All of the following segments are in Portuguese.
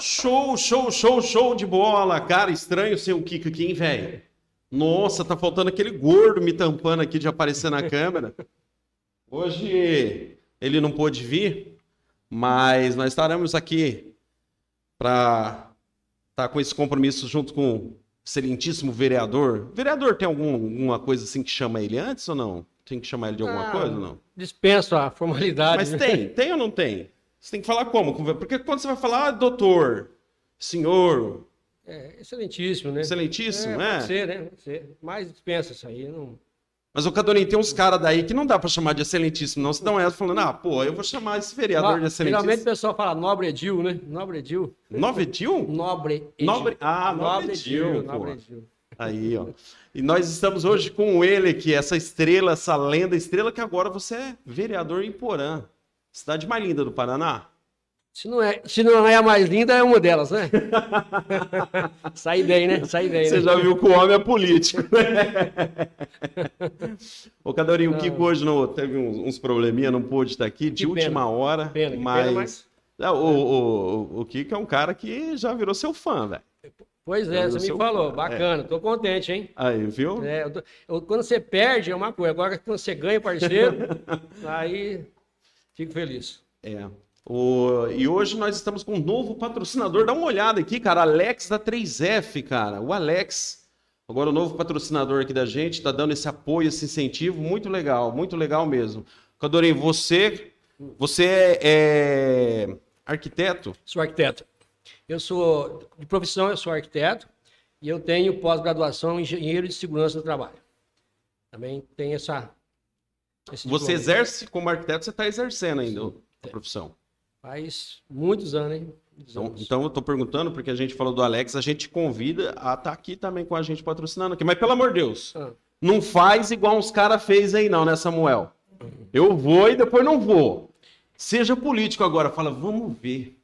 Show, show, show, show de bola. Cara, estranho ser o Kiko aqui, hein, velho? Nossa, tá faltando aquele gordo me tampando aqui de aparecer na câmera. Hoje ele não pôde vir, mas nós estaremos aqui para estar tá com esse compromisso junto com o excelentíssimo vereador. Vereador tem algum, alguma coisa assim que chama ele antes ou não? Tem que chamar ele de alguma ah, coisa ou não? Dispenso a formalidade. Mas tem, tem ou não tem? Você tem que falar como? Porque quando você vai falar, ah, doutor, senhor. É, excelentíssimo, né? Excelentíssimo, é? Pode ser, né? Pode ser. Mas dispensa isso aí. Não... Mas o Cadorim tem uns caras daí que não dá para chamar de excelentíssimo, não. Se dão essa falando, ah, pô, eu vou chamar esse vereador de excelentíssimo. Geralmente o pessoal fala nobre Edil, né? Nobre Edil. Nobre Edil? Nobre Edil. Nobre... Ah, nobre, nobre Edil. Nobre Edil. Aí, ó. E nós estamos hoje com ele aqui, essa estrela, essa lenda, estrela que agora você é vereador em Porã, cidade mais linda do Paraná. Se não, é, se não é a mais linda, é uma delas, né? Sai bem, né? Sai bem. Você né? já viu que o homem é político, né? Ô, Cadorinho, o Kiko hoje não, teve uns, uns probleminha, não pôde estar aqui, de que última pena. hora. Pena, mas... Pena, mas... É, o, o, o Kiko é um cara que já virou seu fã, velho. Pois é, você me falou, fã. bacana, é. tô contente, hein? Aí, viu? É, eu tô, eu, quando você perde é uma coisa, agora quando você ganha, parceiro, aí fico feliz. É. O... E hoje nós estamos com um novo patrocinador. Dá uma olhada aqui, cara. Alex da 3F, cara. O Alex, agora o novo patrocinador aqui da gente, está dando esse apoio, esse incentivo. Muito legal, muito legal mesmo. Cadorim, você, você é, é arquiteto? Sou arquiteto. Eu sou, de profissão, eu sou arquiteto e eu tenho pós-graduação em engenheiro de segurança do trabalho. Também tem essa. Você exerce como arquiteto, você está exercendo ainda Sim. a profissão. Faz muitos anos, hein? Muitos então, anos. então, eu estou perguntando, porque a gente falou do Alex, a gente convida a estar tá aqui também com a gente patrocinando aqui. Mas pelo amor de Deus, ah. não faz igual uns caras fez aí não, né, Samuel? Eu vou e depois não vou. Seja político agora, fala, vamos ver.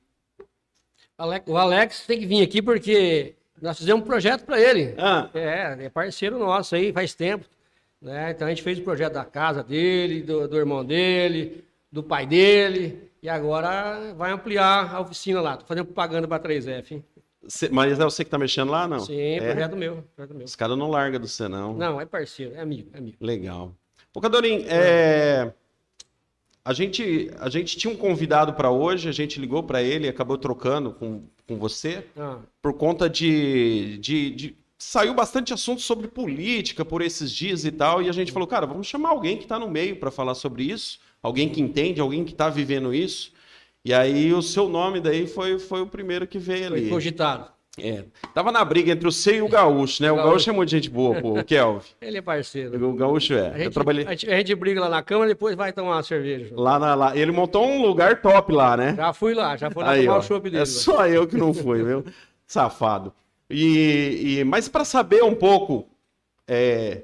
O Alex tem que vir aqui porque nós fizemos um projeto para ele. Ah. É, é parceiro nosso aí, faz tempo. Né? Então a gente fez o projeto da casa dele, do, do irmão dele, do pai dele. E agora vai ampliar a oficina lá. Tô fazendo propaganda para 3F, hein? Cê, mas é você que tá mexendo lá, não? Sim, é? projeto meu. Projeto meu. Os caras não largam do você, não. Não, é parceiro, é amigo, é amigo. Legal. Ô, Cadorim, é... a, gente, a gente tinha um convidado para hoje, a gente ligou para ele, acabou trocando com, com você, ah. por conta de, de, de saiu bastante assunto sobre política por esses dias e tal, e a gente falou, cara, vamos chamar alguém que está no meio para falar sobre isso alguém que entende, alguém que está vivendo isso. E aí o seu nome daí foi, foi o primeiro que veio ali. Foi cogitado. É. Tava na briga entre o C e o Gaúcho, né? O, o Gaúcho. Gaúcho é muito gente boa, pô, o Kelvin. Ele é parceiro. O Gaúcho é. A gente, trabalhei... a, gente, a gente, briga lá na Câmara, depois vai tomar uma cerveja. Lá, na, lá Ele montou um lugar top lá, né? Já fui lá, já fui lá Aí, tomar ó, o chopp dele. É só eu que não fui, viu? Safado. E, e mas para saber um pouco é,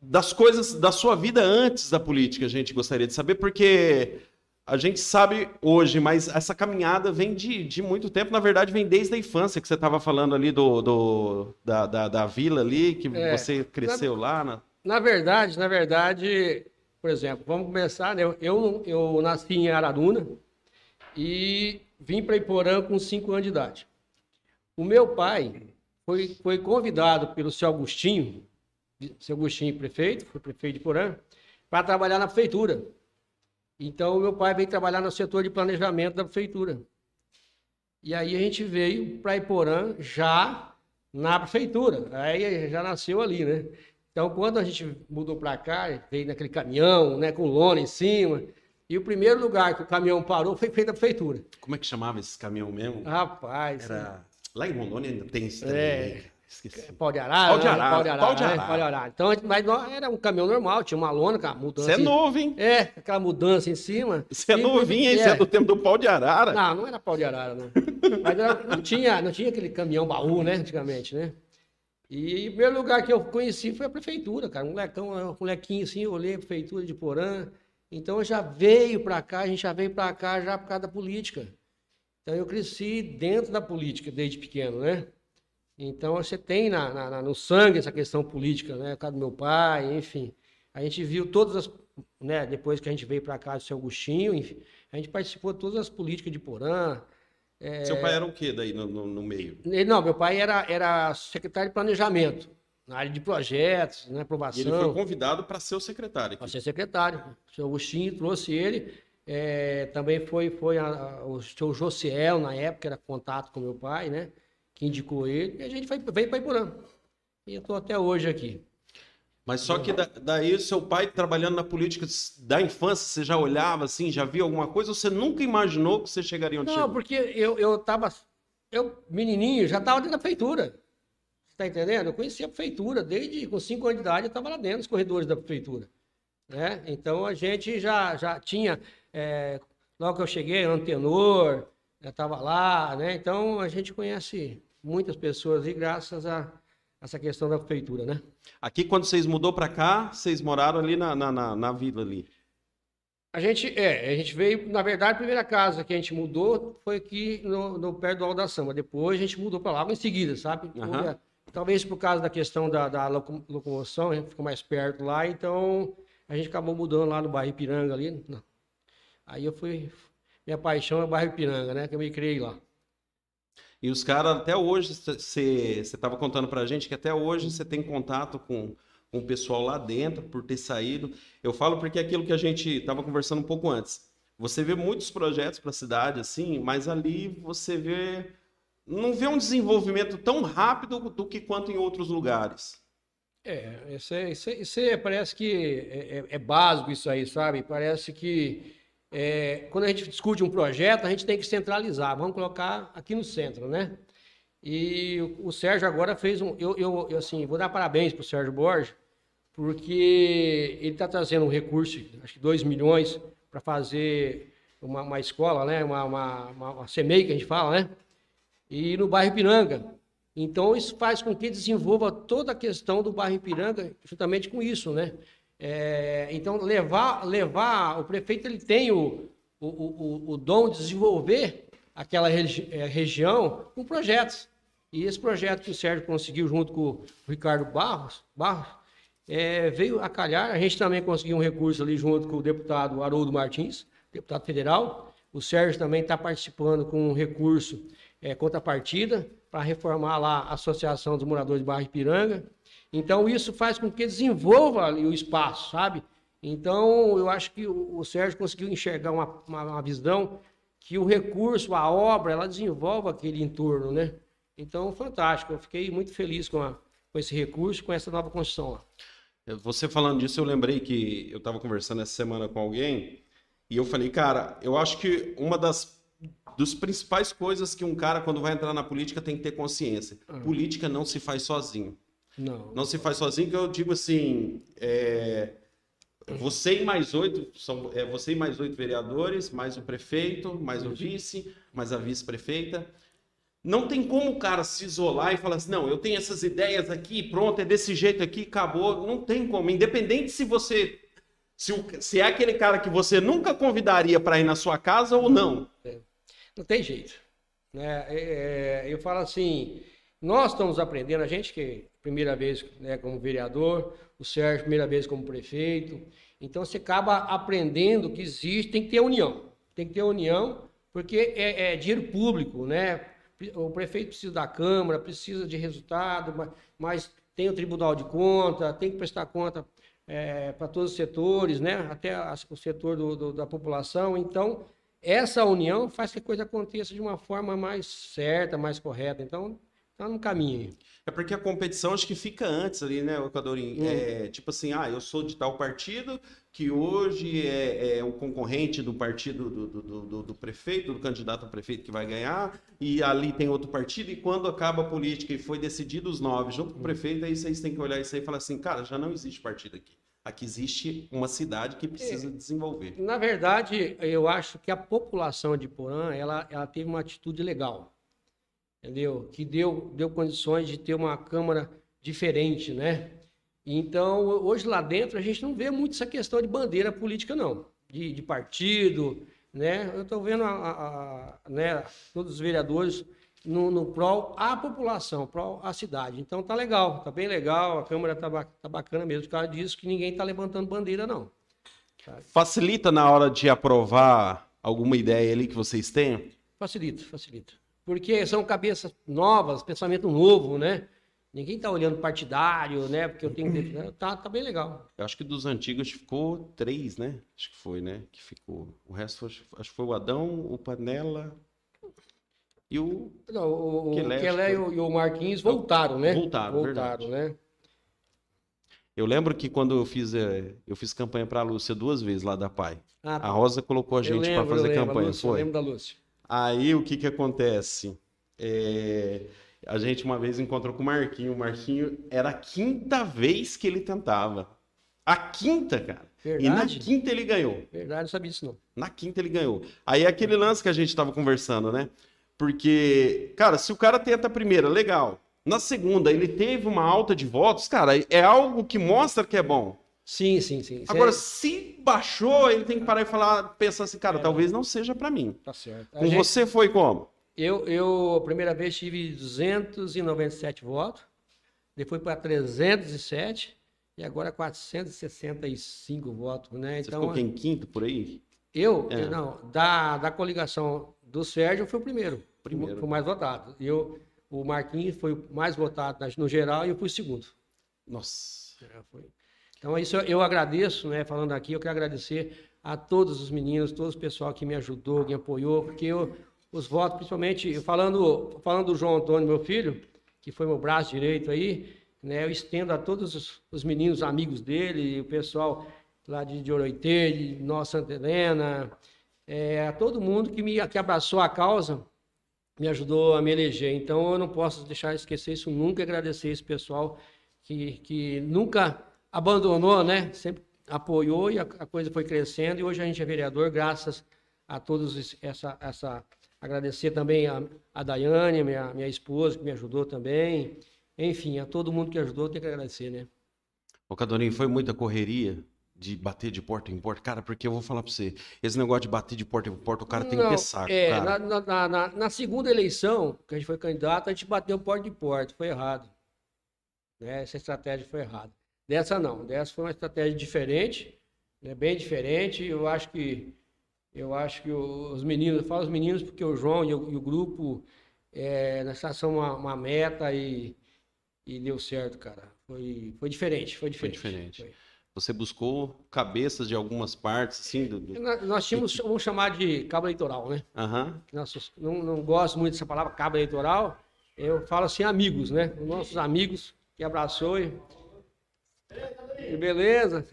das coisas da sua vida antes da política, a gente gostaria de saber, porque a gente sabe hoje, mas essa caminhada vem de, de muito tempo, na verdade, vem desde a infância, que você estava falando ali do, do da, da, da, vila ali, que é, você cresceu na, lá. Na... na verdade, na verdade, por exemplo, vamos começar, né? eu, eu nasci em Araruna e vim para Iporã com 5 anos de idade. O meu pai foi, foi convidado pelo seu Agostinho, seu Agostinho prefeito, foi prefeito de Porã, para trabalhar na prefeitura. Então, meu pai veio trabalhar no setor de planejamento da prefeitura. E aí a gente veio para Iporã já na prefeitura. Aí já nasceu ali, né? Então, quando a gente mudou para cá, veio naquele caminhão, né, com lona em cima. E o primeiro lugar que o caminhão parou foi feito da prefeitura. Como é que chamava esse caminhão mesmo? Rapaz. Era... Lá em Rondônia ainda tem esse É. Esqueci. Pau de arara. Pau de arara. Né? Pau de arara. Pau de arara. Né? Pau de arara. Então, mas era um caminhão normal, tinha uma lona, aquela mudança. Você é novo, hein? É, aquela mudança em cima. Você é novinho, hein? Você é. é do tempo do pau de arara. Não, não era pau de arara, não. mas era, não, tinha, não tinha aquele caminhão baú, né? Antigamente, né? E o primeiro lugar que eu conheci foi a prefeitura, cara. Um molecão, um molequinho assim, eu olhei a prefeitura de Porã. Então já veio para cá, a gente já veio para cá já por causa da política. Então eu cresci dentro da política desde pequeno, né? Então você tem na, na, no sangue essa questão política, né? O caso do meu pai, enfim. A gente viu todas as. Né, depois que a gente veio para cá do seu Agostinho, enfim, a gente participou de todas as políticas de Porã. É... Seu pai era o quê daí no, no, no, meio? Não, meu pai era, era secretário de planejamento, na área de projetos, né, aprovação. E ele foi convidado para ser o secretário. Para ser secretário. O senhor Agostinho trouxe ele. É, também foi, foi a, a, o senhor Josiel, na época, era contato com meu pai, né? Que indicou ele. E a gente foi, veio para Iporã. E eu estou até hoje aqui. Mas só que da, daí seu pai trabalhando na política da infância, você já olhava assim, já via alguma coisa, ou você nunca imaginou que você chegaria onde Não, chegou? porque eu, eu tava, eu menininho, já estava dentro da prefeitura. Você tá entendendo? Eu conhecia a prefeitura, desde com 5 anos de idade eu estava lá dentro, nos corredores da prefeitura. Né? Então a gente já, já tinha, é, logo que eu cheguei, antenor, estava lá, né? Então a gente conhece muitas pessoas e graças a essa questão da prefeitura, né? Aqui, quando vocês mudou para cá, vocês moraram ali na, na, na, na, vila ali? A gente, é, a gente veio, na verdade, a primeira casa que a gente mudou foi aqui no, no perto do Alto da Samba. Depois a gente mudou para lá em seguida, sabe? Uhum. Talvez por causa da questão da, da locomoção, a gente ficou mais perto lá, então a gente acabou mudando lá no bairro Ipiranga ali. Aí eu fui, minha paixão é o bairro Ipiranga, né? Que eu me criei lá. E os caras, até hoje, você estava contando para a gente que até hoje você tem contato com, com o pessoal lá dentro por ter saído. Eu falo porque é aquilo que a gente estava conversando um pouco antes. Você vê muitos projetos para a cidade, assim, mas ali você vê. Não vê um desenvolvimento tão rápido do que quanto em outros lugares. É, isso, é, isso, é, isso é, parece que é, é, é básico isso aí, sabe? Parece que é, quando a gente discute um projeto, a gente tem que centralizar, vamos colocar aqui no centro, né? E o, Sérgio agora fez um. Eu, eu, eu assim, vou dar parabéns para o Sérgio Borges, porque ele está trazendo um recurso, acho que 2 milhões, para fazer uma, uma, escola, né? Uma, uma, uma, uma CEMEI que a gente fala, né? E no bairro Piranga. Então, isso faz com que desenvolva toda a questão do bairro Ipiranga, justamente com isso, né? É, então, levar, levar, o prefeito ele tem o, o, o, o dom de desenvolver aquela regi é, região com projetos. E esse projeto que o Sérgio conseguiu junto com o Ricardo Barros, Barros é, veio a calhar. A gente também conseguiu um recurso ali junto com o deputado Haroldo Martins, deputado federal. O Sérgio também está participando com um recurso é, contrapartida para reformar lá a Associação dos Moradores de Barra Ipiranga. Então, isso faz com que desenvolva ali o espaço, sabe? Então, eu acho que o, Sérgio conseguiu enxergar uma, uma, uma, visão que o recurso, a obra, ela desenvolve aquele entorno, né? Então, fantástico. Eu fiquei muito feliz com, a, com esse recurso, com essa nova construção lá. Você falando disso, eu lembrei que eu estava conversando essa semana com alguém e eu falei, cara, eu acho que uma das dos principais coisas que um cara, quando vai entrar na política, tem que ter consciência. Uhum. Política não se faz sozinho. Não. Não se faz sozinho, que eu digo assim. É, você e mais oito, são, é, você e mais oito vereadores, mais o prefeito, mais o vice, mais a vice-prefeita. Não tem como o cara se isolar e falar assim, não, eu tenho essas ideias aqui, pronto, é desse jeito aqui, acabou. Não tem como. Independente se você. Se, o, se é aquele cara que você nunca convidaria para ir na sua casa ou não. Não tem jeito. Né? É, é, eu falo assim, nós estamos aprendendo, a gente que primeira vez né, como vereador, o Sérgio primeira vez como prefeito. Então você acaba aprendendo que existe, tem que ter união. Tem que ter união, porque é, é dinheiro público, né? O prefeito precisa da Câmara, precisa de resultado, mas, mas tem o Tribunal de Conta, tem que prestar conta é, para todos os setores, né? até o setor do, do, da população. Então, essa união faz que a coisa aconteça de uma forma mais certa, mais correta. Então, está no caminho. É porque a competição acho que fica antes ali, né, Equadorim? Hum. É, tipo assim, ah, eu sou de tal partido que hoje é, é o concorrente do partido do, do, do, do, prefeito, do candidato a prefeito que vai ganhar, e ali tem outro partido, e quando acaba a política e foi decidido os nove junto com o hum. prefeito, aí vocês têm que olhar isso aí e falar assim, cara, já não existe partido aqui. Aqui existe uma cidade que precisa é, desenvolver. Na verdade, eu acho que a população de Porã, ela, ela teve uma atitude legal entendeu? Que deu, deu condições de ter uma Câmara diferente, né? Então, hoje lá dentro, a gente não vê muito essa questão de bandeira política, não, de, de partido, né? Eu estou vendo a, a, a, né, todos os vereadores no, no prol a população, prol a cidade. Então, tá legal, tá bem legal, a Câmara tá, tá bacana mesmo, por causa disso que ninguém está levantando bandeira, não. Facilita na hora de aprovar alguma ideia ali que vocês têm? Facilita, facilita. Porque são cabeças novas, pensamento novo, né? Ninguém tá olhando partidário, né? Porque eu tenho que. Tá, tá bem legal. Eu acho que dos antigos ficou três, né? Acho que foi, né? Que ficou. O resto foi, acho que foi o Adão, o Panela e o. Não, o, Kelé e o, e o Marquinhos voltaram, né? Voltaram, Voltaram, né? Eu lembro que quando eu fiz, eh, eu fiz campanha pra Lúcia duas vezes lá da Pai. Ah, A Rosa colocou a eu gente eu fazer lembro, a campanha, Lúcia, Eu foi? lembro da Lúcia. Aí o que que acontece? É, A gente uma vez encontrou com o Marquinho. O Marquinho era a quinta vez que ele tentava. A quinta, cara. E na Verdade? quinta ele ganhou. Verdade, não sabia disso não. Na quinta ele ganhou. Aí é aquele lance que a gente tava conversando, né? Porque, cara, se o cara tenta a primeira, legal. Na segunda, ele teve uma alta de votos, cara, é algo que mostra que é bom. Sim, sim, sim. Agora, se baixou, ele tem que parar e falar, pensar assim, cara, É. talvez não seja pra mim. Tá certo. A Com gente- você foi como? Eu, eu, a primeira vez, tive 297 votos, depois para 307 e agora 465 votos, né? Você Então, ficou em quinto por aí? eu, É. não, da, da coligação do Sérgio, eu fui o primeiro, Primeiro. fui o mais votado. Eu, o Marquinhos foi o mais votado no geral e eu fui o segundo. Nossa. É, foi. Então, isso eu- agradeço, né? Falando aqui, eu quero agradecer a todos os meninos, todo o pessoal que me ajudou, que me apoiou, porque eu- os votos, principalmente, falando, falando do João Antônio, meu filho, que foi meu braço direito aí, né? Eu estendo a todos os, os meninos amigos dele, o pessoal lá de, de de Nossa Santa Helena, é, a todo mundo que me que abraçou a causa, me ajudou a me eleger. Então eu não posso deixar de esquecer isso nunca, agradecer esse pessoal que, que nunca abandonou, né? Sempre apoiou e a, a coisa foi crescendo e hoje a gente é vereador graças a todos essa essa agradecer também a, a Daiane, minha minha esposa que me ajudou também. Enfim, a todo mundo que ajudou, tem que agradecer, né? Ô, Cadorinho, foi muita correria de bater de porta em porta? Cara, porque eu vou falar pra você, esse negócio de bater de porta em porta, o cara tem que ter saco, é, cara. na, na- na- na segunda eleição, que a gente foi candidato, a gente bateu porta de porta, foi errado. Né? Essa estratégia foi errada. Dessa não, dessa foi uma estratégia diferente, né? bem diferente. Eu acho que eu acho que os meninos, eu falo os meninos porque o João e o, e o grupo é, nós traçamos uma, uma meta e, e deu certo, cara. Foi, foi diferente, foi diferente. diferente. Foi. Você buscou cabeças de algumas partes, assim, do... do- Nós- Nós tínhamos, vamos chamar de cabo eleitoral, né? Aham. nossos, não, não gosto muito dessa palavra cabo eleitoral, eu falo assim, amigos, né? Os nossos amigos que abraçou e. e beleza.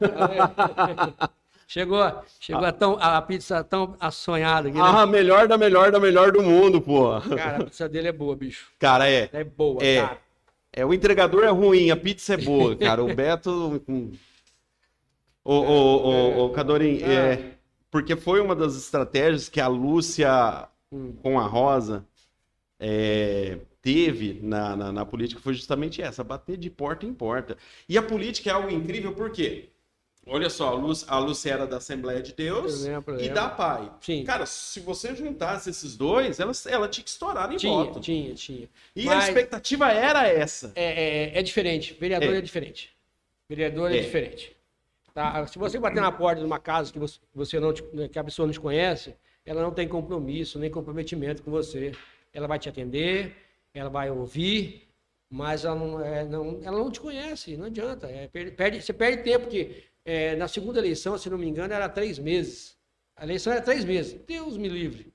chegou, chegou a, tão, a pizza tão assonhada aqui, né? Ah, melhor da melhor da melhor do mundo, pô. Cara, a pizza dele é boa, bicho. Cara, é. É boa, É. cara. É, o entregador é ruim, a pizza é boa, cara. O Beto. hum. Ô, ô, ô, ô, Cadorim, é, porque foi uma das estratégias que a Lúcia Hum. com a Rosa é, teve na, na, na política foi justamente essa, bater de porta em porta. E a política é algo incrível, por quê? Olha só, a Lúcia, a Lúcia era da Assembleia de Deus lembro, e da PAI. Sim. Cara, se você juntasse esses dois, ela, ela tinha que estourar em Tinha, voto. tinha, tinha. E a Mas- expectativa era essa. É, é, é diferente. Vereador É. é, diferente. Vereador é, É. diferente. Tá? Se você bater na porta de uma casa que você, você não que a pessoa não te conhece, ela não tem compromisso nem comprometimento com você. Ela vai te atender, ela vai ouvir, mas ela não, é, não- ela não te conhece. Não adianta. É, perde- perde- você perde tempo porque é, na segunda eleição, se não me engano, era três meses. A eleição era três meses. Deus me livre.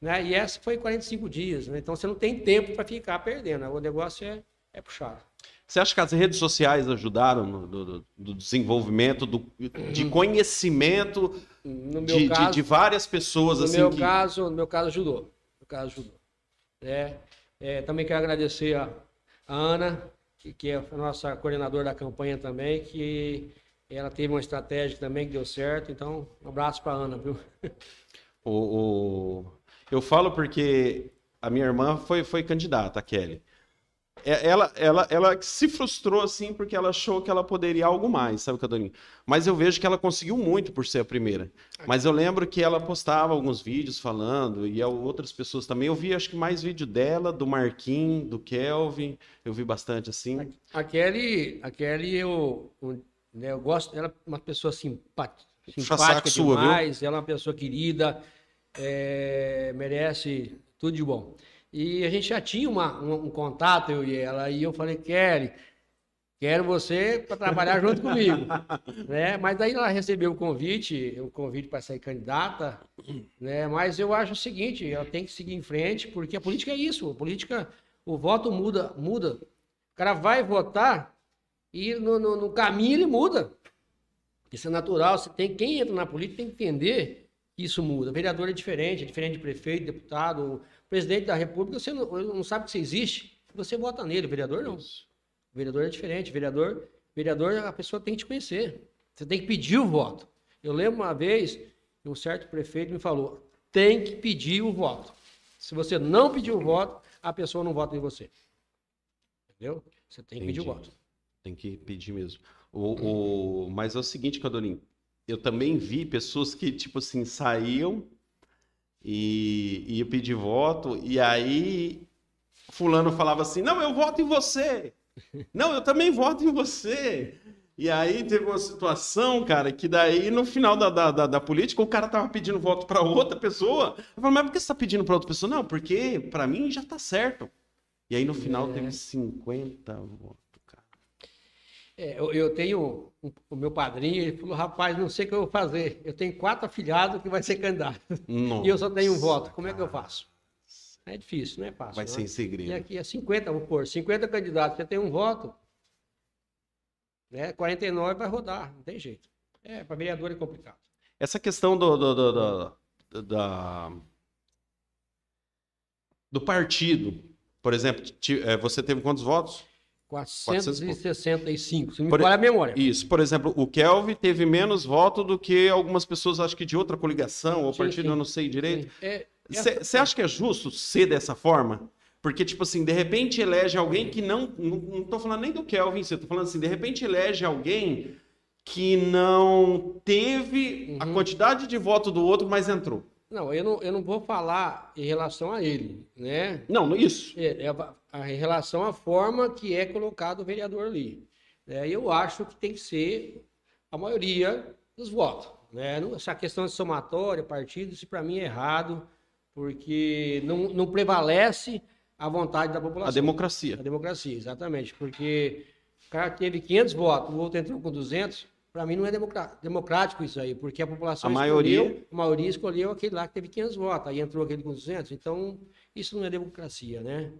Né? E essa foi 45 dias. Né? Então você não tem tempo para ficar perdendo. O negócio é, é puxar. Você acha que as redes sociais ajudaram no do, do- do desenvolvimento, do, de conhecimento No meu de, de- caso, de várias pessoas no assim meu que... caso, no meu caso ajudou. No meu caso ajudou. É, é, também quero agradecer a, Ana, que, que é a nossa coordenadora da campanha também, que ela teve uma estratégia também que deu certo. Então, um abraço para Ana, viu? O, o- Eu falo porque a minha irmã foi, foi candidata, a Kelly. É- Ela, ela, ela se frustrou assim porque ela achou que ela poderia algo mais, sabe, Cadorinho? Mas eu vejo que ela conseguiu muito por ser a primeira. Mas eu lembro que ela postava alguns vídeos falando, e outras pessoas também. Eu vi, acho que mais vídeo dela, do Marquinhos, do Kelvin. Eu vi bastante assim. A Kelly, a Kelly eu, eu, né, eu gosto, ela é uma pessoa simpática, simpática sua, viu? demais, ela é uma pessoa querida, é, merece tudo de bom. E a gente já tinha uma, um, um, contato, eu e ela, e eu falei, Kelly, quero você para trabalhar junto comigo. né? Mas daí ela recebeu o convite, o convite para ser candidata, né? mas eu acho o seguinte, ela tem que seguir em frente, porque a política é isso, a política, o voto muda, muda. O cara vai votar e no, no, no caminho ele muda. Isso é natural, você tem, quem entra na política tem que entender que isso muda. O vereador é diferente, é diferente de prefeito, deputado, presidente da república, você não, não sabe que você existe, você vota nele, vereador não. Vereador é diferente, vereador, vereador a pessoa tem que te conhecer. Você tem que pedir o voto. Eu lembro uma vez, um certo prefeito me falou: tem que pedir o voto. Se você não pedir o voto, a pessoa não vota em você. Entendeu? Você tem que Entendi. pedir o voto. Tem que pedir mesmo. O, o... Mas é o seguinte, Cadorim, eu também vi pessoas que, tipo assim, saíam e ia pedir voto, e aí fulano falava assim, não, eu voto em você. Não, eu também voto em você. E aí teve uma situação, cara, que daí no final da, da, da, da política o cara tava pedindo voto para outra pessoa. Eu falei, mas por que você tá pedindo para outra pessoa? Não, porque para mim já tá certo. E aí no final é. teve 50 votos. É, eu, eu, tenho um, o meu padrinho, ele falou, rapaz, não sei o que eu vou fazer. Eu tenho quatro afilhados que vai ser candidato. Nossa. E eu só tenho um voto. Como é que eu faço? É difícil, não é fácil. Vai não. ser em segredo. E aqui é 50, vou pôr, 50 candidatos, você tem um voto. Né? 49 vai rodar, não tem jeito. É, para vereador é complicado. Essa questão do, do, do, do, da, do partido, por exemplo, é, você teve quantos votos? 465, se me por, a memória. Isso, por exemplo, o Kelvin teve menos voto do que algumas pessoas, acho que de outra coligação ou partido, sim. eu não sei direito. Você é, acha que é justo ser dessa forma? Porque, tipo assim, de repente elege alguém que não. Não estou falando nem do Kelvin, você tô falando assim, de repente elege alguém que não teve uhum. a quantidade de voto do outro, mas entrou. Não, eu não, eu não vou falar em relação a ele, né? Não, isso. É, é a, em relação à forma que é colocado o vereador ali. É, eu acho que tem que ser a maioria dos votos. Né? Essa questão de somatória, partido, isso para mim é errado, porque não, não prevalece a vontade da população. A democracia. A democracia, exatamente. Porque o cara teve 500 votos, o outro entrou com 200, para mim não é democrático isso aí, porque a população a maioria... escolheu, a maioria escolheu aquele lá que teve 500 votos, aí entrou aquele com 200, então isso não é democracia, né?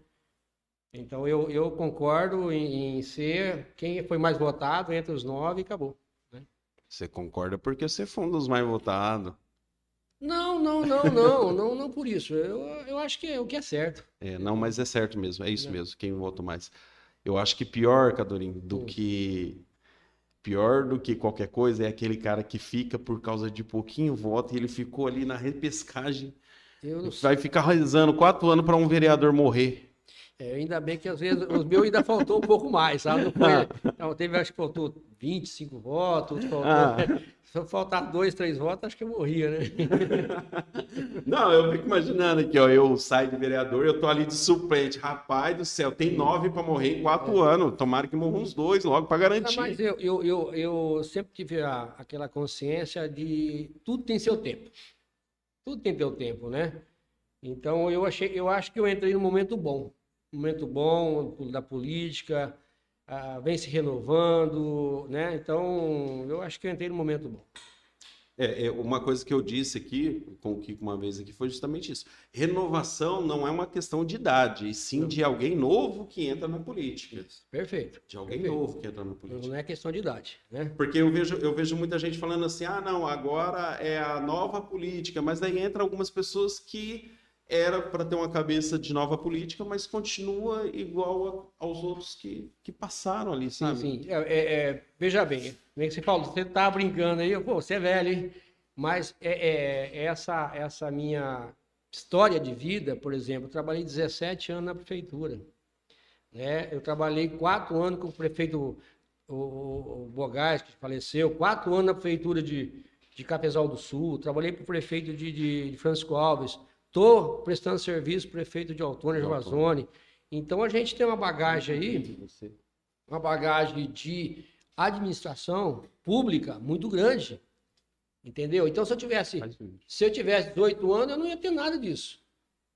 Então eu, eu concordo em, em ser quem foi mais votado entre os nove e acabou. Né? Você concorda porque você foi um dos mais votados. Não, não, não, não, não, não por isso. Eu, eu acho que é o que é certo. É, não, mas é certo mesmo, é isso é. mesmo, quem votou mais. Eu acho que pior, Cadorim, do hum. que Pior do que qualquer coisa é aquele cara que fica por causa de pouquinho voto e ele ficou ali na repescagem. Vai ficar rezando quatro anos para um vereador morrer. É, ainda bem que às vezes os meus ainda faltou um pouco mais, sabe? Foi, não, teve, acho que faltou 25 votos, faltou, ah. se faltar dois, três votos, acho que eu morria, né? Não, eu fico imaginando aqui, ó, eu saio de vereador, eu tô ali de suplente, rapaz do céu, tem nove para morrer em quatro é. anos, tomara que morram uns dois logo para garantir. Não, mas eu, eu, eu, eu sempre tive a, aquela consciência de tudo tem seu tempo, tudo tem seu tempo, né? Então eu achei, eu acho que eu entrei num momento bom momento bom da política, ah, vem se renovando, né? Então, eu acho que eu entrei num momento bom. É, é, uma coisa que eu disse aqui, com o Kiko uma vez aqui, foi justamente isso. Renovação não é uma questão de idade, e sim não. de alguém novo que entra na política. Isso. Perfeito. De alguém Perfeito. novo que entra na política. Não é questão de idade, né? Porque eu vejo, eu vejo muita gente falando assim, ah, não, agora é a nova política, mas aí entra algumas pessoas que era para ter uma cabeça de nova política, mas continua igual a, aos outros que, que passaram ali, sabe? Sim, sim. É, é, é, veja bem, nem que você falou, você tá brincando aí, pô, você é velho, hein? Mas é, é, essa, essa minha história de vida, por exemplo, eu trabalhei 17 anos na prefeitura. Né? Eu trabalhei quatro anos com o prefeito o, o Bogás, que faleceu, quatro anos na prefeitura de, de Capesal do Sul, trabalhei para o prefeito de, de, de Francisco Alves, Estou prestando serviço para o prefeito de Autônia, Javazone. Então a gente tem uma bagagem aí, uma bagagem de administração pública muito grande. Entendeu? Então, se eu tivesse, se eu tivesse 18 anos, eu não ia ter nada disso.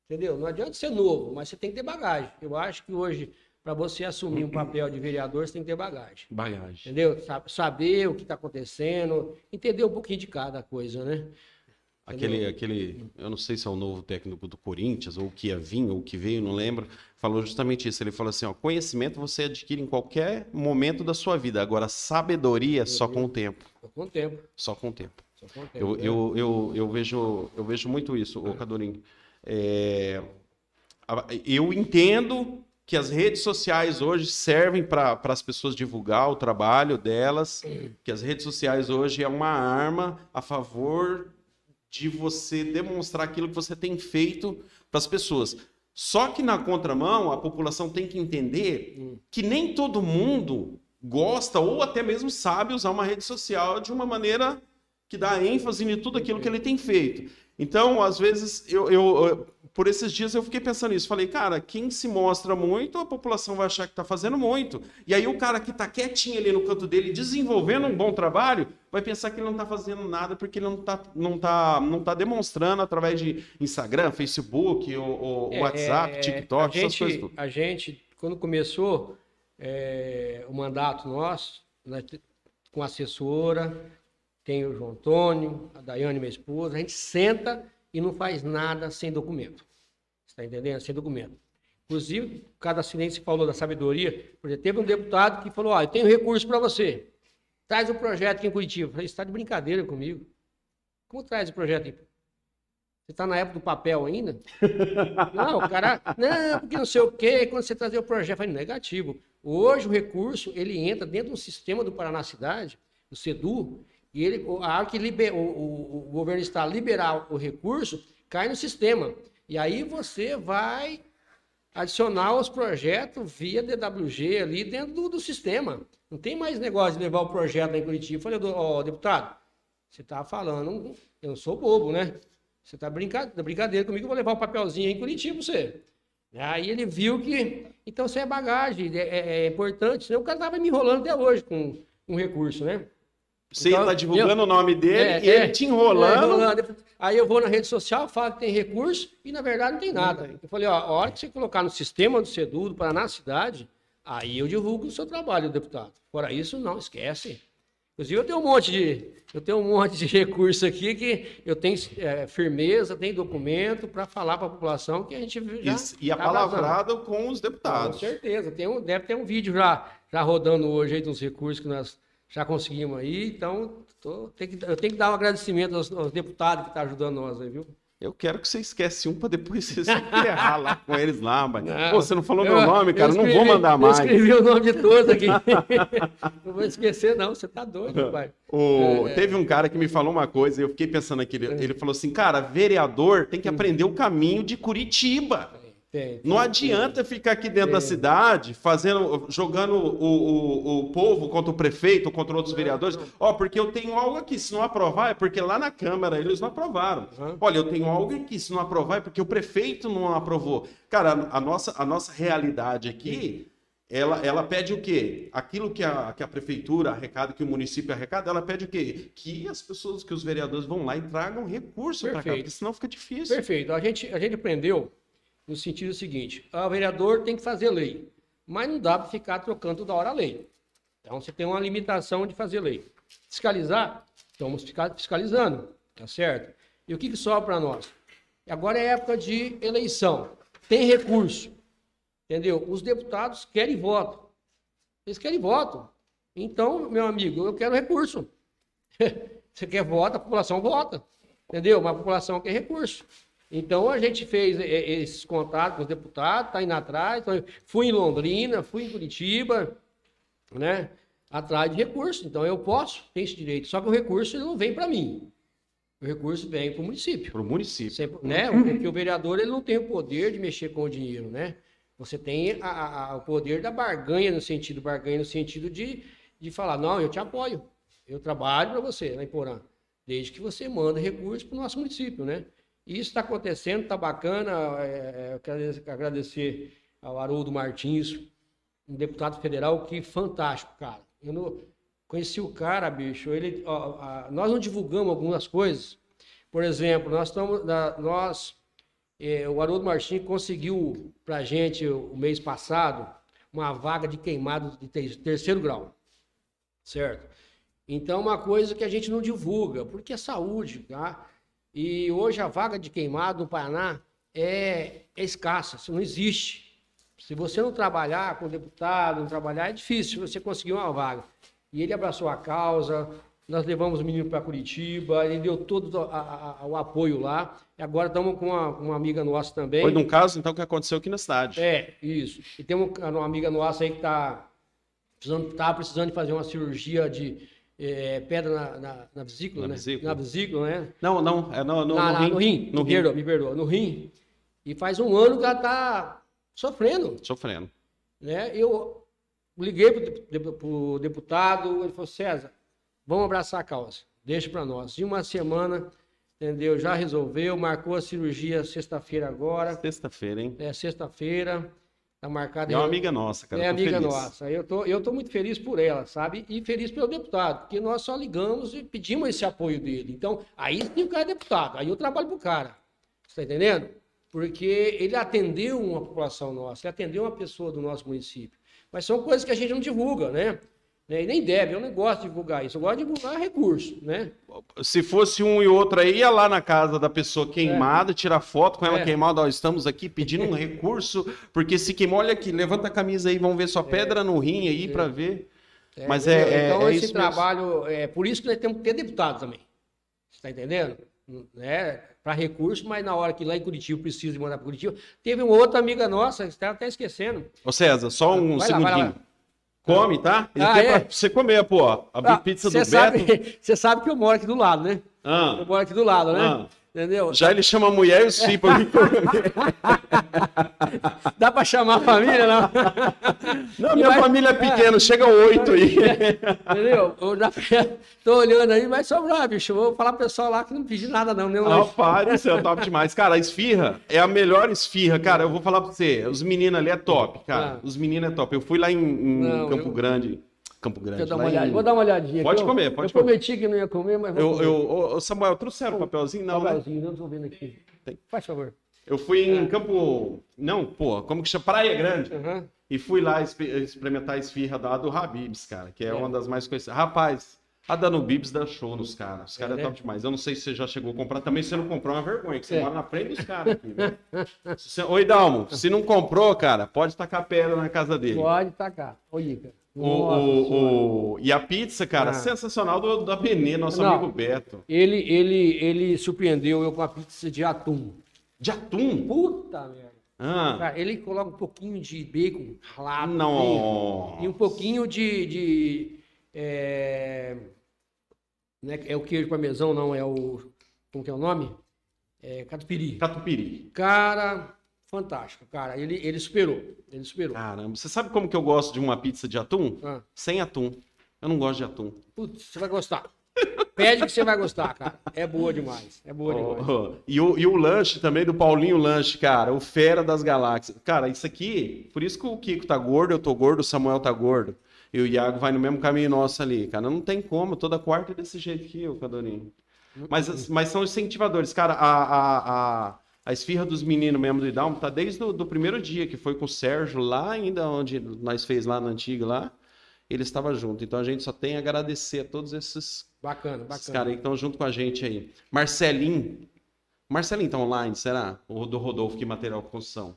Entendeu? Não adianta ser novo, mas você tem que ter bagagem. Eu acho que hoje, para você assumir um papel de vereador, você tem que ter bagagem. Bagagem. Entendeu? Saber o que está acontecendo, entender um pouquinho de cada coisa, né? Aquele, aquele, eu não sei se é o novo técnico do Corinthians, ou o que ia vir, ou o que veio, não lembro, falou justamente isso. Ele falou assim: ó, conhecimento você adquire em qualquer momento da sua vida, agora sabedoria só com o tempo. Só com o tempo. Só com o tempo. Eu, né? eu, eu, eu, vejo, eu vejo muito isso, ô Cadorinho. É, eu entendo que as redes sociais hoje servem para as pessoas divulgar o trabalho delas, que as redes sociais hoje é uma arma a favor de você demonstrar aquilo que você tem feito para as pessoas. Só que na contramão, a população tem que entender que nem todo mundo gosta ou até mesmo sabe usar uma rede social de uma maneira que dá ênfase em tudo aquilo que ele tem feito. Então, às vezes, eu, eu- por esses dias eu fiquei pensando nisso. Falei, cara, quem se mostra muito, a população vai achar que está fazendo muito. E aí o cara que está quietinho ali no canto dele, desenvolvendo um bom trabalho, vai pensar que ele não está fazendo nada porque ele não está não tá, não tá demonstrando através de Instagram, Facebook, ou, ou É, WhatsApp, é, TikTok, a essas gente, coisas. tudo. A gente, quando começou é, o mandato nosso, né, com a assessora, tem o João Antônio, a Daiane, minha esposa, a gente senta e não faz nada sem documento. Você está entendendo? Sem documento. Inclusive, cada se falou da sabedoria, por exemplo, teve um deputado que falou, ó, eu tenho recurso para você, traz o projeto aqui em Curitiba. Eu falei, você está de brincadeira comigo. Como traz o projeto aí? Você está na época do papel ainda? Não, o cara, não, porque não sei o quê, quando você trazer o projeto, eu falei, negativo. Hoje o recurso, ele entra dentro do sistema do Paraná Cidade, do SEDU, e ele, a hora que liber, o, o- o governo está liberar o recurso, cai no sistema. E aí você vai adicionar os projetos via DWG ali dentro do, do sistema. Não tem mais negócio de levar o projeto lá em Curitiba. Eu falei, "Ô, ó, deputado, você está falando, eu não sou bobo, né? Você está brincadeira, brincadeira comigo, eu vou levar o papelzinho aí em Curitiba pra você. Aí ele viu que. Então isso é bagagem, é, é- é importante. Senão o cara estava me enrolando até hoje com um recurso, né? Você Então, está divulgando eu- o nome dele É, e é. ele te enrolando. É, enrolando. Aí eu vou na rede social, falo que tem recurso e na verdade não tem nada. Eu falei, ó, a hora que você colocar no sistema do SEDU, do Paraná Cidade, aí eu divulgo o seu trabalho, deputado. Fora isso, não, esquece. Inclusive, eu tenho um monte de, eu tenho um monte de recurso aqui que eu tenho é, firmeza, tenho documento para falar para a população que a gente já E, e a tá palavrada com os Com deputados. certeza. Tem um, deve ter um vídeo já, já rodando hoje aí dos recursos que nós já conseguimos aí. Então, tô- tem que- eu tenho que dar um agradecimento aos, aos deputados que estão ajudando nós aí, viu? Eu quero que você esquece um para depois você se ferrar lá com eles lá, mas. Não, Pô, você não falou eu- meu nome, cara. eu não vou escrevi- mandar mais. Eu escrevi o nome de todos aqui. não vou esquecer, não. Você tá doido, pai. O- É, é. Teve um cara que me falou uma coisa e eu fiquei pensando aqui. Ele, ele falou assim: cara, vereador tem que aprender o caminho de Curitiba. Tem, Não tem, adianta ficar aqui dentro da cidade fazendo, jogando o, o, o povo contra o prefeito, contra outros vereadores. Ó, porque eu tenho algo aqui, se não aprovar, é porque lá na Câmara eles não aprovaram. Uhum. Olha, eu tenho algo aqui, se não aprovar, é porque o prefeito não aprovou. Cara, a nossa, a nossa realidade aqui, ela, ela pede o quê? Aquilo que a, que a prefeitura arrecada, que o município arrecada, ela pede o quê? Que as pessoas, que os vereadores vão lá e tragam recurso para cá, porque senão fica difícil. Perfeito. A gente, a gente aprendeu no sentido seguinte: o vereador tem que fazer lei, mas não dá para ficar trocando toda hora a lei. Então você tem uma limitação de fazer lei. Fiscalizar, estamos fiscalizando, tá certo? E o que, que sobra para nós? Agora é época de eleição, tem recurso, entendeu? Os deputados querem voto, eles querem voto. Então, meu amigo, eu quero recurso. Você quer voto, a população vota. Entendeu? Mas a população quer recurso. Então a gente fez esses contatos com os deputados, tá indo atrás. Então, fui em Londrina, fui em Curitiba, né? Atrás de recurso. Então eu posso, tenho esse direito. Só que o recurso ele não vem para mim. O recurso vem para o município. Para o município. Sempre, né? Porque o vereador ele não tem o poder de mexer com o dinheiro, né? Você tem a- a- o poder da barganha no sentido, barganha no sentido de, de falar, não, eu te apoio, eu trabalho para você lá em Porã, desde que você manda recursos para o nosso município, né? E isso está acontecendo, está bacana. é, é, eu quero agradecer ao Haroldo Martins, um deputado federal que fantástico, cara. Eu não- Conheci o cara, bicho. Ele, ó, a- nós não divulgamos algumas coisas. Por exemplo, nós estamos. nós, eh, o Haroldo Martins conseguiu pra gente o mês passado uma vaga de queimado de te- terceiro grau. Certo? Então, uma coisa que a gente não divulga, porque é saúde, tá? E hoje a vaga de queimado no Paraná é, é escassa, isso não existe. Se você não trabalhar com deputado, não trabalhar, é difícil você conseguir uma vaga. E ele abraçou a causa, nós levamos o menino para Curitiba, ele deu todo a- a- a- o apoio lá. E agora estamos com uma, uma amiga nossa também. Foi num caso, então, que aconteceu aqui na cidade. É, isso. E tem um- uma amiga nossa aí que está precisando, tá precisando de fazer uma cirurgia de eh, pedra na, na, na vesícula, Na né? vesícula. Na vesícula, né? Não, não, é no, no, Na- no rim. no rim. No me rim. perdoa, me perdoa. No rim. E faz um ano que ela está sofrendo, Sofrendo. né? Eu liguei para o deputado, ele falou, César, vamos abraçar a causa, deixa para nós. Em uma semana, entendeu? Já resolveu, marcou a cirurgia sexta-feira agora, Sexta-feira, hein? é sexta-feira, tá marcada É uma aí. amiga nossa, cara. É amiga feliz. nossa. Eu tô, eu tô muito feliz por ela, sabe? E feliz pelo deputado, porque nós só ligamos e pedimos esse apoio dele. Então, aí sim o cara é deputado, aí eu trabalho pro cara. Você tá entendendo? Porque ele atendeu uma população nossa, ele atendeu uma pessoa do nosso município. Mas são coisas que a gente não divulga, né? Né? E nem deve, eu não gosto de divulgar isso. Eu gosto de divulgar recurso, né? Se fosse um e outro aí, ia lá na casa da pessoa queimada, tirar foto com ela É. queimada. Ó, estamos aqui pedindo um recurso, porque se queimou, olha aqui, levanta a camisa aí, vamos ver sua pedra no rim aí ver. É, Mas é- é- então é esse isso mesmo. trabalho é por isso que nós temos que ter deputado também. Você está entendendo? Né? Para recurso, mas na hora que lá em Curitiba precisa de mandar para Curitiba, teve uma outra amiga nossa, que está até esquecendo. Ô César, só um Vai lá, vai lá, segundinho. Come, tá? Ele Ah, tem é? pra você comer, pô. A Ah, pizza do Você Beto. sabe, você sabe que eu moro aqui do lado, né? Ah, Eu moro aqui do lado, né? Ah. Entendeu? já ele chama a mulher e os filhos pra mim. Dá para chamar a família, não? Não, minha vai- família é pequena, chega oito aí. Entendeu? Eu já tô olhando aí, vai sobrar, bicho. Vou falar pro pessoal lá que não pedi nada, não. Nem um lanche. Rapaz, isso é top demais. Cara, a esfirra é a melhor esfirra. Cara, eu vou falar pra você. Os meninos ali é top, cara. Ah. Os meninos é top. Eu fui lá em, em Não, Campo eu- Grande. Campo Grande. Eu dar em-. Vou dar uma olhadinha. Pode aqui. Eu- comer, pode Eu comer. prometi que não ia comer, mas vou Eu, comer. eu, ô, Samuel, trouxeram o papelzinho? Não, né? Papelzinho, não tô vendo aqui. Tem. Faz favor. Eu fui em Campo. Não, pô, como que chama? Praia Grande. Aham. E fui lá expe- experimentar a esfirra da do Habibs, cara, que é, É. uma das mais conhecidas. Rapaz, a da Nubibs dá show nos caras. Os caras é, né? top demais. Eu não sei se você já chegou a comprar. Também se você não comprou, é uma vergonha, que você É. mora na frente dos caras aqui, né? Oi, Dalmo, se não comprou, cara, pode tacar pedra na casa dele. Pode tacar. Olha, cara. O, o- o- E a pizza, cara, Ah. sensacional do, da Benê, nosso Não. amigo Beto. Ele, ele, ele surpreendeu eu com a pizza de atum. De atum? Puta merda. Ah, Cara, ele coloca um pouquinho de bacon ralado. não. E um pouquinho de. de é, não é, é o queijo parmesão, não, é o. Como que é o nome? É catupiry. Catupiry. Cara, fantástico, cara. Ele, ele superou. Ele superou. Caramba, você sabe como que eu gosto de uma pizza de atum? Ah, Sem atum. Eu não gosto de atum. putz, você vai gostar. Pede que você vai gostar, cara. É boa demais. É boa demais. Oh, e, o, e o lanche também do Paulinho Lanche, cara, o fera das galáxias. Cara, isso aqui, por isso que o Kiko tá gordo, eu tô gordo, o Samuel tá gordo. E o Iago vai no mesmo caminho nosso ali, cara. Não tem como, toda quarta é desse jeito aqui, o Cadorinho. Mas, mas são incentivadores. Cara, a, a, a, a esfirra dos meninos mesmo do Idalmo tá desde o do primeiro dia, que foi com o Sérgio lá ainda, onde nós fez lá na antiga lá. Ele estava junto. Então a gente só tem a agradecer a todos esses Bacana, esses bacana. caras aí que estão junto com a gente aí. Marcelinho. Marcelinho tá online, será? O do Rodolfo que material construção.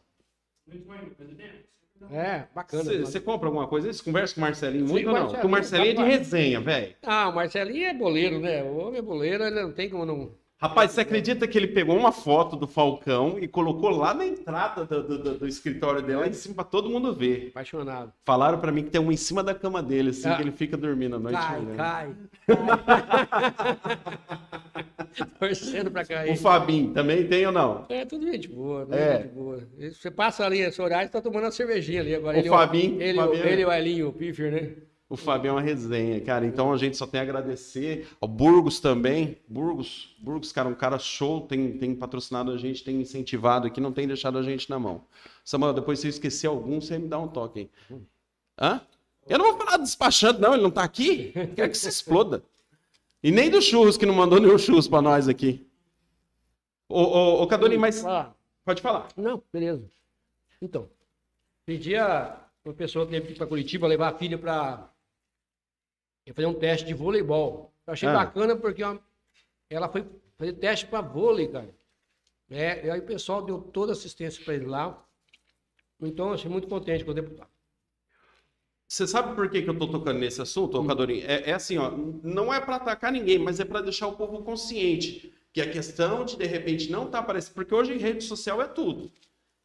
É, bacana. Você compra alguma coisa? Você conversa com o Marcelinho Sim, muito ou não? Marcelinho, Porque o Marcelinho é de rapaz. resenha, velho. Ah, o Marcelinho é boleiro, né? O homem é boleiro, ele não tem como não. Rapaz, você acredita que ele pegou uma foto do Falcão e colocou lá na entrada do, do- do- escritório dele, lá em cima, pra todo mundo ver? Apaixonado. Falaram pra mim que tem uma em cima da cama dele, assim, Ah. que ele fica dormindo à noite. Cai, né? cai. Torcendo pra cair. O Fabinho também tem ou não? É, tudo gente boa, tudo É. gente boa. Você passa ali esse horário e tá tomando uma cervejinha ali agora. O ele, Fabinho, Ele, Fabinho. ele e o Elinho, o Piffer, né? O Fabinho é uma resenha, cara. Então a gente só tem a agradecer. O Burgos também. Burgos, Burgos, cara, um cara show, tem, tem patrocinado a gente, tem incentivado aqui, não tem deixado a gente na mão. Samuel, depois se eu esquecer algum, você me dá um toque aí. Hã? Eu não vou falar despachando, não, ele não tá aqui. Quero que se exploda. E nem do churros, que não mandou nenhum churros pra nós aqui. Ô, ô, ô Cadolinho, mas. Pode falar. não, beleza. Então, pedia uma pessoa que ir para Curitiba levar a filha para fazer um teste de voleibol. Eu achei Ah. bacana porque ó, ela foi fazer teste para vôlei, cara. É, e aí o pessoal deu toda a assistência para ele lá. Então, eu achei muito contente com o deputado. Você sabe por que, que eu tô tocando nesse assunto, Cadolinho? É, é assim, ó, não é para atacar ninguém, mas é para deixar o povo consciente que a questão de de repente não tá aparecendo, porque hoje em rede social é tudo.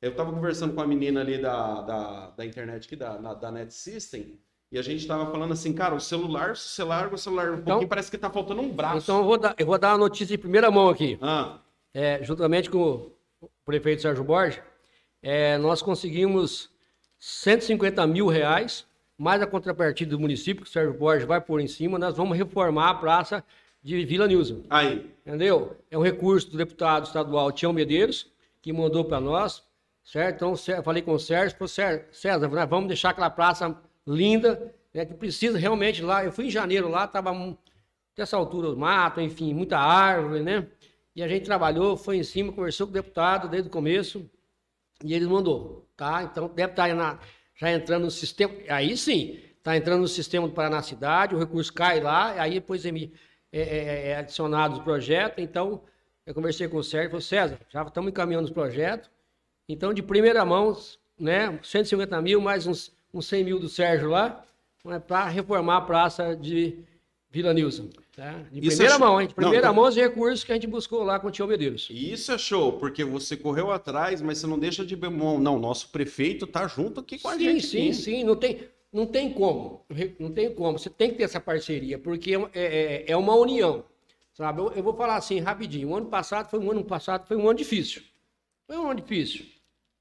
Eu tava conversando com a menina ali da, da, da internet aqui, da, na- da Net System, e a gente tava falando assim, cara, o celular, se você larga o celular um Então- pouquinho, parece que tá faltando um braço. Então, eu vou dar, eu vou dar uma notícia de primeira mão aqui. Ah, É, juntamente com o prefeito Sérgio Borges, é, nós conseguimos 150 mil reais, mais a contrapartida do município, que o Sérgio Borges vai pôr em cima, nós vamos reformar a praça de Vila Nilson. aí. Entendeu? É um recurso do deputado estadual Tião Medeiros, que mandou para nós, certo? Então, Sé- falei com o Sérgio, "Sé- César, nós vamos deixar aquela praça linda, né, que precisa realmente lá. Eu fui em janeiro lá, estava até essa altura, mato, enfim, muita árvore, né? E a gente trabalhou, foi em cima, conversou com o deputado desde o começo, e ele mandou, tá? Então, deve estar na- já entrando no sistema, aí sim, está entrando no sistema do Paraná Cidade, o recurso cai lá, aí depois é, é, é- é adicionado o projeto, então, eu conversei com o Sérgio, falei, César, já estamos encaminhando os projetos, então, de primeira mão, né, 150 mil, mais uns, uns 100 mil do Sérgio lá, para reformar a praça de Vila Nilson, tá? De Isso primeira é- mão, hein? De Não, primeira tá- mão, os recursos que a gente buscou lá com o Tio Medeiros. Isso é show, porque você correu atrás, mas você não deixa de bemol. Não, nosso prefeito tá junto aqui com a sim, gente. sim, aqui. sim. Não tem, não tem como. Não tem como. Você tem que ter essa parceria, porque é, é- é uma união. Sabe? Eu, eu vou falar assim rapidinho. O ano passado foi um ano passado foi um ano difícil. Foi um ano difícil,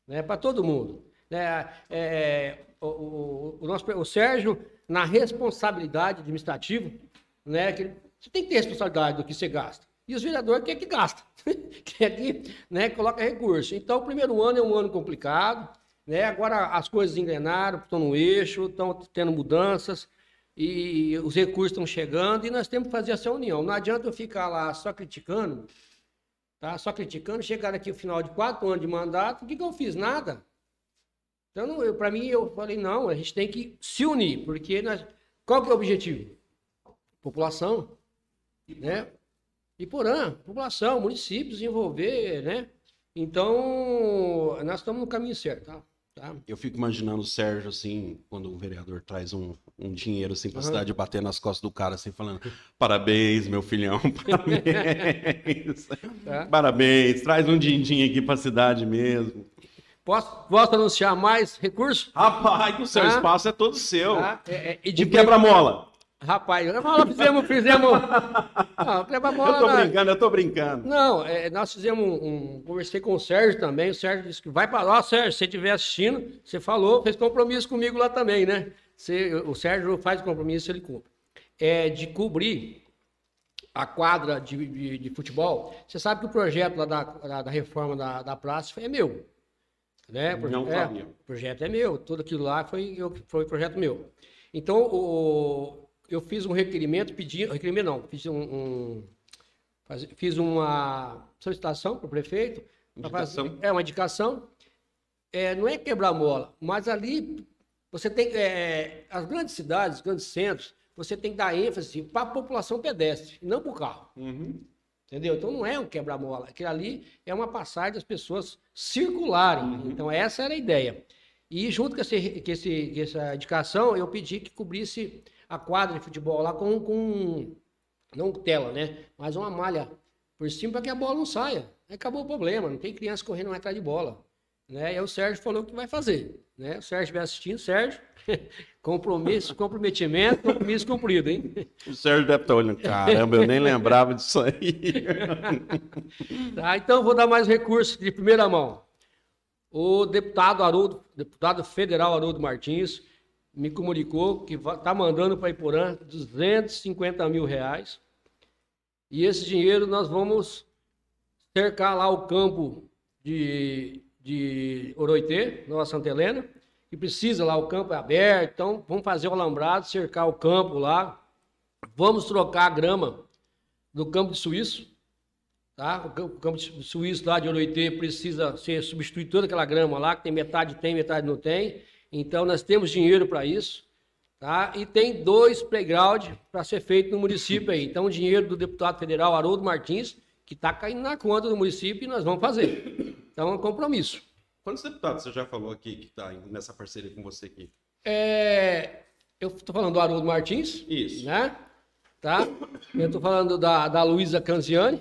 né? Para todo mundo. Né? É, o, o, o nosso, o Sérgio, na responsabilidade administrativa, né? Que você tem que ter responsabilidade do que você gasta. E os vereadores quer que gasta, quer que né, coloca recurso. Então, o primeiro ano é um ano complicado, né? Agora as coisas engrenaram, estão no eixo, estão tendo mudanças e os recursos estão chegando e nós temos que fazer essa união. Não adianta eu ficar lá só criticando, tá? Só criticando, chegar aqui no final de quatro anos de mandato, o que, que eu fiz? Nada. Então, para mim, eu falei, não, a gente tem que se unir, porque nós... qual que é o objetivo? População, né? Iporã, população, município, desenvolver, né? Então, nós estamos no caminho certo, tá? tá? Eu fico imaginando o Sérgio, assim, quando o vereador traz um, um dinheiro, assim, pra Aham. cidade, bater nas costas do cara, assim, falando: parabéns, meu filhão, parabéns. Tá. Parabéns, traz um din-din aqui pra cidade mesmo. Posso, posso anunciar mais recursos? Rapaz, o seu Ah. é todo seu. Tá? É, é, e De quebra-mola. Rapaz, nós fizemos, fizemos. Não, quebra-mola. Eu tô nós- brincando, eu tô brincando. Não, é, nós fizemos um, um- Conversei com o Sérgio também. O Sérgio disse que vai para lá, Sérgio, se você estiver assistindo, você falou, fez compromisso comigo lá também, né? Você- o Sérgio faz compromisso, ele cumpre. É de cobrir a quadra de, de- de futebol. Você sabe que o projeto lá da, da, da reforma da, da praça é meu. Né? Não é, sabia. O projeto é meu, tudo aquilo lá foi, eu, foi projeto meu. Então, o, eu fiz um requerimento, pedi, requerimento não, fiz um, um- faz- fiz uma solicitação para o prefeito. fazer- Indicação. é uma indicação. É, não é quebrar mola, mas ali você tem é, as grandes cidades, os grandes centros, você tem que dar ênfase para a população pedestre, e não para o carro. Uhum. Entendeu? Então não é um quebra-mola. Aquilo ali é uma passagem das pessoas circularem. Uhum. Então essa era a ideia. E junto com, esse, com, esse, com essa indicação, eu pedi que cobrisse a quadra de futebol lá com, com não tela, né? Mas uma malha por cima para que a bola não saia. Aí acabou o problema, não tem criança correndo atrás de bola. Né? E aí o Sérgio falou que vai fazer. Né? O Sérgio estiver assistindo, Sérgio, compromisso, comprometimento, compromisso cumprido, hein? O Sérgio deve estar olhando. Caramba, eu nem lembrava disso aí. Tá, então vou dar mais recursos de primeira mão. O deputado Haroldo, deputado federal Haroldo Martins, me comunicou que está mandando para Iporã 250 mil reais. E esse dinheiro nós vamos cercar lá o campo de, de Oroitê, Nova Santa Helena, que precisa lá, o campo é aberto, então vamos fazer o alambrado, cercar o campo lá, vamos trocar a grama do campo de Suíço, tá? O campo de Suíço lá de Oroitê precisa ser substituído toda aquela grama lá, que tem metade tem, metade não tem, então nós temos dinheiro para isso, tá? E tem dois playground para ser feito no município aí, então o dinheiro do deputado federal Haroldo Martins, que está caindo na conta do município e nós vamos fazer. Então é um compromisso. Quantos deputados você já falou aqui que está nessa parceria com você aqui? É, eu estou falando do Haroldo Martins. Isso. Né? Tá? Eu estou falando da, da Luísa Canziani.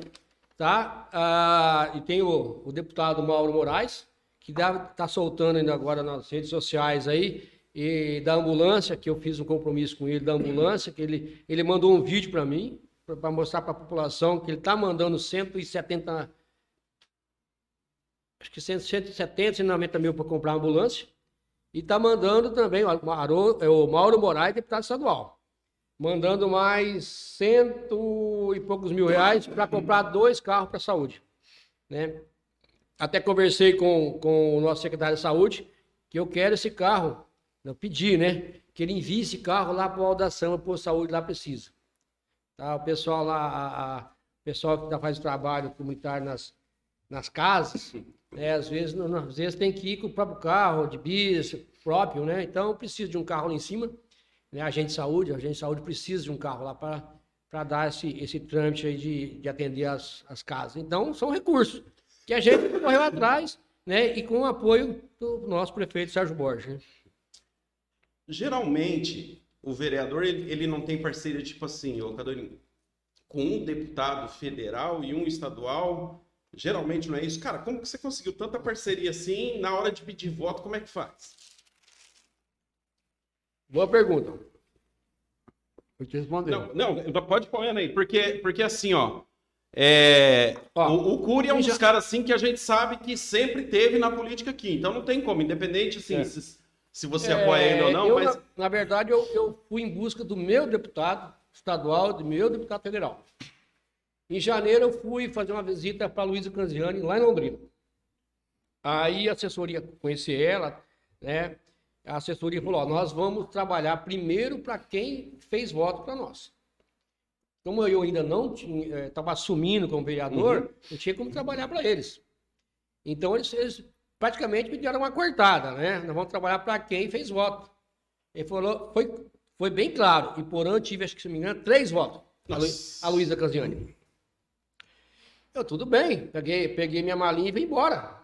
Tá? Ah, e tem o, o, deputado Mauro Moraes, que está soltando ainda agora nas redes sociais aí, e da ambulância, que eu fiz um compromisso com ele da ambulância, que ele, ele mandou um vídeo para mim, para mostrar para a população que ele está mandando 170 acho que 170, 190 mil para comprar uma ambulância. E está mandando também é o Mauro Moraes, deputado estadual. Mandando mais cento e poucos mil reais para comprar dois carros para a saúde. Né? Até conversei com, com o nosso secretário de saúde, que eu quero esse carro, eu pedi, né? Que ele envie esse carro lá para o Aldação, para a saúde lá precisa. Tá? O pessoal lá, o pessoal que tá, faz o trabalho comunitário nas, nas casas, né? Às, vezes, não, às vezes tem que ir com o próprio carro, de bis próprio, né? Então precisa de um carro lá em cima. Né? A agente de saúde, a agente de saúde precisa de um carro lá para dar esse, esse trâmite aí de, de atender as, as casas. Então, são recursos que a gente correu atrás, né? E com o apoio do nosso prefeito Sérgio Borges. Né? Geralmente, o vereador ele, ele não tem parceria tipo assim, ô Cadorinho, com um deputado federal e um estadual Geralmente não é isso. Cara, como que você conseguiu tanta parceria assim na hora de pedir voto? Como é que faz? Boa pergunta. Vou te responder. Não, não pode pôr aí. Porque, porque assim, ó. É, ó o, o Cury é um já... dos caras assim que a gente sabe que sempre teve na política aqui. Então não tem como, independente assim, é. se, se você é, apoia ele ou não. Eu, mas... na, na verdade, eu, eu fui em busca do meu deputado estadual, do meu deputado federal. Em janeiro eu fui fazer uma visita para Luísa Canziani, lá em Londrina. Aí a assessoria, conheci ela, né? A assessoria falou: ó, nós vamos trabalhar primeiro para quem fez voto para nós. Como eu ainda não estava eh, assumindo como vereador, uhum. não tinha como trabalhar para eles. Então eles, eles, praticamente me deram uma cortada, né? Nós vamos trabalhar para quem fez voto. Ele falou, foi, foi bem claro. E por ano tive, acho que se não me engano, três votos. Nossa. A Luísa Canziani. Eu, tudo bem, peguei, peguei minha malinha e vim embora.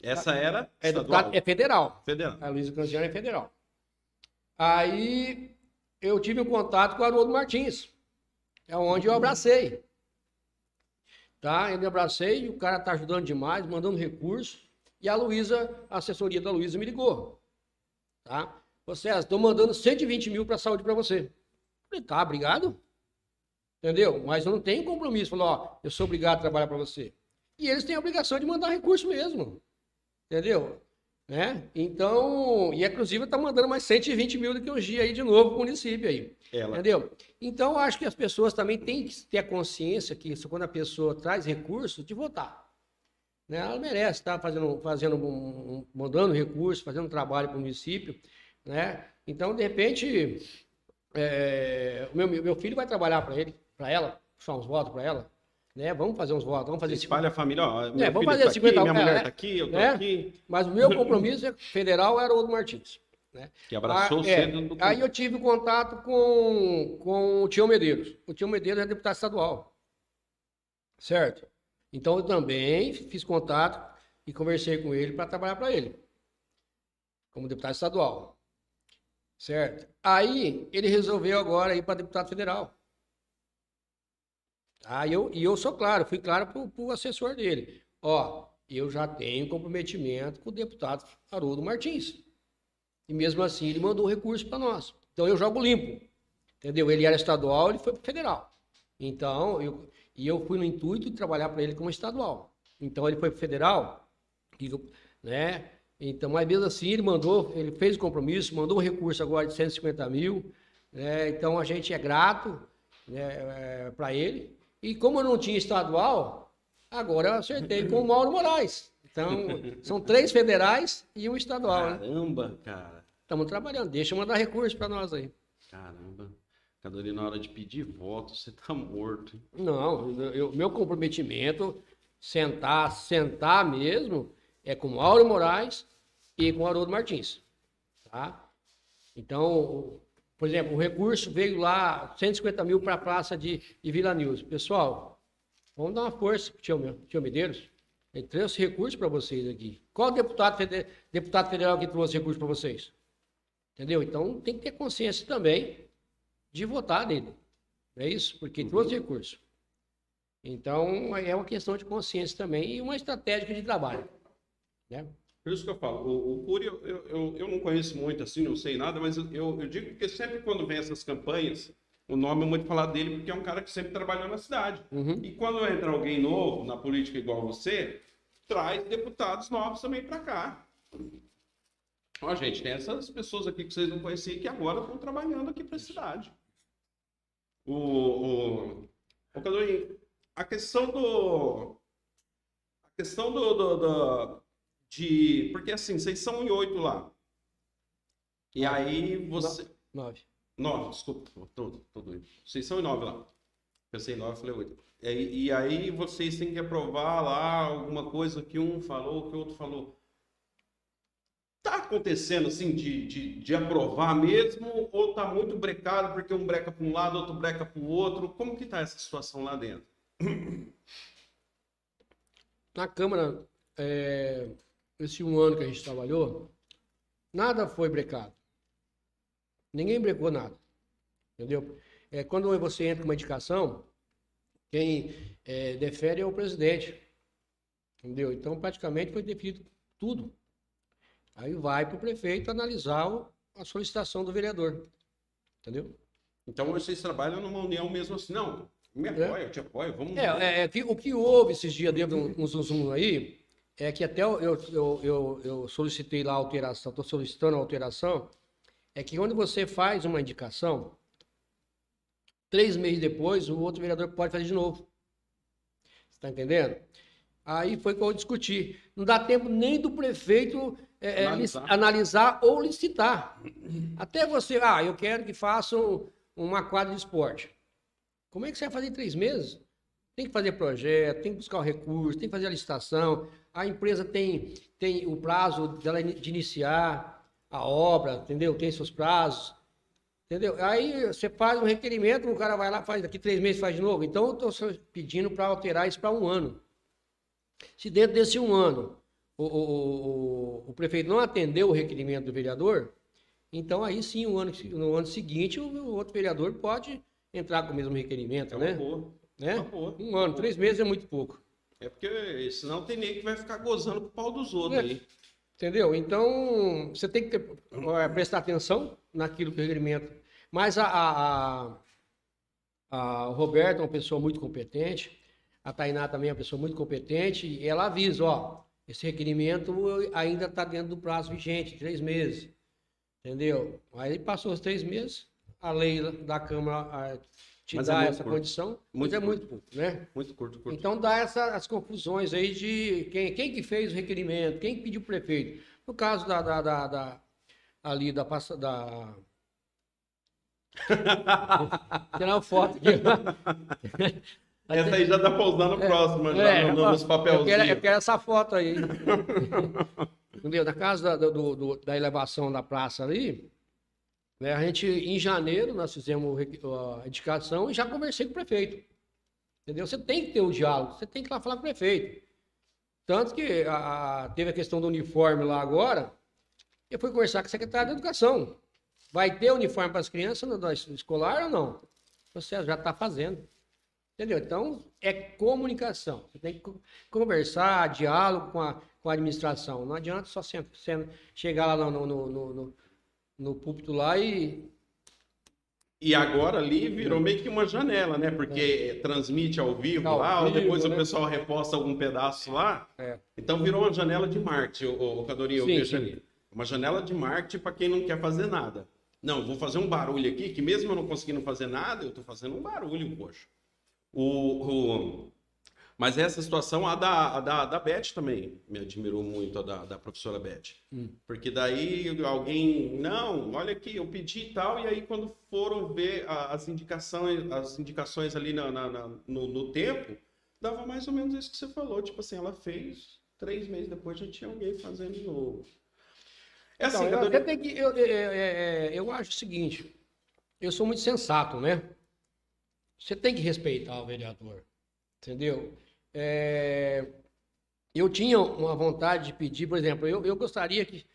Essa era é, deputado, é federal. Federal. A Luísa Canziano é federal. Aí eu tive um contato com o Haroldo Martins. É onde eu abracei. Tá? Eu me abracei e o cara tá ajudando demais, mandando recurso. E a Luísa, a assessoria da Luísa me ligou. Tá? Você, estou mandando 120 mil para a saúde para você. Eu falei, tá, obrigado. Entendeu? Mas eu não tenho compromisso. Falou, ó, eu sou obrigado a trabalhar para você. E eles têm a obrigação de mandar recurso mesmo. Entendeu? Né? Então, e inclusive está mandando mais 120 mil do que hoje aí de novo para o município aí. Ela. Entendeu? Então, acho que as pessoas também têm que ter a consciência que quando a pessoa traz recurso, de votar. Né? Ela merece estar tá fazendo, fazendo um, mandando recurso, fazendo um trabalho para o município. Né? Então, de repente, é, o meu, meu filho vai trabalhar para ele para ela, puxar uns votos para ela. Né? Vamos fazer uns votos, vamos fazer Espalha 50... a família, ó. É, vamos fazer tá 50 aqui, minha mulher está aqui, eu tô né? aqui. Mas o meu compromisso é federal era o do Martins. Né? Que abraçou ah, é, do Aí eu tive contato com, com o Tio Medeiros. O Tio Medeiros é deputado estadual. Certo? Então eu também fiz contato e conversei com ele para trabalhar para ele. Como deputado estadual. Certo? Aí ele resolveu agora ir para deputado federal. Ah, eu, e eu sou claro, fui claro para o assessor dele. Ó, eu já tenho comprometimento com o deputado Haroldo Martins. E mesmo assim ele mandou recurso para nós. Então eu jogo limpo. Entendeu? Ele era estadual, ele foi para federal. Então, eu, e eu fui no intuito de trabalhar para ele como estadual. Então ele foi para federal, né? Então, mas mesmo assim ele mandou, ele fez o compromisso, mandou um recurso agora de 150 mil. Né? Então a gente é grato né, é, para ele. E como eu não tinha estadual, agora eu acertei com o Mauro Moraes. Então, são três federais e um estadual. né? Caramba, cara. Estamos trabalhando. Deixa eu mandar recurso para nós aí. Caramba. Cadori, na hora de pedir voto, você tá morto. hein? Não, eu- meu comprometimento, sentar, sentar mesmo, é com o Mauro Moraes e com o Haroldo Martins. Tá? Então, por exemplo, o recurso veio lá, 150 mil para a praça de, de Vila News. Pessoal, vamos dar uma força para o tio, Medeiros. Ele trouxe recurso para vocês aqui. Qual deputado, deputado federal que trouxe recurso para vocês? Entendeu? Então tem que ter consciência também de votar nele. É isso? Porque trouxe recurso. Então é uma questão de consciência também e uma estratégia de trabalho. Né? Por isso que eu falo, o, o Cury, eu, eu, eu não conheço muito assim, não sei nada, mas eu, eu digo que sempre quando vem essas campanhas, o nome é muito falado dele porque é um cara que sempre trabalhou na cidade. Uhum. E quando entra alguém novo na política igual você, traz deputados novos também para cá. Ó, gente, tem essas pessoas aqui que vocês não conheciam que agora estão trabalhando aqui para a cidade. O, o, o a questão do. A questão do, do, do- de. Porque assim, vocês são em oito lá. E aí você. Nove. Nove, desculpa, tô, tô doido. Vocês são em nove lá. Pensei em nove, falei oito. E, aí- e aí vocês têm que aprovar lá alguma coisa que um falou, que o outro falou. Tá acontecendo assim de, de, de aprovar mesmo ou tá muito brecado porque um breca para um lado, outro breca para o outro? Como que tá essa situação lá dentro? Na Câmara, é, esse um ano que a gente trabalhou, nada foi brecado. Ninguém brecou nada. Entendeu? É, quando você entra com uma indicação, quem é, defere é o presidente. Entendeu? Então, praticamente foi definido tudo. Aí vai para o prefeito analisar o- a solicitação do vereador. Entendeu? Então vocês trabalham numa união mesmo assim, não? Me apoia, eu te apoio, vamos. É, é, é que, o que houve esses dias dentro um zum zum aí é que até eu, eu, eu, eu solicitei lá a alteração, estou solicitando a alteração, é que quando você faz uma indicação, três meses depois, o outro vereador pode fazer de novo. Você está entendendo? Aí foi que eu discuti. Não dá tempo nem do prefeito é, é, Analisar. analisar ou licitar. Até você, ah, eu quero que façam uma quadra de esporte. Como é que você vai fazer em três meses? Tem que fazer projeto, tem que buscar o recurso, tem que fazer a licitação. A empresa tem, tem o prazo dela de iniciar a obra, entendeu? Tem seus prazos. Entendeu? Aí você faz um requerimento, o cara vai lá, faz daqui três meses, faz de novo. Então, eu estou pedindo para alterar isso para um ano. Se dentro desse um ano o, o, o, o prefeito não atendeu o requerimento do vereador, então aí sim, o ano, no ano seguinte, o, outro vereador pode entrar com o mesmo requerimento, É né? boa. né? Boa. Um ano, três meses é muito pouco. É porque senão tem nem que vai ficar gozando pro pau dos outros É. aí. Entendeu? Então, você tem que ter- eh, prestar atenção naquilo que o requerimento. Mas a, a, a- o Roberto é uma pessoa muito competente, a Tainá também é uma pessoa muito competente, e ela avisa, ó, esse requerimento ainda está dentro do prazo vigente, três meses. Entendeu? Aí passou os três meses, a lei da Câmara te Mas é dá muito essa curto. condição, Muito mas é curto. muito né? Muito curto, curto. Então dá essa, as confusões aí de quem, quem que fez o requerimento, quem que pediu o prefeito. No caso da, da, da, da- ali da passa da tirar uma foto aqui. Essa aí já dá pra usar no próximo, já É, no, nos eu papelzinhos. quero, eu quero essa foto aí. Entendeu? Na casa da, do- do- da elevação da praça ali, né, a gente, em janeiro, nós fizemos a indicação e já conversei com o prefeito. Entendeu? Você tem que ter o diálogo, você tem que ir lá falar com o prefeito. Tanto que a- a- teve a questão do uniforme lá agora, eu fui conversar com a secretária da Educação. Vai ter uniforme para as crianças no escolar ou não? Você já está fazendo. Entendeu? Então, é comunicação. Você tem que co- conversar, diálogo com a, com a administração. Não adianta só sempre, sempre chegar lá no, no, no, no, púlpito lá e. E agora ali virou meio que uma janela, né? Porque transmite ao vivo Ao lá, ou vivo, depois o né? pessoal reposta algum pedaço lá. É. Então virou uma janela de marketing, o, o Cadorinho, eu vejo ali. Uma janela de marketing para quem não quer fazer nada. Não, vou fazer um barulho aqui, que mesmo eu não conseguindo fazer nada, eu tô fazendo um barulho, poxa. O, o- Mas essa situação, a da, a da, da Beth também me admirou muito, a da, da professora Beth. Hum. Porque daí alguém, não, olha aqui, eu pedi e tal, e aí quando foram ver a- as indicações, as indicações ali na, na- na- no, no tempo, dava mais ou menos isso que você falou. Tipo assim, ela fez, três meses depois já tinha alguém fazendo de novo. É assim, Então, eu, até que, eu, é, é, é, eu acho o seguinte, eu sou muito sensato, né? Você tem que respeitar o vereador, entendeu? É, eu tinha uma vontade de pedir, por exemplo, eu, eu gostaria que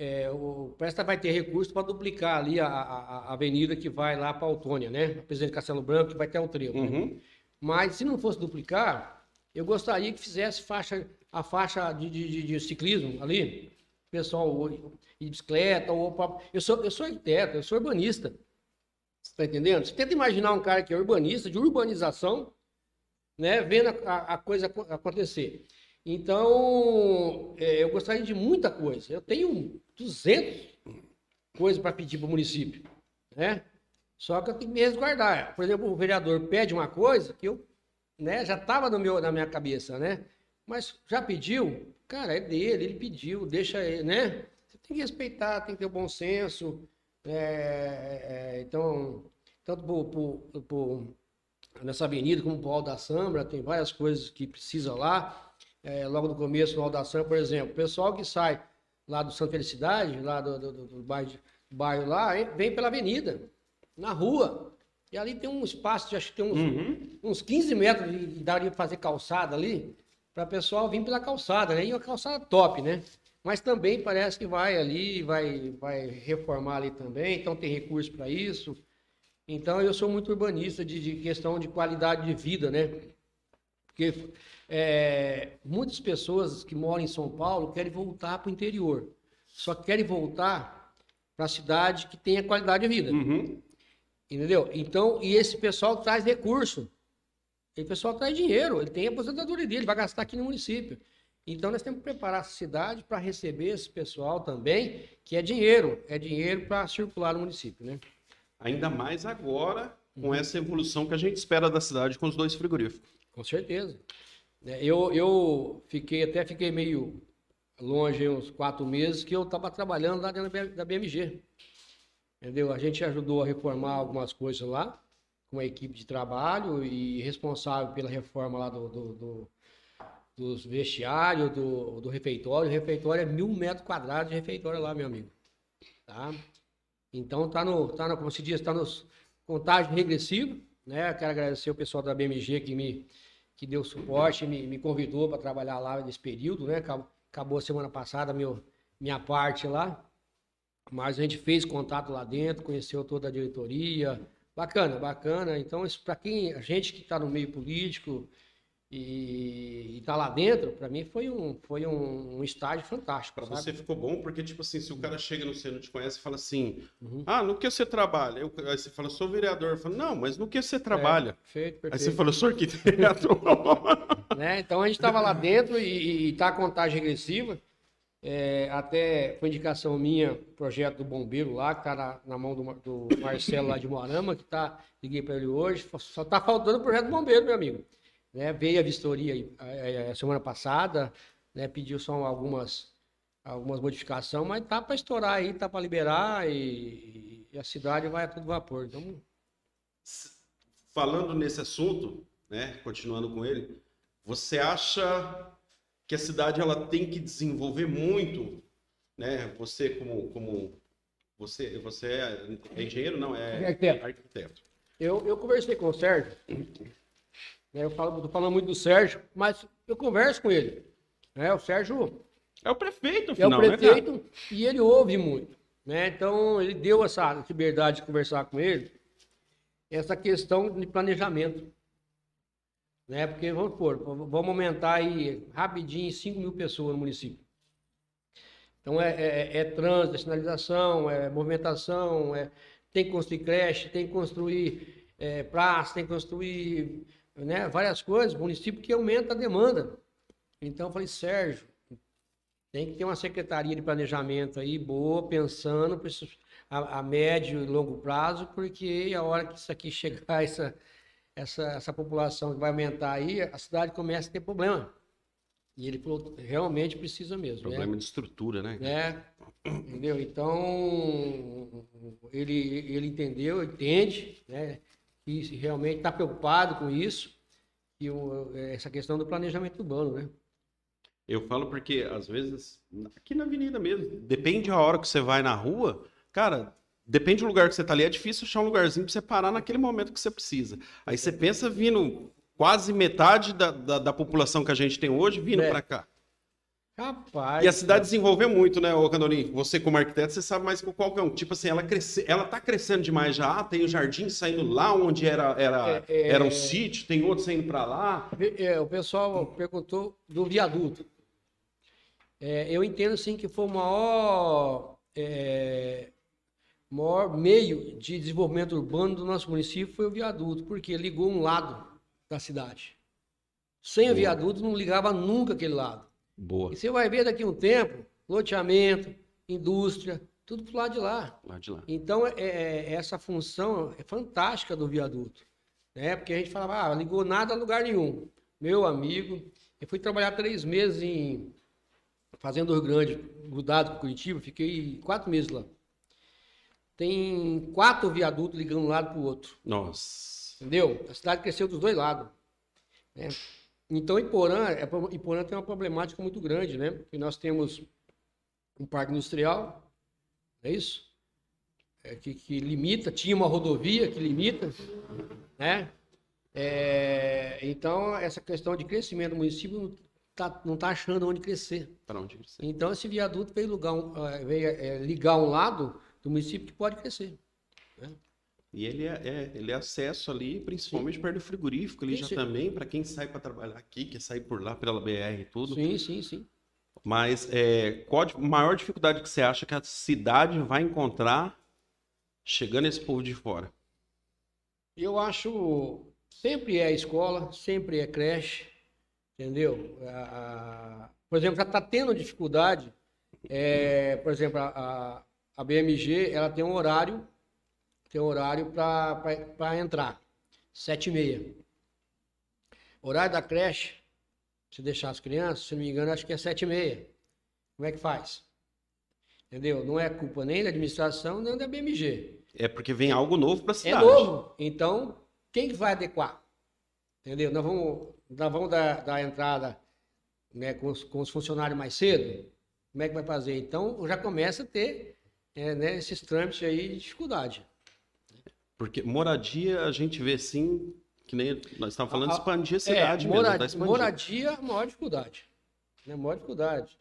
é, o Presta vai ter recurso para duplicar ali a, a- a avenida que vai lá para Autônia, né? A Presidente Castelo Branco, que vai até o trevo. né? Uhum. Mas se não fosse duplicar, eu gostaria que fizesse faixa, a faixa de, de, de- ciclismo ali. Pessoal, de bicicleta, ou pra- eu sou Eu sou arquiteto, eu sou urbanista. Você está entendendo? Você tenta imaginar um cara que é urbanista, de urbanização, né, vendo a, a- coisa aco- acontecer. Então, é, eu gostaria de muita coisa. Eu tenho 200 coisas para pedir para o município, né? Só que eu tenho que me resguardar. Por exemplo, o vereador pede uma coisa que eu, né, já estava na minha cabeça, né? Mas já pediu? Cara, é dele, ele pediu, deixa ele, né? Você tem que respeitar, tem que ter o bom senso. é, é, então, tanto por- nessa avenida como o Alto da Sambra, tem várias coisas que precisa lá. É, logo no começo, no Alto da Sambra, por exemplo, o pessoal que sai lá do Santa Felicidade, lá do, do- do- do bairro, bairro lá, vem pela avenida, na rua. E ali tem um espaço, de, acho que tem uns, Uhum. uns 15 metros de, de daria para fazer calçada ali, para o pessoal vir pela calçada, né? E uma calçada top, né? Mas também parece que vai ali, vai, vai reformar ali também, então tem recurso para isso. Então eu sou muito urbanista de, de questão de qualidade de vida, né? Porque é, muitas pessoas que moram em São Paulo querem voltar para o interior, só querem voltar para a cidade que tenha qualidade de vida. Uhum. Entendeu? Então, e esse pessoal traz recurso. Esse pessoal traz dinheiro, ele tem a aposentadoria dele, vai gastar aqui no município. Então, nós temos que preparar a cidade para receber esse pessoal também, que é dinheiro, é dinheiro para circular no município, né? Ainda mais agora, Uhum. com essa evolução que a gente espera da cidade com os dois frigoríficos. Com certeza. Né, Eu, eu fiquei, até fiquei meio longe, uns quatro meses, que eu estava trabalhando lá dentro da BMG. Entendeu? A gente ajudou a reformar algumas coisas lá, com a equipe de trabalho e responsável pela reforma lá do, do- do- dos vestiários, do, do refeitório. O refeitório é mil metros quadrados de refeitório lá, meu amigo. Tá? Então tá no, tá no, como se diz, tá nos contagem regressiva, né? Quero agradecer o pessoal da BMG que me que deu suporte, me, me convidou para trabalhar lá nesse período, né? Acabou, semana passada meu, minha parte lá, mas a gente fez contato lá dentro, conheceu toda a diretoria, bacana, bacana. Então para quem a gente que está no meio político e está lá dentro, para mim foi um foi um, um estágio fantástico. Sabe? você ficou bom, porque, tipo assim, se o cara chega no você não te conhece e fala assim, Uhum. ah, no que você trabalha? Eu- aí você fala, sou vereador. Eu falo, não, mas no que você trabalha? Perfeito, Aí perfeito. você fala, sou arquiteto. né? Então a gente estava lá dentro e está a contagem regressiva. É, até foi indicação minha, projeto do bombeiro lá, que está na, na mão do, do Marcelo lá de Moarama, que tá, liguei para ele hoje. Só está faltando o projeto do bombeiro, meu amigo. Né? Veio a vistoria a, a semana passada, né? pediu só algumas, algumas modificações, mas tá para estourar aí, tá para liberar e, e a cidade vai a todo vapor. Então, Falando nesse assunto, né, continuando com ele, você acha que a cidade ela tem que desenvolver muito, né? Você como como você você é, é engenheiro não é Arquiteto. arquiteto. Eu, eu conversei com o Sérgio, eu falo, tô falando muito do Sérgio, mas eu converso com ele. Né, o Sérgio É o prefeito, é afinal, o né, prefeito e ele ouve muito. Né? Então, ele deu essa liberdade de conversar com ele, essa questão de planejamento. Né? Porque, vamos supor, vamos aumentar aí rapidinho 5 mil pessoas no município. Então, é, é, é trânsito, é sinalização, é movimentação, é, tem que construir creche, tem que construir é, praça, tem que construir né, várias coisas, município que aumenta a demanda. Então, eu falei, Sérgio, tem que ter uma secretaria de planejamento aí boa, pensando a, a médio e longo prazo, porque a hora que isso aqui chegar, essa, essa, essa população que vai aumentar aí, a cidade começa a ter problema. E ele falou, realmente precisa mesmo. Problema né? de estrutura, né? né? Entendeu? Então, ele, ele entendeu, entende, né? Que realmente está preocupado com isso, e o, essa questão do planejamento urbano, né? Eu falo porque, às vezes, aqui na avenida mesmo, depende a hora que você vai na rua, cara, depende do lugar que você tá ali, é difícil achar um lugarzinho para você parar naquele momento que você precisa. Aí você pensa vindo quase metade da, da, da população que a gente tem hoje vindo É. para cá. Rapaz. E a cidade desenvolveu muito, né, ô Candolim? Você como arquiteto, você sabe mais que qualquer um. Tipo assim, ela cresce, ela tá crescendo demais já. Tem o jardim saindo lá onde era, era, É, é. era um sítio, tem outro saindo para lá. É, o pessoal perguntou do viaduto. É, eu entendo sim que foi o maior, é, maior meio de desenvolvimento urbano do nosso município foi o viaduto, porque ligou um lado da cidade. Sem o viaduto não ligava nunca aquele lado. Boa. E você vai ver daqui a um tempo, loteamento, indústria, tudo pro lado de lá. De lá. Então, é, é- essa função é fantástica do viaduto. Né? Porque a gente falava, ah, ligou nada a lugar nenhum. Meu amigo, eu fui trabalhar três meses em Fazenda Rio Grande, grudado com Curitiba, fiquei quatro meses lá. Tem quatro viadutos ligando um lado para o outro. Nossa. Entendeu? A cidade cresceu dos dois lados. né? Então, Iporã, é, Iporã tem uma problemática muito grande, né? Porque nós temos um parque industrial, é isso? É, que, que limita, tinha uma rodovia que limita, né? É, então, essa questão de crescimento do município não está tá achando onde crescer. Para onde crescer? Então, esse viaduto veio, lugar eh, veio eh, ligar um lado do município que pode crescer. E ele é, é- ele é acesso ali, principalmente perto do frigorífico, Sim, já sim. também, para quem sai para trabalhar aqui, quer sair por lá pela BR e tudo. Sim, sim, sim. Mas é, qual a maior dificuldade que você acha que a cidade vai encontrar chegando esse povo de fora? Eu acho sempre é escola, sempre é creche, entendeu? A- por exemplo, já está tendo dificuldade. é, por exemplo, a, a, a BMG ela tem um horário, tem horário para entrar, sete e meia. Horário da creche, se deixar as crianças, se não me engano, acho que é sete e meia. Como é que faz? Entendeu? Não é culpa nem da administração, nem da BMG. É porque vem algo novo para a É cidade. novo. Então, quem que vai adequar? Entendeu? Nós vamos, nós vamos dar, dar a entrada né, com, os, com os funcionários mais cedo? Como é que vai fazer? Então, já começa a ter é, né, esses trâmites aí de dificuldade. Porque moradia a gente vê sim, que nem nós estávamos falando, A- expandir a É, cidade mora- mesmo. tá moradia, a maior dificuldade. Né? Maior dificuldade.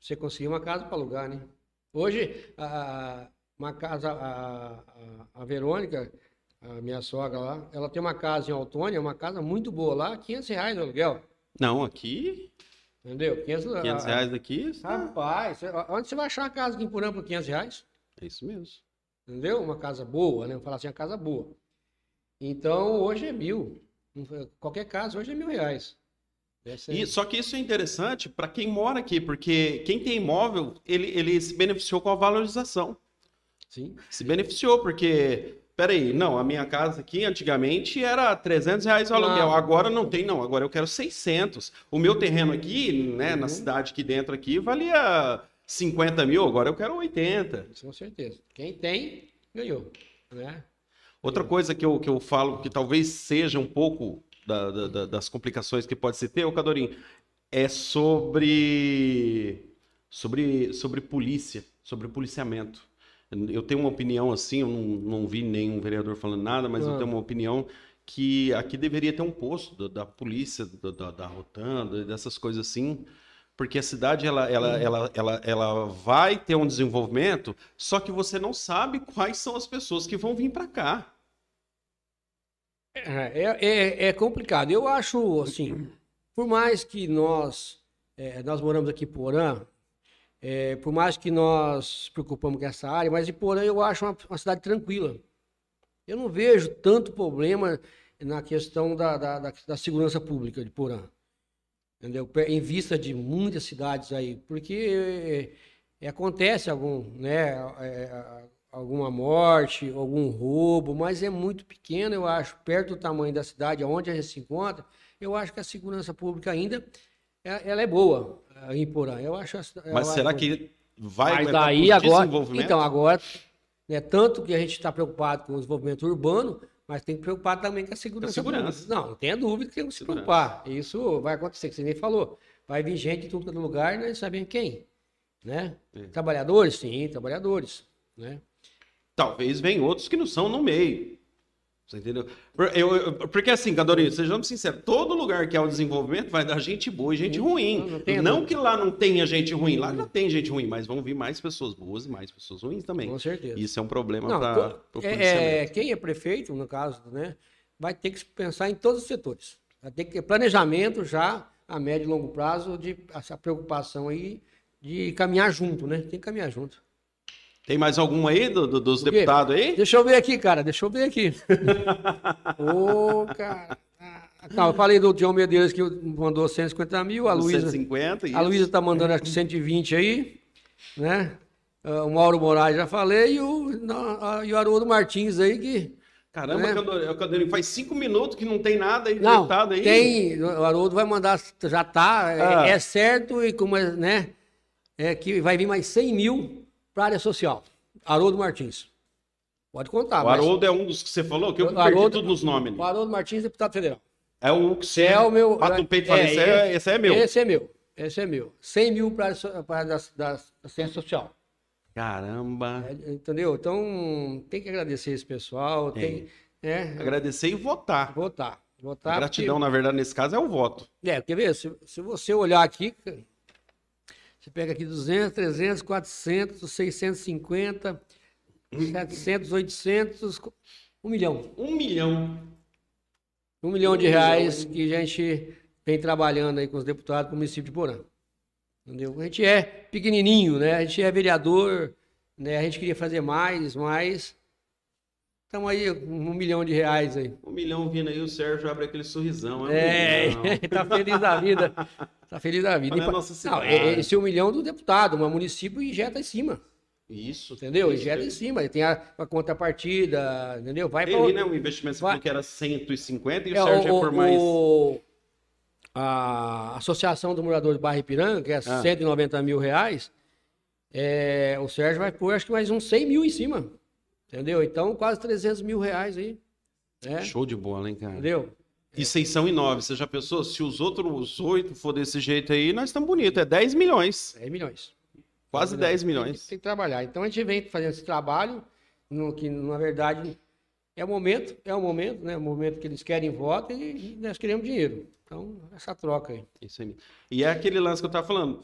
Você conseguir uma casa para alugar, né? Hoje, a, uma casa, a, a, Verônica, a minha sogra lá, ela tem uma casa em Autônia, uma casa muito boa lá, 500 reais no aluguel. Não, aqui, Entendeu? 500, 500 a- reais daqui, tá- Rapaz, onde você vai achar uma casa aqui em Porã por 500 reais? é isso mesmo. Entendeu? Uma casa boa, né? Vamos falar assim, uma casa boa. Então, hoje é mil. Qualquer casa hoje é mil reais. É- E, só que isso é interessante para quem mora aqui, porque quem tem imóvel, ele, ele se beneficiou com a valorização. Sim. Se beneficiou, porque, peraí, não, a minha casa aqui antigamente era 300 reais o aluguel, Não. agora não tem, não, agora eu quero 600. O meu terreno aqui, né, na Uhum. cidade aqui dentro aqui, valia 50 mil, agora eu quero 80. Isso com certeza. Quem tem, ganhou. Né? Outra coisa que eu, que eu falo que talvez seja um pouco da- da- da- das complicações que pode se ter, ô Cadorim, é sobre, sobre, sobre polícia, sobre policiamento. Eu tenho uma opinião assim, eu não, não vi nenhum vereador falando nada, mas eu Ah. tenho uma opinião que aqui deveria ter um posto da, da polícia, da, da, da Rotan, da- dessas coisas assim, porque a cidade ela, ela, ela, ela, ela vai ter um desenvolvimento, só que você não sabe quais são as pessoas que vão vir para cá. É, é, é complicado. Eu acho, assim, por mais que nós, é, nós moramos aqui em Porã, é, por mais que nós preocupamos com essa área, mas em Porã eu acho uma, uma cidade tranquila. Eu não vejo tanto problema na questão da, da, da, da segurança pública de Porã. Entendeu? Em vista de muitas cidades aí, porque é, é, acontece algum, né? é, alguma morte, algum roubo, mas é muito pequeno, eu acho, perto do tamanho da cidade, onde a gente se encontra, eu acho que a segurança pública ainda é- ela é boa eh, em Porã. Eu acho. eu Mas será acho- que vai mas daí agora, desenvolvimento? então agora, né, tanto que a gente está preocupado com o desenvolvimento urbano, mas tem que preocupar também com a segurança. Segurança. Não, não tenha dúvida que tem que se Segurança. preocupar. Isso vai acontecer, que você nem falou. Vai vir gente de tudo quanto é lugar, nós sabemos quem, né? É. Trabalhadores, sim, trabalhadores, né? Talvez venham outros que não são no meio. Você entendeu? Eu- eu- porque assim, Cadorinho, sejamos sinceros, todo lugar que há o desenvolvimento vai dar gente boa e gente ruim. não que lá não tenha gente ruim, lá já tem gente ruim, mas vão vir mais pessoas boas e mais pessoas ruins também. Com certeza. Isso é um problema para to- é, é, quem é prefeito, no caso, né, vai ter que pensar em todos os setores. Vai ter que ter planejamento já a médio e longo prazo de essa preocupação aí de caminhar junto, né? Tem que caminhar junto. Tem mais algum aí do- do- dos deputados aí? Deixa eu ver aqui, cara. Deixa eu ver aqui. Ô, cara. Ah, Não, eu falei do John Medeiros que mandou 150 mil, a Luísa. 150, A. Luísa tá mandando acho que 120 aí, né? Ah, O Mauro Moraes já falei, e o, e o Haroldo Martins aí que. Caramba, né? Cadorinho, Cadorinho, faz cinco minutos que não tem nada aí Não, deputado aí. tem. O Haroldo vai mandar, já tá, é- Ah. é, certo, e como é, né? É que vai vir mais 100 mil para área social. Haroldo Martins. Pode contar. O mas- Haroldo é um dos que você falou, que eu O perdi Haroldo- tudo nos nomes. O Haroldo Martins, deputado federal. É o que você É o meu. bate no peito e fala, esse, é, esse é meu. Esse é meu. Esse é meu. 100 mil para a área da, da, ciência social. Caramba. É, entendeu? Então, tem que agradecer esse pessoal, tem, né, Agradecer e votar. votar. A Votar. gratidão, na verdade, nesse caso, é o voto. porque- é, quer ver? Se, se você olhar aqui, você pega aqui 200, 300, 400, 650, 700, 800, um milhão. Um milhão. Um milhão de reais que a gente vem trabalhando aí com os deputados do município de Porã. Entendeu? A gente é pequenininho, né? A gente é vereador, né? A gente queria fazer mais, mas estamos aí com um milhão de reais aí. Um milhão vindo aí, o Sérgio abre aquele sorrisão. É, um É, tá feliz da vida. Tá feliz da vida. Olha E pa- nossa Não, é- esse é um milhão do deputado, mas o município injeta em cima, Isso. entendeu? Isso. Injeta em cima. Tem a, a contrapartida, entendeu? Vai pra Ele, né, o investimento você Vai- que era 150 e o É, Sérgio o- é por mais. o- a Associação do Morador de Barra Ipiranga, que é Ah. 190 mil reais, é, o Sérgio vai pôr acho que mais uns 100 mil em cima. Entendeu? Então, quase 300 mil reais aí. né? Show de bola, hein, cara? Entendeu? E vocês são em nove. Você já pensou? Se os outros oito for desse jeito aí, nós estamos bonitos. É 10 milhões. 10 milhões. Quase 10 milhões. Tem que trabalhar. Então, a gente vem fazendo esse trabalho, no, que na verdade é o momento, é o momento, né? O momento que eles querem voto e, e nós queremos dinheiro. Então, essa troca aí. Isso aí. E é aquele lance que eu tava falando.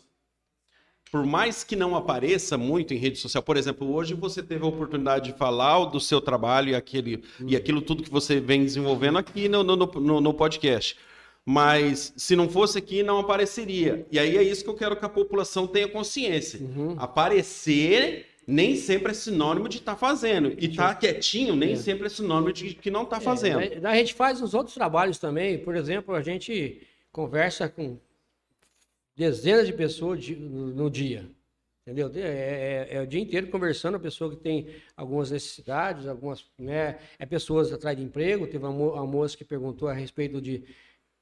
Por mais que não apareça muito em rede social, por exemplo, hoje você teve a oportunidade de falar do seu trabalho e, aquele, e aquilo tudo que você vem desenvolvendo aqui no, no, no, no podcast. Mas se não fosse aqui, não apareceria. E aí é isso que eu quero que a população tenha consciência. Uhum. Aparecer nem sempre é sinônimo de estar fazendo. E estar quietinho nem É. sempre é sinônimo de que não está fazendo. É, a gente faz os outros trabalhos também. Por exemplo, a gente conversa com dezenas de pessoas no, dia. Entendeu? É, é- é o dia inteiro conversando, a pessoa que tem algumas necessidades, algumas, né, é pessoas atrás de emprego. Teve uma, uma moça que perguntou a respeito de,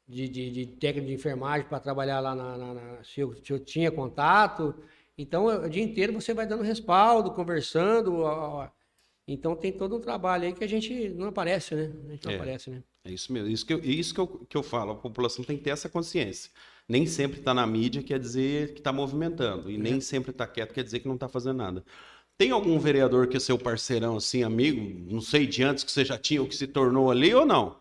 de, de, de técnica de enfermagem para trabalhar lá na, na- na- se, eu, se eu tinha contato. Então, é- o dia inteiro você vai dando respaldo, conversando. ó, ó. Então, tem todo um trabalho aí que a gente não aparece, né? A gente não É. aparece, né? É isso mesmo. Isso que eu, isso que eu, que eu falo. A população tem que ter essa consciência. Nem sempre está na mídia quer dizer que está movimentando. E nem sempre está quieto quer dizer que não está fazendo nada. Tem algum vereador que é seu parceirão, assim, amigo? Não sei, de antes que você já tinha ou que se tornou ali ou não?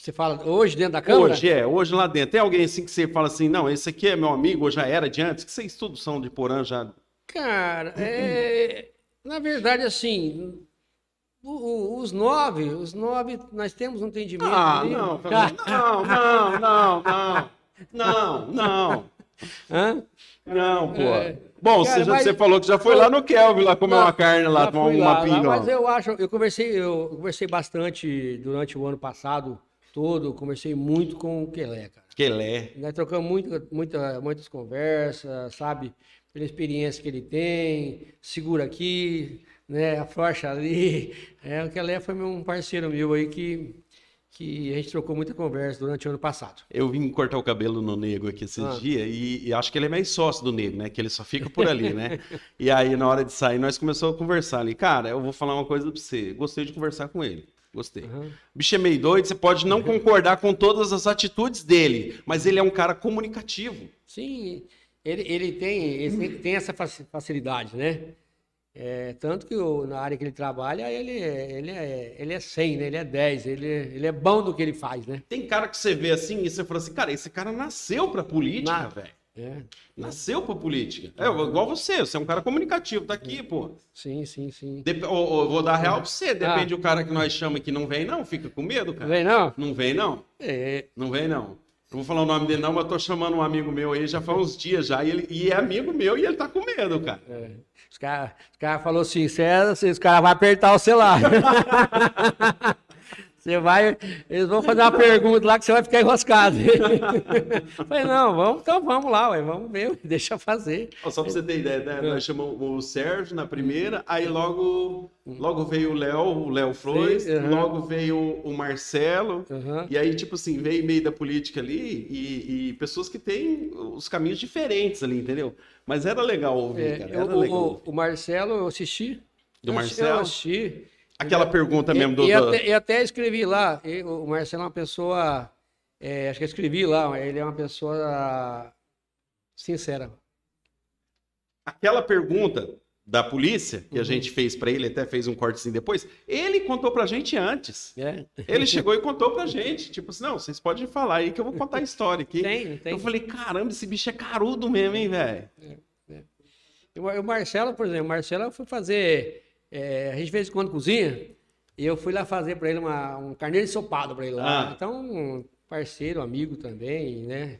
Você fala hoje dentro da Câmara? Hoje é, hoje lá dentro. Tem alguém assim que você fala assim, não, esse aqui é meu amigo ou já era de antes? Que vocês todos são de Porã já. Cara, é, na verdade, assim, o- o- os nove, os nove, nós temos um entendimento. Ah, ali. não, não, não, não, não. Não, não. Hã? Não, pô. É. Bom, Cara, você, já- mas- você falou que já foi lá no Kelvin lá comer Não, uma carne lá, tomar uma lá, lá, pinga. Mas lá. eu acho, eu conversei, eu conversei bastante durante o ano passado todo, conversei muito com o Quelé, cara. Quelé. Nós trocamos muita, muita, muitas conversas, sabe? Pela experiência que ele tem, segura aqui, né, a Frocha ali. É, o Kelé foi um parceiro meu aí que, que a gente trocou muita conversa durante o ano passado. Eu vim cortar o cabelo no Nego aqui esses Ah. dias e, e acho que ele é meio sócio do Nego, né? Que ele só fica por ali, né? e aí, na hora de sair, nós começamos a conversar ali. Cara, eu vou falar uma coisa pra você. Gostei de conversar com ele. Gostei. O bicho é meio doido, você pode não concordar com todas as atitudes dele, mas ele é um cara comunicativo. Sim, ele, ele tem, ele tem essa faci- facilidade, né? É, tanto que o- na área que ele trabalha, ele, é- ele, é, ele é 100, né? Ele é 10, ele, é- ele é bom do que ele faz, né? Tem cara que você vê assim e você fala assim, cara, esse cara nasceu pra política, Na- velho. É, Nasceu pra política. É igual você, você é um cara comunicativo, tá aqui, pô. sim, sim, sim. Dep- ô, ô, vou dar real pra você, depende do cara que nós chamamos que não vem, não, fica com medo, Não cara. vem, não? Não vem, não. É, Não vem, não. Não vou falar o nome dele, não, mas tô chamando um amigo meu aí já faz uns dias já. E, ele, e é amigo meu e ele tá com medo, cara. é. Os caras os cara falaram assim, César, os caras vão apertar o celular. Você vai, eles vão fazer uma pergunta lá que você vai ficar enroscado. Falei, não, vamos, então vamos lá, ué, vamos ver, deixa fazer. Só pra você ter ideia, né? Nós chamamos o Sérgio na primeira, aí logo, logo veio o Léo, o Léo Flores, Sim, aham. logo veio o Marcelo. Aham. E aí, tipo assim, veio meio da política ali e, e pessoas que têm os caminhos diferentes ali, entendeu? Mas era legal ouvir, É, cara. eu- Era o, legal. o- o Marcelo, eu assisti. Do Eu Marcelo? Eu assisti. Aquela pergunta mesmo do. E, e do- até, e até escrevi lá, e o Marcelo é uma pessoa, é, acho que eu escrevi lá, ele é uma pessoa sincera. Aquela pergunta da polícia que a Uhum. gente fez pra ele, até fez um cortezinho depois, ele contou pra gente antes. É. Ele chegou e contou pra gente. Tipo assim, não, vocês podem falar aí que eu vou contar a história aqui. Tem, tem. Eu falei, caramba, esse bicho é carudo mesmo, hein, velho? E O o Marcelo, por exemplo, o Marcelo fui fazer, é, a gente de vez em quando cozinha, e eu fui lá fazer para ele uma, um carneiro ensopado para ele lá. Ah. Então, um parceiro, amigo também, né?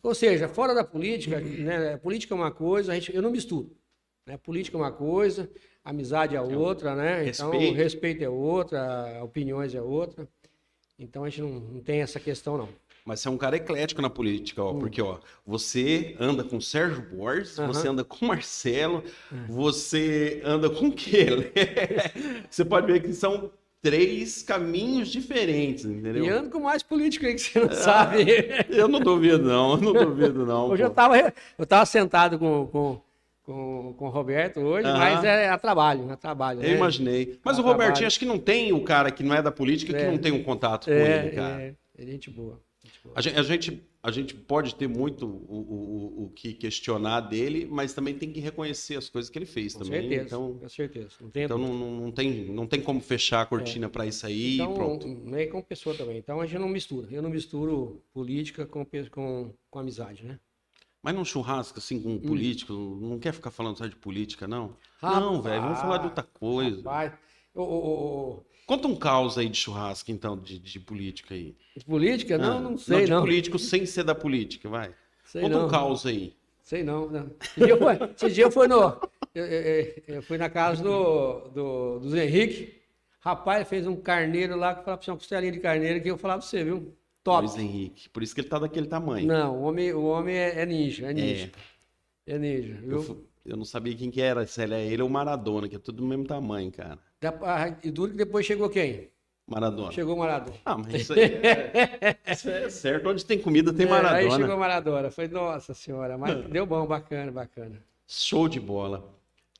Ou seja, fora da política, né? Política é uma coisa, a gente, eu não misturo. Né? Política é uma coisa, amizade é outra, né? Então, respeito. respeito é outra, opiniões é outra. Então a gente não, não tem essa questão, não. Mas você é um cara eclético na política, ó. Porque, ó, você anda com Sérgio Borges, Hum. Aham. Hum. você anda com Marcelo, você anda com Kelly. você pode ver que são três caminhos diferentes, entendeu? E ando com mais política aí que você não sabe. Eu não duvido, não. Eu não duvido, não. Hoje eu pô. tava, eu tava sentado com, com, com, com o Roberto hoje, Aham. mas é a trabalho, é a trabalho. Eu né? imaginei. Mas Ah, o Robertinho, acho que não tem o cara que não é da política que É. não tem um contato com É, ele, cara. é, é gente boa. A gente, a, gente, a gente pode ter muito o, o, o- que questionar dele, mas também tem que reconhecer as coisas que ele fez Com também. certeza, Então, com certeza. Não tem então não, não, não tem, não tem como fechar a cortina pra isso aí então, e pronto. nem com pessoa também. Então a gente não mistura. Eu não misturo política com, com, com amizade, né? Mas num churrasco, assim, Hum. com um político, não quer ficar falando só de política, não? não, velho, vamos falar de outra coisa. Rapaz, ô, ô, ô, ô, Conta um caos aí de churrasco, então, de, de política aí. de política? Não, Ah, não sei, de não. político sem ser da política, vai. Sei Conta não. um caos aí. Sei não, não. Esse dia eu fui, esse dia eu fui no. Eu, eu- eu fui na casa do, do, do Zé Henrique. Rapaz, fez um carneiro lá que eu falava pra você, uma costelinha de carneiro que eu falava pra você, viu? Top. Luiz Henrique. Por isso que ele tá daquele tamanho. Não, o homem, o homem é, é ninja, é ninja. É, ninja, Eu, viu? fu- eu não sabia quem que era, se ele é ele ou Maradona, que é tudo do mesmo tamanho, cara. Da- E duro que depois chegou quem? Maradona. Chegou Maradona. Ah, mas isso aí é, isso é certo. Onde tem comida tem É, aí Maradona. chegou Maradona. Foi, nossa senhora, mas deu bom, bacana, bacana. Show de bola.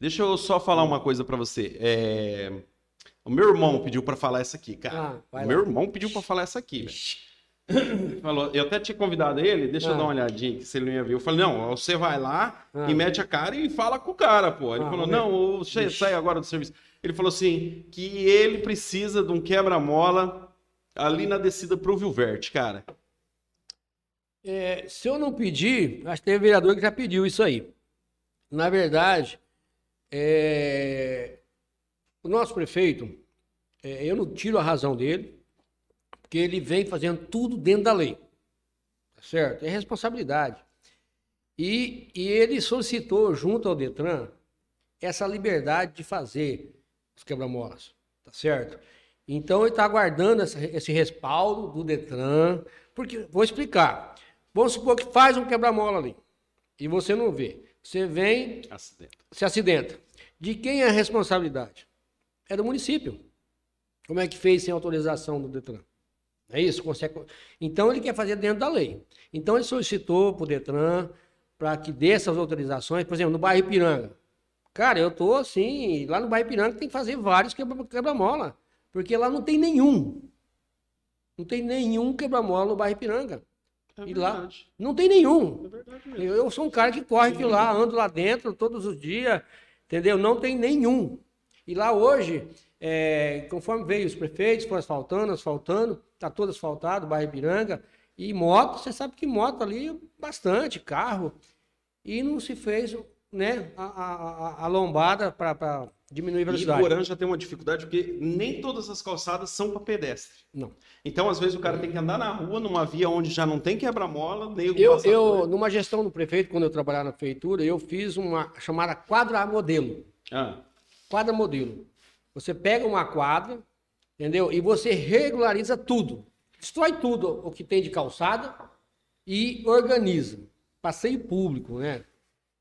Deixa eu só falar uma coisa pra você. É, O meu irmão pediu pra falar essa aqui, cara. Ah, o meu irmão pediu pra falar essa aqui, velho. Falou, eu até tinha convidado ele, deixa eu Ah. dar uma olhadinha aqui se ele não ia ver. Eu falei, não, você vai lá Ah. e mete a cara e fala com o cara, pô. Ele Ah, falou, ver. não, você sai agora do serviço. Ele falou assim, que ele precisa de um quebra-mola ali na descida pro Vilverte, cara. É, se eu não pedir, acho que teve vereador que já pediu isso aí. Na verdade, é, o nosso prefeito, é, eu não tiro a razão dele, porque ele vem fazendo tudo dentro da lei. Tá certo? É responsabilidade. E, e ele solicitou, junto ao Detran, essa liberdade de fazer os quebra-molas. Tá certo? Então ele está aguardando essa- esse respaldo do Detran, porque, vou explicar. Vamos supor que faz um quebra-mola ali e você não vê. Você vem, Acidente. se acidenta. De quem é a responsabilidade? É do município. Como é que fez sem autorização do Detran? É isso? Consegue... Então ele quer fazer dentro da lei. Então ele solicitou para o Detran para que dê essas autorizações, por exemplo, no bairro Ipiranga. Cara, eu tô assim, lá no bairro Ipiranga tem que fazer vários quebra-mola, porque lá não tem nenhum. Não tem nenhum quebra-mola no bairro Ipiranga. É e lá não tem nenhum. É. Eu, eu sou um cara que corre de lá, ando lá dentro todos os dias, entendeu? Não tem nenhum. E lá hoje, é, conforme veio os prefeitos, foram asfaltando, asfaltando, tá todo asfaltado, bairro Ipiranga. E moto, você sabe que moto ali, bastante, carro. E não se fez né, a, a, a- lombada para diminuir a E velocidade. Porã já tem uma dificuldade porque nem todas as calçadas são para pedestre. Não. Então, às vezes, o cara tem que andar na rua, numa via onde já não tem quebra-mola, nem o Eu, eu, numa gestão do prefeito, quando eu trabalhava na prefeitura, eu fiz uma chamada quadra modelo. Ah, Quadra modelo. Você pega uma quadra, entendeu? E você regulariza tudo. Destrói tudo o que tem de calçada e organiza. Passeio público, né?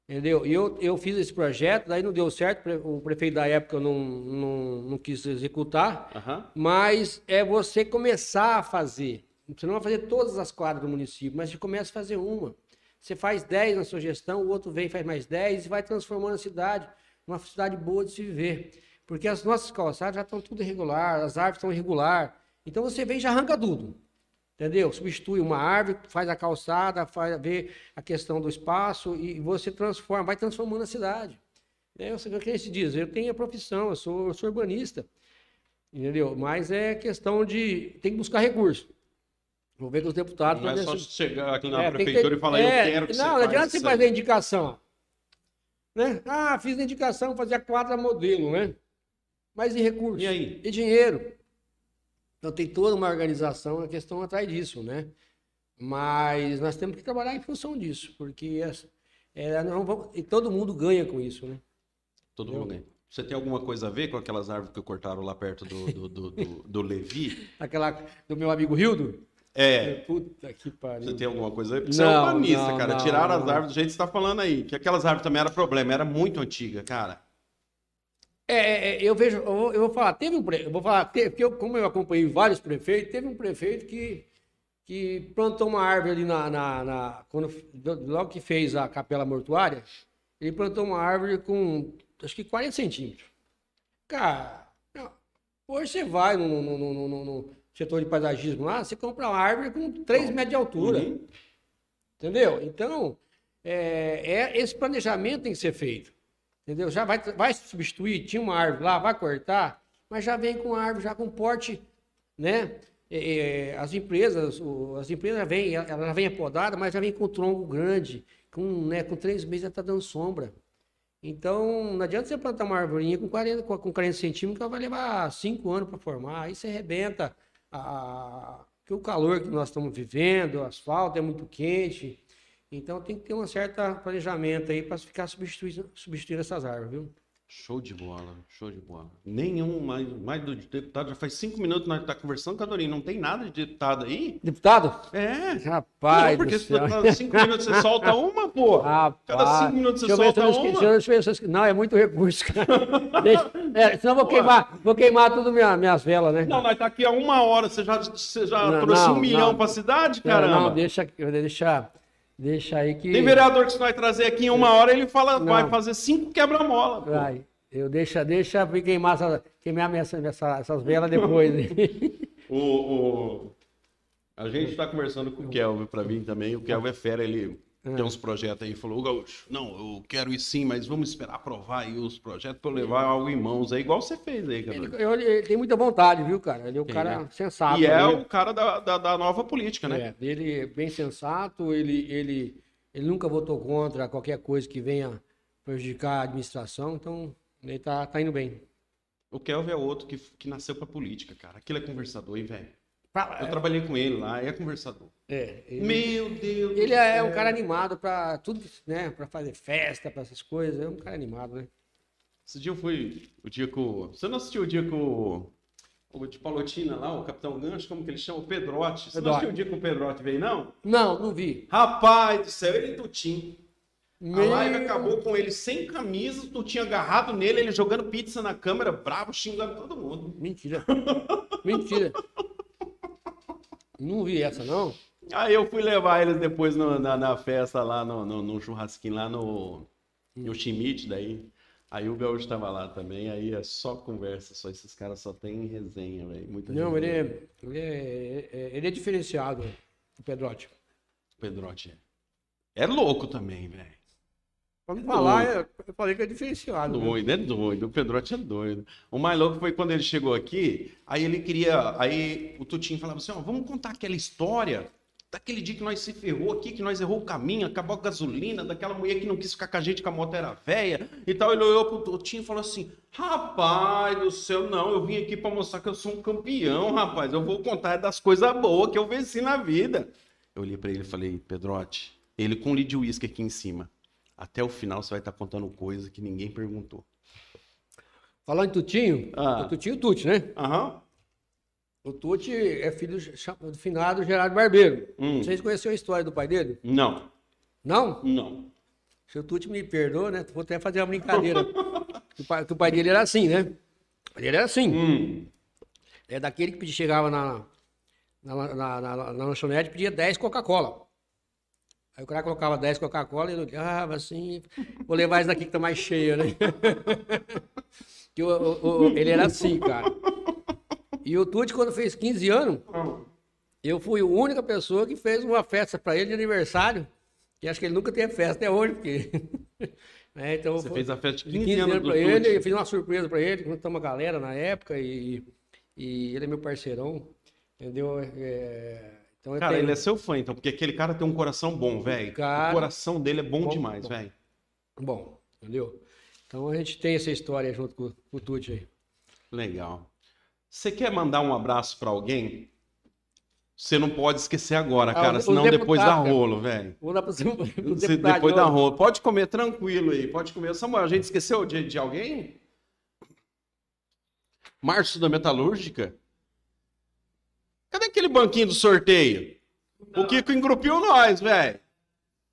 Entendeu? E eu, eu fiz esse projeto, daí não deu certo, o prefeito da época não, não, não quis executar, aham. mas é você começar a fazer. Você não vai fazer todas as quadras do município, mas você começa a fazer uma. Você faz 10 na sua gestão, o outro vem e faz mais 10 e vai transformando a cidade numa cidade boa de se viver. Porque as nossas calçadas já estão tudo irregular, as árvores estão irregular. Então você vem e já arranca tudo. Entendeu? Substitui uma árvore, faz a calçada, faz vê a questão do espaço e você transforma, vai transformando a cidade. É, o que a gente diz, eu tenho a profissão, eu sou, eu sou urbanista. Entendeu? Mas é questão de. Tem que buscar recurso. Vou ver com os deputados. Não é só se- chegar aqui na É, prefeitura ter- e falar, é, eu quero que Não, você não adianta faz você fazer aí. indicação. Né? Ah, fiz a indicação, fazia quadra modelo, né? Mas e recurso? E aí? E dinheiro? Então tem toda uma organização, a questão atrás disso, né? Mas nós temos que trabalhar em função disso, porque é, não vamos- e todo mundo ganha com isso, né? Todo mundo ganha. Você tem alguma coisa a ver com aquelas árvores que cortaram lá perto do, do, do, do- do Levi? Aquela do meu amigo Rildo? É. Puta que pariu. Você tem alguma coisa a ver? Porque você é Não, urbanista, não, cara. não, Tiraram as não. árvores do jeito que você tá falando aí. Que aquelas árvores também era problema, era muito antiga, cara. É, é, é, eu vejo, eu vou, eu vou falar, teve um, pre- eu vou falar, teve, porque eu, como eu acompanhei vários prefeitos, teve um prefeito que, que plantou uma árvore ali na, na, na- quando, logo que fez a capela mortuária, ele plantou uma árvore com, acho que 40 centímetros. Cara, não, hoje você vai no- no- no- no setor de paisagismo lá, você compra uma árvore com 3 metros de altura. Uhum. Entendeu? Então, é, é- esse planejamento tem que ser feito. Entendeu? Já vai, vai substituir, tinha uma árvore lá, vai cortar, mas já vem com a árvore, já com porte, né? É, é, as empresas, as empresas vêm, ela já vem podada, mas já vem com tronco grande, com, né, com três meses já está dando sombra. Então, não adianta você plantar uma arvorinha com 40, com 40 centímetros, ela vai levar cinco anos para formar. Aí você arrebenta a- que o calor que nós estamos vivendo, o asfalto é muito quente. Então tem que ter um certo planejamento aí para ficar substituindo, substituindo essas árvores, viu? Show de bola, show de bola. Nenhum mais, mais do deputado. Já faz cinco minutos que nós estamos conversando, Cadorinho. Não tem nada de deputado aí? Deputado? É. Rapaz, não, porque do céu. cada cinco minutos você solta uma, pô. Rapaz. Cada cinco minutos você solta uma. deixa eu- deixa eu ver se eu esque- Não, é muito recurso, cara. Deixa- é, senão eu vou queimar, vou queimar tudo minha, minhas velas, né? Não, nós tá aqui há uma hora. Você já, você já Não, trouxe não, um milhão não. pra cidade, Não, caramba? Não, deixa, deixa, deixa aí que. Tem vereador que se nós trazer aqui em uma hora, ele fala, Não. vai fazer cinco quebra-mola. Vai. Eu deixa, deixa eu queimar, essa, queimar minha, essa- essas velas depois. né? O, o- A gente tá conversando com o Kelvin pra mim também. O Kelvin é fera, ele. Tem uns projetos aí. Falou, "Ô, Gaúcho, não, eu quero ir sim, mas vamos esperar aprovar aí os projetos pra eu levar algo em mãos aí, igual você fez aí, cara. Ele, eu- ele tem muita vontade, viu, cara? Ele é um Tem, cara né? sensato. E é né? o cara da, da, da nova política, né? É, ele é bem sensato, ele, ele, ele nunca votou contra qualquer coisa que venha prejudicar a administração, então ele tá, tá indo bem. O Kelvin é outro que, que nasceu pra política, cara. Aquilo é conversador, hein, velho? Pra- Eu trabalhei com ele lá, é conversador. é, ele, Meu Deus. do ele é um cara animado para tudo, né? Para fazer festa, para essas coisas. É um cara animado, né? Esse dia eu fui, o dia que o... Você não assistiu o dia que o... O de Palotina lá, o Capitão Gancho, como que ele chama? O Pedrote. Você não Pedrote. assistiu o dia que o Pedrote veio, não? Não, não vi. Rapaz do céu, ele e Tutim. A live acabou com ele sem camisa, tu tinha agarrado nele, ele jogando pizza na câmera, bravo, xingando todo mundo. Mentira. Mentira. Não vi essa, não. Aí eu fui levar eles depois no- na, na festa lá, no, no, no churrasquinho lá no, no Schmidt, daí. Aí o Gaúcho tava lá também, aí é só conversa, só esses caras só tem resenha, velho. Não, ele resenha. é, ele é, é- ele é diferenciado, o Pedrotti. Pedrotti é. É louco também, velho. Pra me falar, eu, eu falei que é diferenciado. né? Doido, é doido. O Pedrotti é doido. O mais louco foi quando ele chegou aqui, aí ele queria. Aí o Tutinho falava assim: ó, vamos contar aquela história daquele dia que nós se ferrou aqui, que nós errou o caminho, acabou a gasolina, daquela mulher que não quis ficar com a gente, que a moto era velha e tal. Ele olhou pro Tutinho e falou assim: rapaz do céu, não, eu vim aqui pra mostrar que eu sou um campeão, rapaz. Eu vou contar das coisas boas que eu venci na vida. Eu olhei pra ele e falei: Pedrotti, ele com um litro de uísque aqui em cima. Até o final você vai estar contando coisa que ninguém perguntou. Falando em Tutinho, Ah. o Tutinho e o Tuti, né? Aham. O Tuti é filho do finado Gerardo Barbeiro. Hum. Vocês conheceram a história do pai dele? Não, Não? não. Se o Tuti me perdoa, né? Vou até fazer uma brincadeira. que, o pai, o pai dele era assim, né? Ele era assim. Hum. É daquele que chegava na, na, na, na, na- na lanchonete e pedia 10 Coca-Cola. Aí o cara colocava 10 Coca-Cola e ele olhava assim, vou levar esse daqui que tá mais cheia, né? que o- o- o- ele era assim, cara. E o Tuti, quando fez 15 anos, eu fui a única pessoa que fez uma festa para ele de aniversário. E acho que ele nunca teve festa até hoje, porque. né, então, Você fez a festa de de 15, 15 anos anos pra ele, eu fiz uma surpresa pra ele, juntamos uma galera na época e, e ele é meu parceirão, entendeu? É, então eu Cara, tenho- ele é seu fã, então, porque aquele cara tem um coração bom, velho. Cara- O coração dele é bom, Bom, demais, velho. Bom, entendeu? Então a gente tem essa história junto com, com o Tuti aí. Legal. Você quer mandar um abraço pra alguém? Você não pode esquecer agora, Ah, cara, senão depois dá rolo, velho. Depois de dá rolo. Pode comer tranquilo aí, pode comer. Samuel, a gente esqueceu de, de alguém? Márcio da Metalúrgica? Cadê aquele banquinho do sorteio? O Kiko engrupiu nós, velho.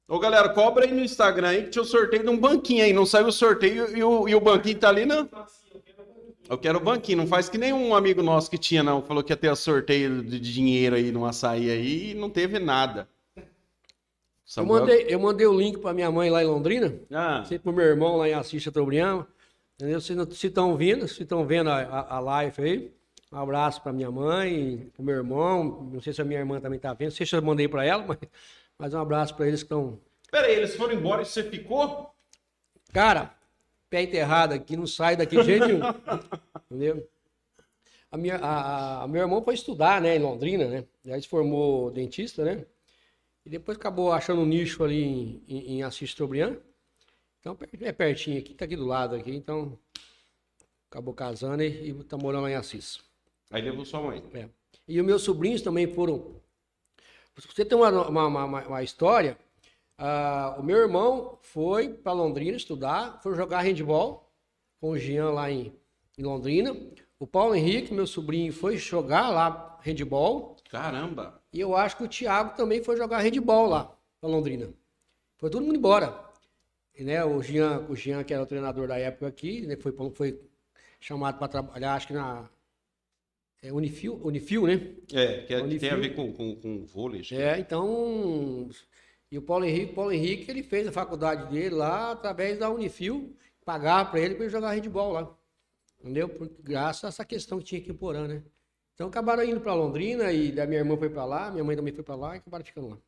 Ô, galera, cobra aí no Instagram aí que tinha o sorteio de um banquinho aí. Não saiu o sorteio e o, e o banquinho tá ali, não? Eu quero o banquinho. Não faz que nenhum amigo nosso que tinha, não. Falou que ia ter sorteio de dinheiro aí no açaí aí e não teve nada. Eu mandei, eu mandei o link pra minha mãe lá em Londrina, Ah, sei pro meu irmão lá em Assis Chateaubriand, entendeu? Se estão vindo, se estão vendo a, a, a live aí, um abraço pra minha mãe, pro meu irmão, não sei se a minha irmã também tá vendo, não sei se eu mandei pra ela, mas, mas um abraço pra eles que estão Pera aí, eles foram embora e você ficou? Cara, pé enterrado aqui, não sai daqui de jeito nenhum. Entendeu? A minha, a, a- meu irmão foi estudar, né, em Londrina, né? Aí se formou dentista, né? E depois acabou achando um nicho ali em, em, em Assis Chateaubriand. Então, é pertinho aqui, tá aqui do lado aqui, então acabou casando e, e tá morando lá em Assis. Aí levou sua mãe. É. E os meus sobrinhos também foram. Pra você ter uma, uma, uma, uma- história, ah, o meu irmão foi para Londrina estudar, foi jogar handball com o Jean lá em, em Londrina. O Paulo Henrique, meu sobrinho, foi jogar lá handball. Caramba. E eu acho que o Thiago também foi jogar handball lá para Londrina. Foi todo mundo embora. E, né, o, Jean, o Jean, que era o treinador da época aqui, né, foi, foi chamado para trabalhar, acho que na é, Unifil, Unifil, né? É, que, é- que tem a Unifil. ver com, com, com vôlei. que É, então. E o Paulo Henrique, Paulo Henrique, ele fez a faculdade dele lá através da Unifil, pagava para ele para ele jogar handball lá. Entendeu? Por, graças a essa questão que tinha aqui em Porã, né? Então acabaram indo para Londrina e da minha irmã foi para lá, minha mãe também foi para lá e acabaram ficando lá.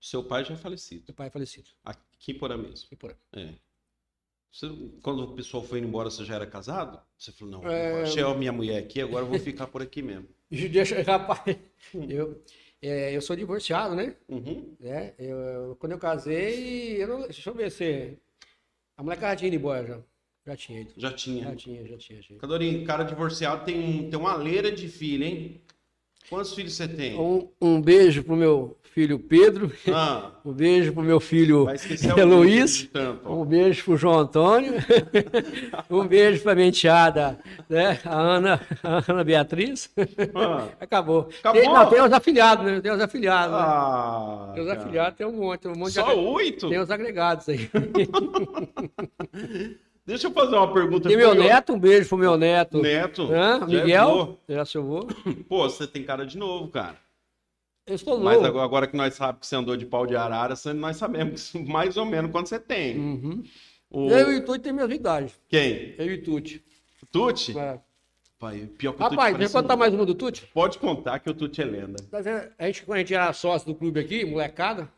Seu pai já é falecido. Meu pai é falecido. Aqui por aí mesmo. em Porã. É. Você- quando o pessoal foi embora, você já era casado? Você falou, não, É. achei a minha mulher aqui, agora eu vou ficar por aqui mesmo. Deixa, rapaz, eu, é, eu sou divorciado, né? Uhum. É, eu, quando eu casei, eu não- deixa eu ver se. A molecada tinha ido embora já. Já tinha ido. Já tinha. Já tinha, já tinha, já tinha. Cadorinho, cara divorciado tem, um, tem uma leira de filho, hein? Quantos filhos você tem? Um, um beijo pro meu filho Pedro. Ah, Um beijo pro meu filho Luiz. Um beijo pro João Antônio. um beijo pra minha enteada, né? A Ana, a Ana Beatriz. Ah. Acabou. Acabou? Tem, não, tem os afiliados, né? Tem os afiliados. né? Ah, Tem os afiliados, tem um monte, tem um monte Só de oito? Tem os agregados aí. Deixa eu fazer uma pergunta. Tem meu neto, um beijo pro meu neto. Neto. Hã? já é Miguel, vô. é seu avô. Pô, você tem cara de novo, cara. Eu estou Mas novo. agora, agora que nós sabemos que você andou de pau de arara, nós sabemos mais ou menos quanto você tem. Uhum. O... Eu e o Tuti tem minha idade. Quem? Eu e o Tuti. O Tuti? É. Pai, pior que o Tuti Rapaz, deixa eu contar um- mais uma do Tuti. Pode contar que o Tuti é lenda. Vendo? A gente, quando a gente era sócio do clube aqui, molecada,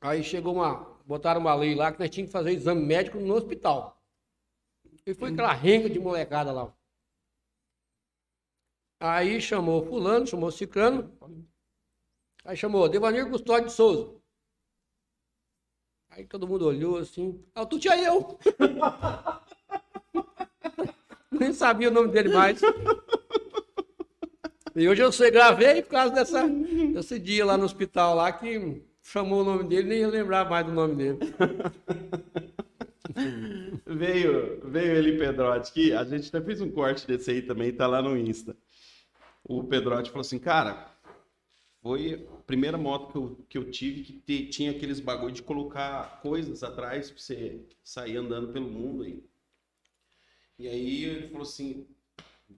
aí chegou uma. Botaram uma lei lá que nós tínhamos que fazer exame médico no hospital. E foi aquela renga de molecada lá. Aí chamou fulano, chamou ciclano. Aí chamou Devanir Custódio de Souza. Aí todo mundo olhou assim. Ah, o Tuti é eu! Nem sabia o nome dele mais. E hoje eu sei, gravei por causa dessa, desse dia lá no hospital lá que chamou o nome dele, nem ia lembrar mais do nome dele. Veio, veio ele, Pedrotti, que a gente até fez um corte desse aí também, tá lá no Insta. O Pedrotti falou assim, cara, foi a primeira moto que eu, que eu tive que te- tinha aqueles bagulho de colocar coisas atrás pra você sair andando pelo mundo aí. E aí ele falou assim,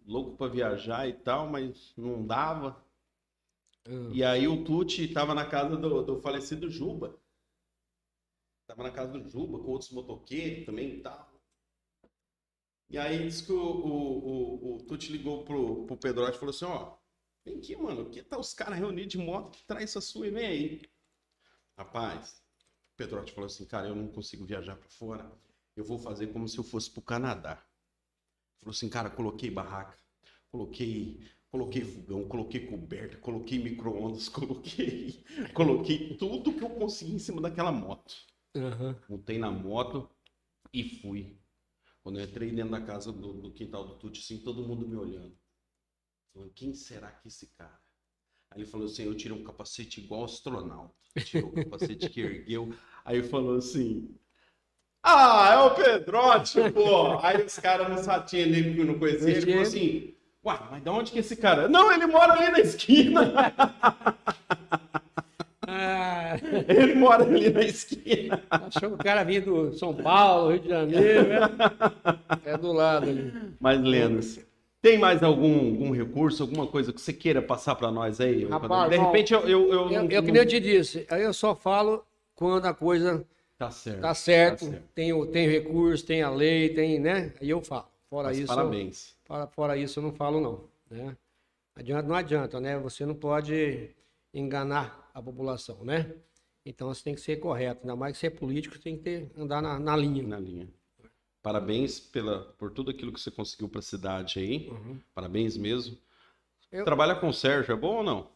louco pra viajar e tal, mas não dava. E aí o Tuti tava na casa do, do falecido Juba. Tava na casa do Juba com outros motoqueiros também e tal. E aí disse que o, o, o, o Tuti ligou pro, pro Pedrotti e falou assim, ó, vem aqui, mano, que tá os caras reunidos de moto que traz essa sua e vem aí. Rapaz, o Pedrotti falou assim, cara, eu não consigo viajar pra fora, eu vou fazer como se eu fosse pro Canadá. Falou assim, cara, coloquei barraca, coloquei, coloquei fogão, coloquei coberta, coloquei micro-ondas, coloquei, coloquei tudo que eu consegui em cima daquela moto. Aham. Montei na moto e fui. Quando eu entrei dentro da casa do, do quintal do Tuti, assim, todo mundo me olhando. Falando, quem será que é esse cara? Aí ele falou assim, eu tirei um capacete igual astronauta. Tirou o capacete que ergueu. Aí falou assim, ah, é o Pedrotti, pô. Aí os caras não que eu não conhecia. Ele falou assim, uai, mas de onde que esse cara? Não, ele mora ali na esquina. Ah, Ele mora ali na esquina. achou que o cara vinha do São Paulo, Rio de Janeiro, né? É do lado ali. Mas, Lendas, tem mais algum, algum recurso, alguma coisa que você queira passar para nós aí? Rapaz, de repente eu. Eu, eu, Eu, eu que nem eu te disse, aí eu só falo quando a coisa Tá certo. tá certo, Tá certo. tem, tem recurso, tem a lei, tem, né? Aí eu falo. Fora Mas isso, parabéns. Fora, fora isso, eu não falo, não. Né? Adianta, não adianta, né? Você não pode enganar a população, né? Então você tem que ser correto. Ainda mais que você é político, tem que ter, andar na, na linha. Na linha. Parabéns pela, por tudo aquilo que você conseguiu para a cidade aí. Uhum. Parabéns mesmo. Eu- Trabalha com o Sérgio, é bom ou não?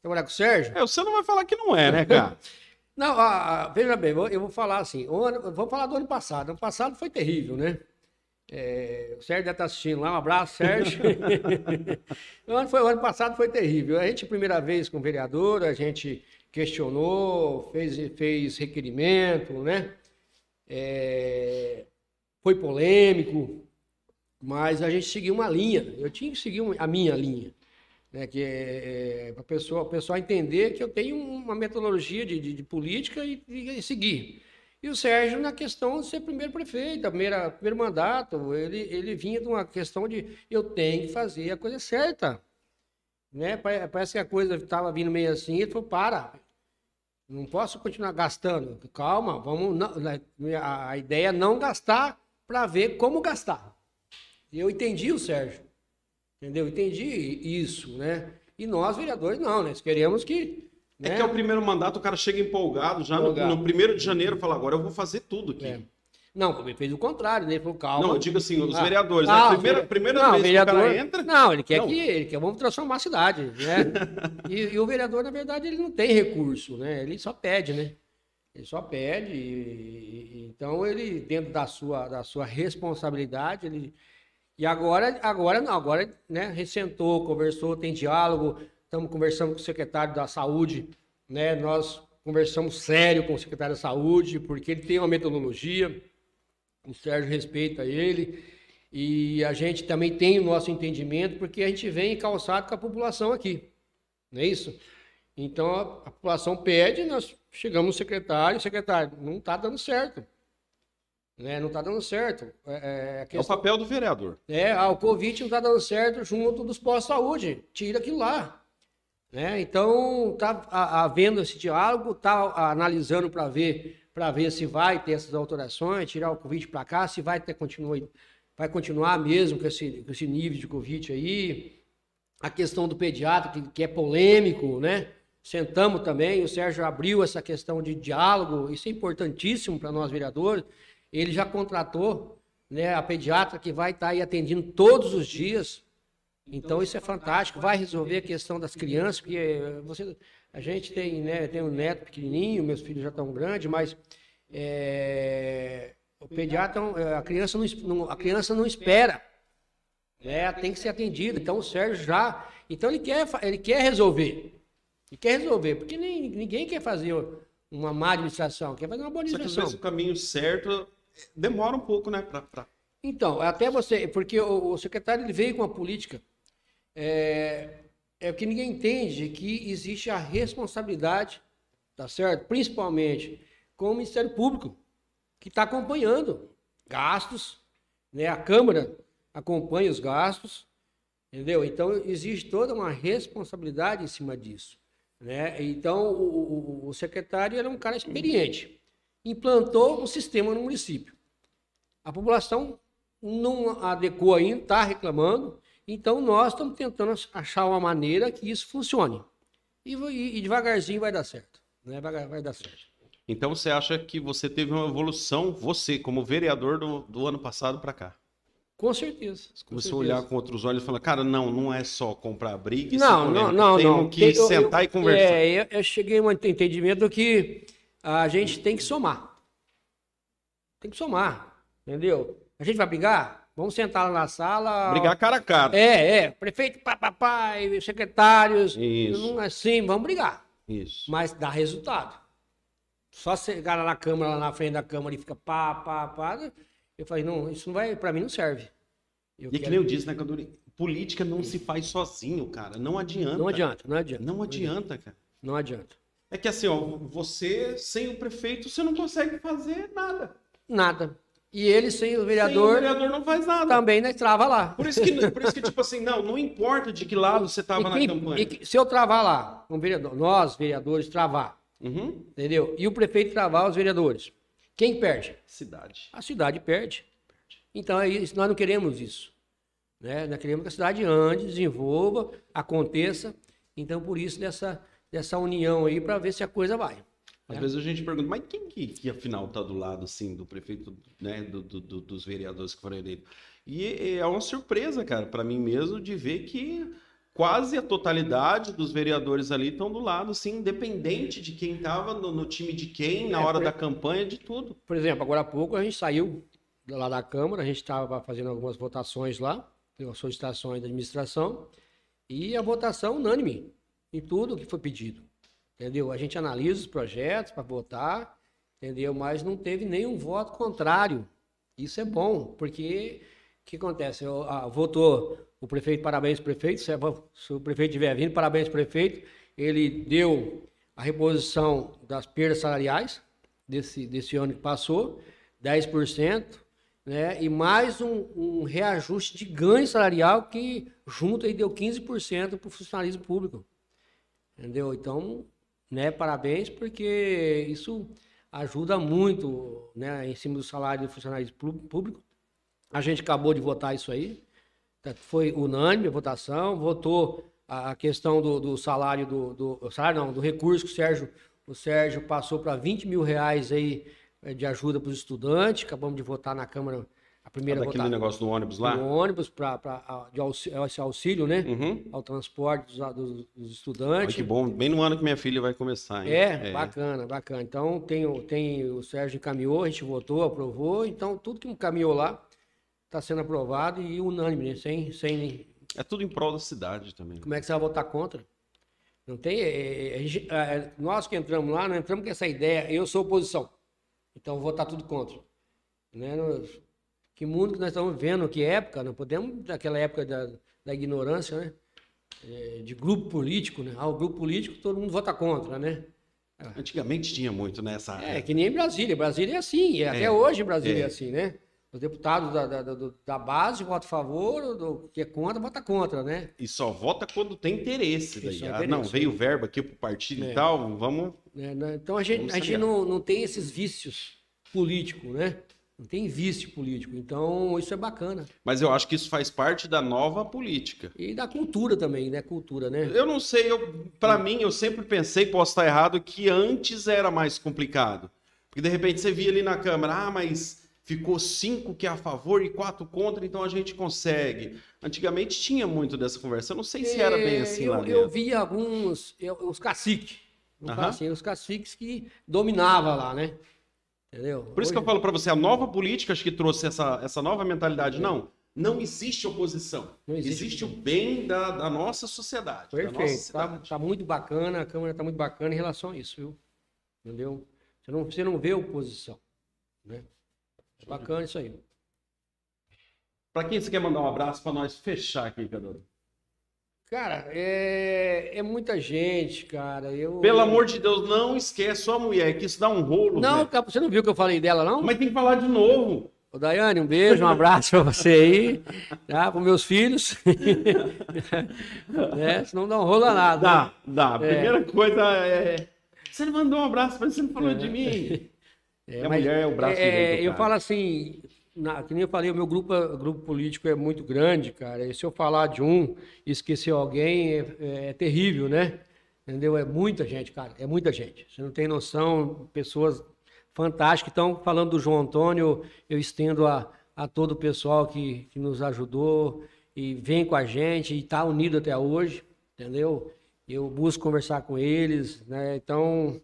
Trabalhar com o Sérgio? É, você não vai falar que não é, né, cara? Não, ah, ah, veja bem, eu vou- vou falar assim. O ano, vamos falar do ano passado. Ano passado foi terrível, né? É, o Sérgio deve estar assistindo lá. Um abraço, Sérgio. o, ano foi, o ano passado foi terrível. A gente, primeira vez com o vereador, a gente questionou, fez, fez requerimento, né? É, foi polêmico, mas a gente seguiu uma linha. Eu tinha que seguir a minha linha né, que é, para pessoa, o pessoal entender que eu tenho uma metodologia de, de- de política e, e seguir. E o Sérgio, na questão de ser primeiro prefeito, primeira, primeiro mandato, ele, ele vinha de uma questão de eu tenho que fazer a coisa certa. Né? Pa- Parece que a coisa estava vindo meio assim, ele falou, para, não posso continuar gastando. Calma, vamos. não- a, a ideia é não gastar para ver como gastar. Eu entendi o Sérgio. Entendeu? Entendi isso, né? E nós, vereadores, não, nós queremos que. É né? que é o primeiro mandato, o cara chega empolgado já no, Empolgado. no primeiro de janeiro fala, agora eu vou fazer tudo aqui. É. Não, ele fez o contrário, né? Ele falou, calma. Não, eu digo assim, os Ah. vereadores, Ah, a primeira, primeira não, vez vereador, que o cara entra, Não, ele quer Não. que ele quer vamos transformar a cidade, né? e, e o vereador, na verdade, ele não tem recurso, né? Ele só pede, né? Ele só pede, e- e- então ele, dentro da sua, da sua responsabilidade, ele E agora, agora não, agora né, ressentou, conversou, tem diálogo, estamos conversando com o secretário da Saúde, né? Nós conversamos sério com o secretário da Saúde, porque ele tem uma metodologia, o Sérgio respeita ele, e a gente também tem o nosso entendimento, porque a gente vem calçado com a população aqui, não é isso? Então a, a população pede, nós chegamos no secretário, secretário, não está dando certo. Né? Não está dando certo. É, é, questão... é, o papel do vereador. É, ah, o Covid não está dando certo junto dos postos de saúde. Tira aquilo lá. Né? Então, está havendo esse diálogo, está analisando para ver para ver se vai ter essas alterações, tirar o Covid para cá, se vai ter continua, vai continuar mesmo com esse, com esse nível de Covid aí. A questão do pediatra, que, que é polêmico, né? Sentamos também, o Sérgio abriu essa questão de diálogo, isso é importantíssimo para nós vereadores. Ele já contratou né, a pediatra que vai estar tá aí atendendo todos os dias. Então isso é fantástico, vai resolver a questão das crianças, porque você, a gente tem, né, tem um neto pequenininho, meus filhos já estão grandes, mas é, o pediatra, a criança não, a criança não espera, né, tem que ser atendida. Então o Sérgio já, então ele quer, ele quer resolver, ele quer resolver, porque nem, ninguém quer fazer uma má administração, quer fazer uma boa administração. Só que o caminho certo demora um pouco, né? Pra, pra... Então, até você, porque o, o, secretário ele veio com a política. É, é que ninguém entende que existe a responsabilidade, tá certo? Principalmente com o Ministério Público, que está acompanhando gastos, né? A Câmara acompanha os gastos, entendeu? Então existe toda uma responsabilidade em cima disso, né? Então o, o, o secretário era um cara experiente implantou um sistema no município. A população não adequou ainda, está reclamando, então nós estamos tentando achar uma maneira que isso funcione. E, e, e devagarzinho vai dar certo. Né? Vai, vai, dar certo. Então você acha que você teve uma evolução, você, como vereador do, do ano passado para cá? Com certeza. Você começou a olhar com outros olhos e falar, cara, não, não é só comprar briga. Não, não, não, Tenho não. que eu, sentar eu, e conversar. É, eu, eu cheguei a um entendimento que a gente tem que somar. Tem que somar, entendeu? A gente vai brigar? Vamos sentar lá na sala. Brigar cara a cara. É, é. Prefeito, papai, secretários. Isso. Não, assim, vamos brigar. Isso. Mas dá resultado. Só chegar lá na Câmara, lá na frente da Câmara e fica pá, pá, pá. Eu falei, não, isso não vai, pra mim não serve. Eu e quero... que nem eu disse, né, Canduri? Política não se faz sozinho, cara. Não adianta. Não adianta, não adianta. Não adianta, cara. Não adianta. É que assim, ó, você, sem o prefeito, você não consegue fazer nada. Nada. E ele, sem o vereador. Sem o vereador não faz nada. Também nós trava lá. Por isso que, por isso que tipo assim, não, não importa de que lado você estava na campanha. Que, se eu travar lá, um vereador, nós, vereadores, travar. Uhum. Entendeu? E o prefeito travar os vereadores. Quem perde? Cidade. A cidade perde. Então é isso, nós não queremos isso. Né? Nós queremos que a cidade ande, desenvolva, aconteça. Então, por isso, dessa, dessa união aí, para ver se a coisa vai. Às é. vezes a gente pergunta, mas quem que, que afinal está do lado, assim, do prefeito, né, do, do, do, dos vereadores que foram eleitos? E é uma surpresa, cara, para mim mesmo, de ver que quase a totalidade dos vereadores ali estão do lado, assim, independente de quem estava no, no, time de quem, na é, hora por... da campanha, de tudo. Por exemplo, agora há pouco a gente saiu lá da Câmara, a gente estava fazendo algumas votações lá, solicitações da administração, e a votação unânime em tudo que foi pedido entendeu? A gente analisa os projetos para votar, entendeu? Mas não teve nenhum voto contrário. Isso é bom, porque o que acontece? Eu, ah, votou o prefeito, parabéns prefeito, se, é se o prefeito estiver vindo, parabéns prefeito, ele deu a reposição das perdas salariais desse, desse ano que passou, 10%, né? e mais um, um reajuste de ganho salarial que junto aí deu 15% para o funcionalismo público. Entendeu? Então, né? Parabéns, porque isso ajuda muito, né? Em cima do salário do funcionário público. A gente acabou de votar isso aí. Tá, foi unânime a votação, votou a questão do, do salário do, do, salário não, do recurso que o Sérgio, o Sérgio passou para 20 mil reais aí eh, de ajuda para os estudantes. Acabamos de votar na Câmara primeira ah, daquele negócio do ônibus lá? Do ônibus, para de auxílio, esse auxílio, né? Uhum. Ao transporte dos, dos, dos estudantes. Olha que bom, bem no ano que minha filha vai começar. Hein? É, é, bacana, bacana. Então, tem, tem o Sérgio encaminhou, a gente votou, aprovou. Então, tudo que encaminhou lá tá sendo aprovado e unânime, né? Sem, sem. É tudo em prol da cidade também. Como é que você vai votar contra? Não tem. é, é, é, é, nós que entramos lá, não entramos com essa ideia, eu sou oposição. Então vou votar tudo contra. Né? Que mundo que nós estamos vendo, que época, não podemos, daquela época da, da ignorância, né? É, de grupo político, né? Ah, o grupo político todo mundo vota contra, né? Antigamente tinha muito nessa. É, que nem em Brasília. Brasília é assim, e até É, hoje Brasília é. é. assim, né? Os deputados da, da, da- da base votam a favor, do que é contra, vota contra, né? E só vota quando tem interesse. Daí. é Ah, interesse, não, né? veio verba aqui pro partido É. e tal, vamos. Né, né? Então a gente, a gente não, não tem esses vícios políticos, né? Não tem vício político. Então isso é bacana. Mas eu acho que isso faz parte da nova política. E da cultura também, né? Cultura, né? Eu não sei, eu, para mim, eu sempre pensei, posso estar errado, que antes era mais complicado. Porque de repente você via ali na Câmara, ah, mas ficou cinco que é a favor e quatro contra, então a gente consegue. Antigamente tinha muito dessa conversa. Eu não sei se era bem É, assim eu, lá eu dentro. vi alguns, eu- os caciques. Aham. assim, os caciques que dominavam lá, né? Entendeu? Por isso que eu Hoje- falo para você, a nova política acho que trouxe essa, essa nova mentalidade. Não, não existe oposição. Não existe existe o bem da, da nossa sociedade. nossa Perfeito. Tá, cidade. tá muito bacana, a Câmara tá muito bacana em relação a isso, viu? Entendeu? Você não, você não vê oposição, né? É bacana isso aí. Para quem você quer mandar um abraço para nós fechar aqui, Cadoro? Cara, é, é muita gente, cara. Eu, Pelo amor de Deus, não esquece sua mulher, que isso dá um rolo. Não, cara, você não viu que eu falei dela, não? Mas tem que falar de novo. Ô, Daiane, um beijo, um abraço pra você aí, tá? Para meus filhos. né? Senão não rola nada. Dá, dá. A É. primeira coisa é. Você não mandou um abraço, mas você não falou de mim. É, Minha mas, mulher é o braço é, direito Eu falo assim, na- que nem eu falei, o meu grupo, grupo político é muito grande, cara. E se eu falar de um e esquecer alguém, é, é terrível, né? Entendeu? É muita gente, cara. É muita gente. Você não tem noção, pessoas fantásticas. Então, falando do João Antônio, eu estendo a, a todo o pessoal que, que nos ajudou e vem com a gente e está unido até hoje, entendeu? Eu busco conversar com eles, né? Então,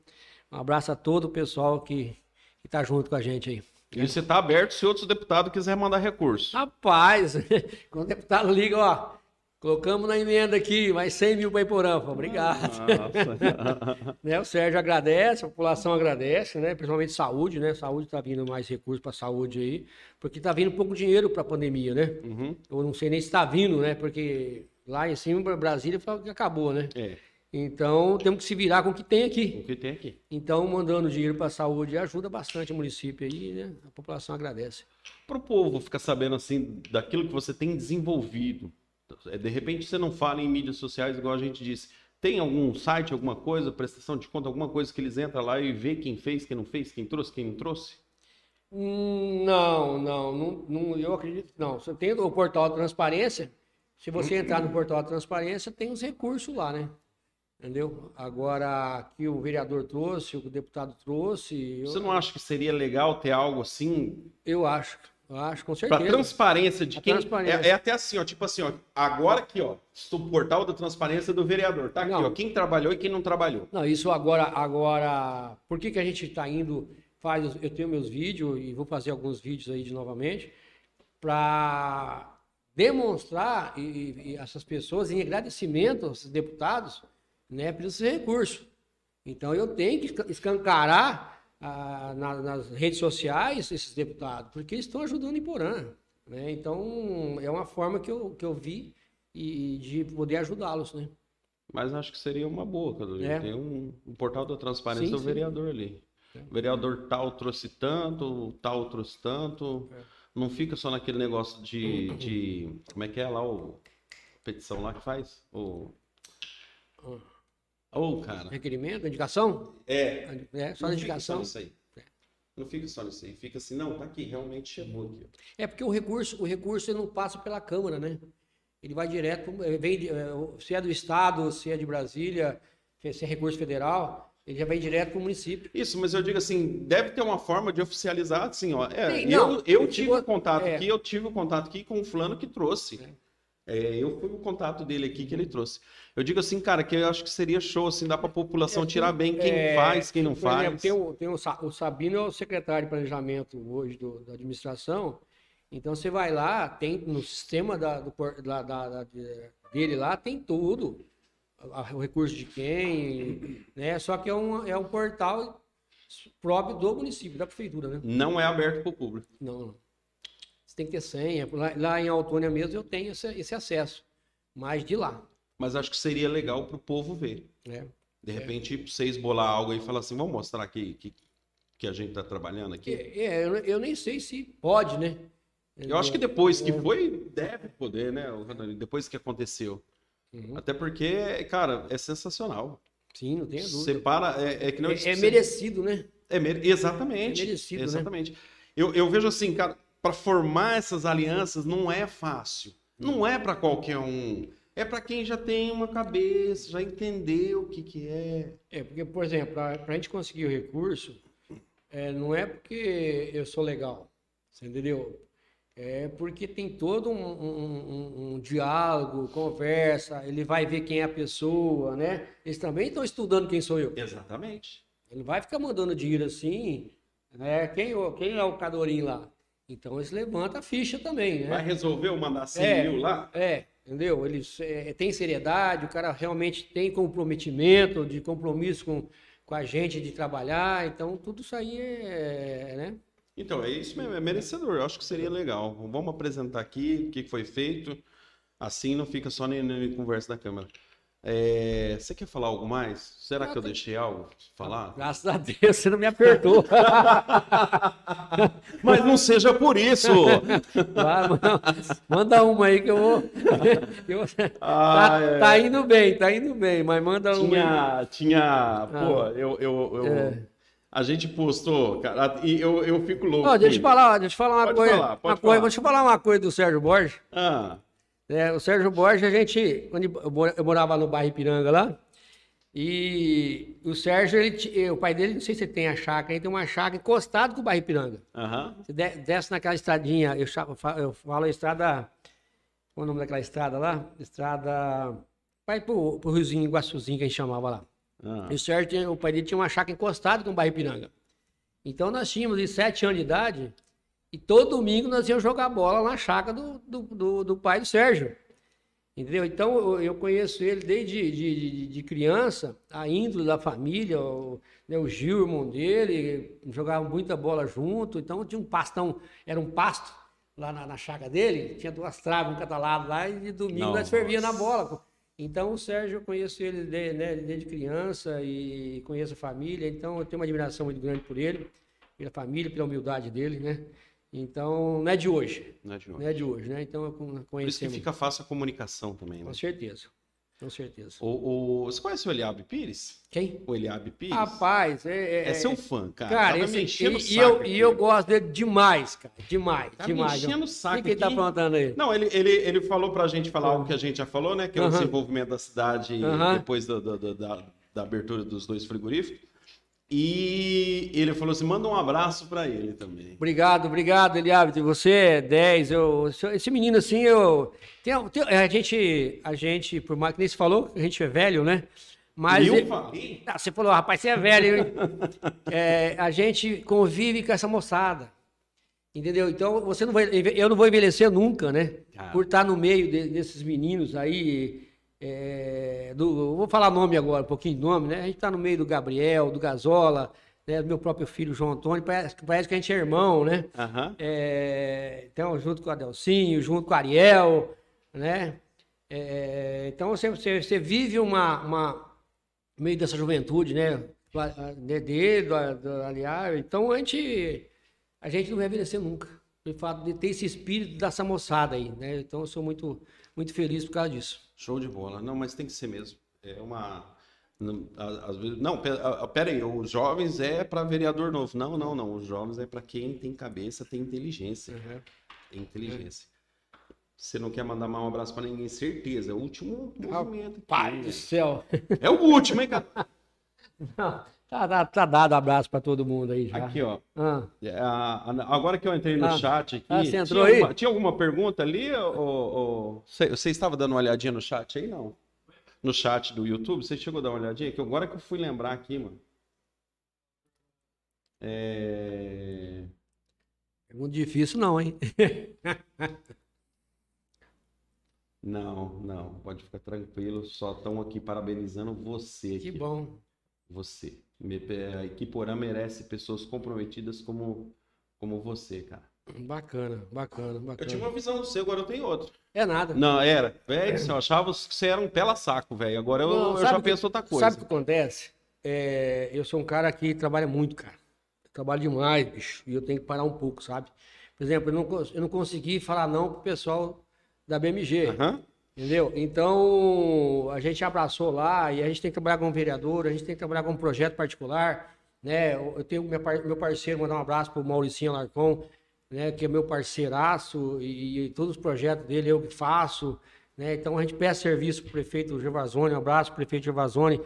um abraço a todo o pessoal que está junto com a gente aí. E você tá aberto se outros deputados quiserem mandar recurso. Rapaz, quando o deputado liga, ó, colocamos na emenda aqui, mais 100 mil para Iporã. Falei, Obrigado. Né, o Sérgio agradece, a população agradece, né? Principalmente saúde, né? Saúde está vindo mais recursos para saúde aí, porque está vindo pouco dinheiro para a pandemia, né? Uhum. Eu não sei nem se está vindo, né? Porque lá em cima, Brasília, falou que acabou, né? É, Então, temos que se virar com o que tem aqui. o que tem aqui. Então, mandando dinheiro para a saúde ajuda bastante o município aí, né? A população agradece. Para o povo ficar sabendo assim daquilo que você tem desenvolvido. É, De repente você não fala em mídias sociais, igual a gente disse. Tem algum site, alguma coisa, prestação de conta, alguma coisa que eles entram lá e vê quem fez, quem não fez, quem trouxe, quem não trouxe? Hum, Não, não, não, não, eu acredito que não. Você tem o portal transparência. Se você entrar no portal transparência, tem os recursos lá, né? Entendeu? Agora, que o vereador trouxe, o deputado trouxe, eu, Você não acha que seria legal ter algo assim eu acho, eu acho, com para certeza. transparência de A quem transparência. É, é até assim, ó, tipo assim, ó, agora aqui, ó, o portal da transparência do vereador, tá aqui, Não. ó, quem trabalhou e quem não trabalhou. Não, isso agora, agora, por que que a gente está indo, faz, eu tenho meus vídeos e vou fazer alguns vídeos aí de novamente, para demonstrar e- e essas pessoas em agradecimento aos deputados, né, pelos recursos. Então eu tenho que esca- escancarar ah, na- nas redes sociais esses deputados, porque eles estão ajudando em Porã. Né? Então é uma forma que eu, que eu vi e, de poder ajudá-los, né? Mas acho que seria uma boa, Cadu. É. Tem um, um portal da transparência Sim, do sim. vereador ali. O vereador tal trouxe tanto, tal trouxe tanto. É. Não fica só naquele negócio de, de. Como é que é lá o. Petição lá que faz? O. Ô, cara. Requerimento, indicação? É. É, só não indicação. nisso aí. Não fica só nisso aí. Fica assim, não, tá aqui, realmente chegou aqui. É porque o recurso, o recurso ele não passa pela Câmara, né? Ele vai direto, eh, vem, de- eh, se é do Estado, se é de Brasília, se é recurso federal, ele já vem direto para o município. Isso, mas eu digo assim, deve ter uma forma de oficializar, assim, ó. É, eu, não, eu eu tive o contato é. aqui, eu tive o contato aqui com o fulano que trouxe. É, eu fui o contato dele aqui que ele trouxe. Eu digo assim, cara, que eu acho que seria show, assim, dá pra população É, tirar bem quem é, faz, quem não Por exemplo, faz. tem, o, tem o, o Sabino é o secretário de planejamento hoje do- da administração, Então você vai lá, tem no sistema da, do, da- da- da- de- dele lá, tem tudo. A- O recurso de quem, né? Só que é um, é um portal próprio do município, da prefeitura, né? Não é aberto para o público. Não, não. Tem que ter senha. Lá, lá em Autônia mesmo eu tenho esse, esse acesso. Mas de lá, Mas acho que seria legal para o povo ver. né? De repente, você esbolar algo e falar assim, vamos mostrar aqui que, que a gente está trabalhando aqui. É, eu, eu nem sei se pode, né? Eu acho que depois que foi, deve poder, né? Depois que aconteceu. Uhum. Até porque, cara, é sensacional. Sim, não tenha Você dúvida. para, é, é que não É, é merecido, né? É Exatamente. É merecido, né? exatamente. Eu, eu vejo assim, cara, para formar essas alianças não é fácil. Não é para qualquer um. É para quem já tem uma cabeça, já entendeu o que, que é. É, porque, por exemplo, para a gente conseguir o recurso, é, não é porque eu sou legal, você entendeu? É porque tem todo um, um- um- diálogo, conversa, ele vai ver quem é a pessoa, né? Eles também estão estudando quem sou eu. Exatamente. Ele vai ficar mandando dinheiro assim, né? Quem, o- quem é o Cadorim lá? Então eles levantam a ficha também, né? Vai resolver mandar 100 É. mil lá? É, entendeu? Eles é, têm seriedade, o cara realmente tem comprometimento, de compromisso com, com a gente de trabalhar, então tudo isso aí é, né? Então, é isso mesmo, é merecedor. Eu acho que seria legal. Vamos apresentar aqui o que foi feito. Assim não fica só na conversa da câmera. É, Você quer falar algo mais? Será que eu deixei algo falar? Graças a Deus você não me apertou. Mas não seja por isso! Vai, manda, uma aí que eu vou. eu- Ah, tá, é. tá indo bem, tá indo bem, mas manda uma. aí. Tinha, tinha, pô, eu, eu, eu- É. a gente postou, cara, e eu, eu fico louco. Ó, deixa eu com falar, deixa eu falar uma Pode coisa. falar, uma falar. coisa. Deixa eu falar uma coisa do Sérgio Borges. Ah, É, o Sérgio Borges, a gente, quando eu mora- eu morava no bairro Ipiranga lá, e o Sérgio, ele, o pai dele, não sei se ele tem a chácara, ele tem uma chácara encostado com o bairro Ipiranga. aham. Você de- desce naquela estradinha, eu, eu fa- eu falo a estrada, qual é o nome daquela estrada lá? Estrada, vai pro, pro Riozinho Iguaçuzinho, que a gente chamava lá. ah. E o Sérgio, o pai dele tinha uma chácara encostada com o bairro Ipiranga. Então nós tínhamos de sete anos de idade e todo domingo nós íamos jogar bola na chácara do, do, do, do pai do Sérgio. Entendeu? Então eu, eu conheço ele desde de, de, de criança, a índole da família, o, né, o Gil, irmão dele, jogavam muita bola junto. Então tinha um pastão, era um pasto lá na, na chácara dele, tinha duas traves, um cada lado lá, e de domingo nós Nossa. fervia na bola. Então o Sérgio, eu conheço ele de- né, desde criança e conheço a família, então eu tenho uma admiração muito grande por ele, pela família, pela humildade dele, né? Então, não é de hoje, Não é de não novo. é de hoje, né? Então eu con- Por isso que conhecemos. fica fácil a comunicação também, né? Com certeza, com certeza. O, o- Você conhece o Eliabe Pires? Quem? O Eliabe Pires? Rapaz, é, é, é seu fã, cara. Cara, Tava esse, me enchendo e, o e eu, e eu gosto dele demais, cara. Demais, Tá me demais. enchendo o O saco que, que ele tá aprontando aí? Não, ele, ele, ele falou pra gente falar algo que a gente já falou, né? Que é o desenvolvimento da cidade depois do- da, da abertura dos dois frigoríficos. E ele falou assim: manda um abraço pra ele também. Obrigado, obrigado, Eliabe. Você é 10. Eu, esse menino assim, eu. Tem, tem- a, gente, a gente, por mais que nem se falou, a gente é velho, né? Mas. eu ele- falei? Ah, você falou, rapaz, você é velho, hein? É, a gente convive com essa moçada. Entendeu? Então, você não vai, eu não vou envelhecer nunca, né? Cara. Por estar no meio de- desses meninos aí. É, do, vou falar nome agora, um pouquinho de nome, né? A gente está no meio do Gabriel, do Gazola, né? do meu próprio filho João Antônio. Parece, parece que a gente é irmão, né? Aham. É, então, junto com o Adelcinho, junto com o Ariel, né? É, então, você, você, você vive uma, uma no meio dessa juventude, né? Do, a- de- dele, do, do aliás. Então, a gente, a gente não vai envelhecer nunca. Pelo fato de ter esse espírito dessa moçada aí, né? Então, eu sou muito, muito feliz por causa disso. Show de bola. Não, mas tem que ser mesmo. É uma. Às vezes, não, pera aí, os jovens é para vereador novo. Não, não, não. Os jovens é para quem tem cabeça, tem inteligência. Tem inteligência. Você não quer mandar mais um abraço para ninguém, certeza. É o último movimento. Pai né? do céu! É o último, hein, cara? Não, tá, tá, tá dado abraço para todo mundo aí já. Aqui, ó. Ah. É, agora que eu entrei no Ah. chat aqui. Ah, você tinha entrou aí? alguma- tinha alguma pergunta ali? Ou, ou- Você, você estava dando uma olhadinha no chat aí? Não. No chat do YouTube? Você chegou a dar uma olhadinha? Que agora que eu fui lembrar aqui, mano. É... É muito difícil, não, hein? Não, não, pode ficar tranquilo. Só estão aqui parabenizando você. Que aqui. bom. Você. A equipe Porã merece pessoas comprometidas como, como você, cara. Bacana, bacana, Eu bacana. tinha uma visão do seu, agora eu tenho outra. É nada. Não, era. Velho, eu achava que você era um pela saco, velho. Agora eu, Não, eu já que- penso outra coisa. Sabe o que acontece? É, eu sou um cara que trabalha muito, cara. Eu trabalho demais, bicho. E eu tenho que parar um pouco, sabe? Por exemplo, eu não, eu não consegui falar não pro pessoal da BMG. Aham. Entendeu? Então, a gente abraçou lá e a gente tem que trabalhar como vereador, a gente tem que trabalhar com um projeto particular, né? Eu tenho meu parceiro, mandar um abraço pro Mauricinho Alarcon, né? Que é meu parceiraço e, e todos os projetos dele eu que faço, né? Então, a gente peça serviço pro prefeito Gervasoni, um abraço pro prefeito Gervasoni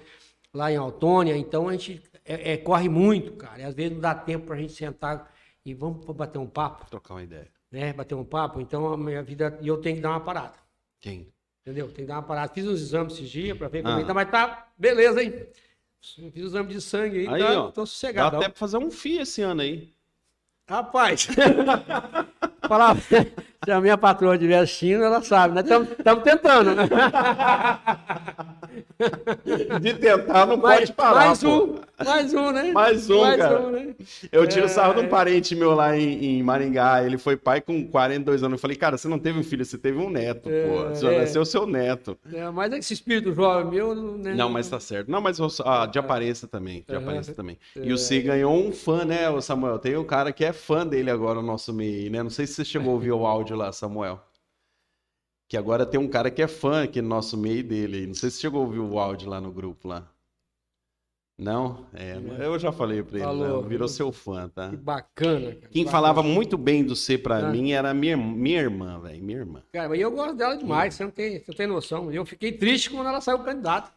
lá em Autônia. Então, a gente é- é, corre muito, cara. E às vezes não dá tempo pra gente sentar e vamos bater um papo, Trocar uma ideia. né? Bater um papo. Então, a minha vida... E eu tenho que dar uma parada. Quem? Entendeu? Tem que dar uma parada. Fiz uns exames esses dias pra ver como Ah. é que tá, mas tá beleza, hein? Fiz o exame de sangue aí, Aí, tá, ó. tô Dá sossegado. até pra fazer um FII esse ano aí. Rapaz, falar, se a minha patroa estiver assistindo, ela sabe, né? Estamos tentando, né? De tentar não Mais, pode parar, mais pô. um, mais um, né? Mais um, cara. um, né? Eu tiro sarro de É. um parente meu lá em, em Maringá. Ele foi pai com 42 anos. Eu falei, cara, você não teve um filho, você teve um neto, pô. Você É. nasceu seu neto. É, mas é que esse espírito jovem meu, né? Não, mas tá certo. Não, mas ah, de aparência também. De aparência também. É. E o C ganhou um fã, né, Samuel? Tem um cara que é fã dele agora, o nosso meio, né? Não sei se você chegou a ouvir o áudio lá, Samuel. Que agora tem um cara que é fã aqui no nosso meio dele. Não sei se chegou a ouvir o áudio lá no grupo lá. Não? É, eu já falei pra ele, Falou. né? virou seu fã, tá? Que bacana. Cara. Quem Bacana. falava muito bem do C pra Ah. mim era minha, minha irmã, velho. Minha irmã. Cara, mas eu gosto dela demais, você não tem, você não tem noção. Eu fiquei triste quando ela saiu candidata.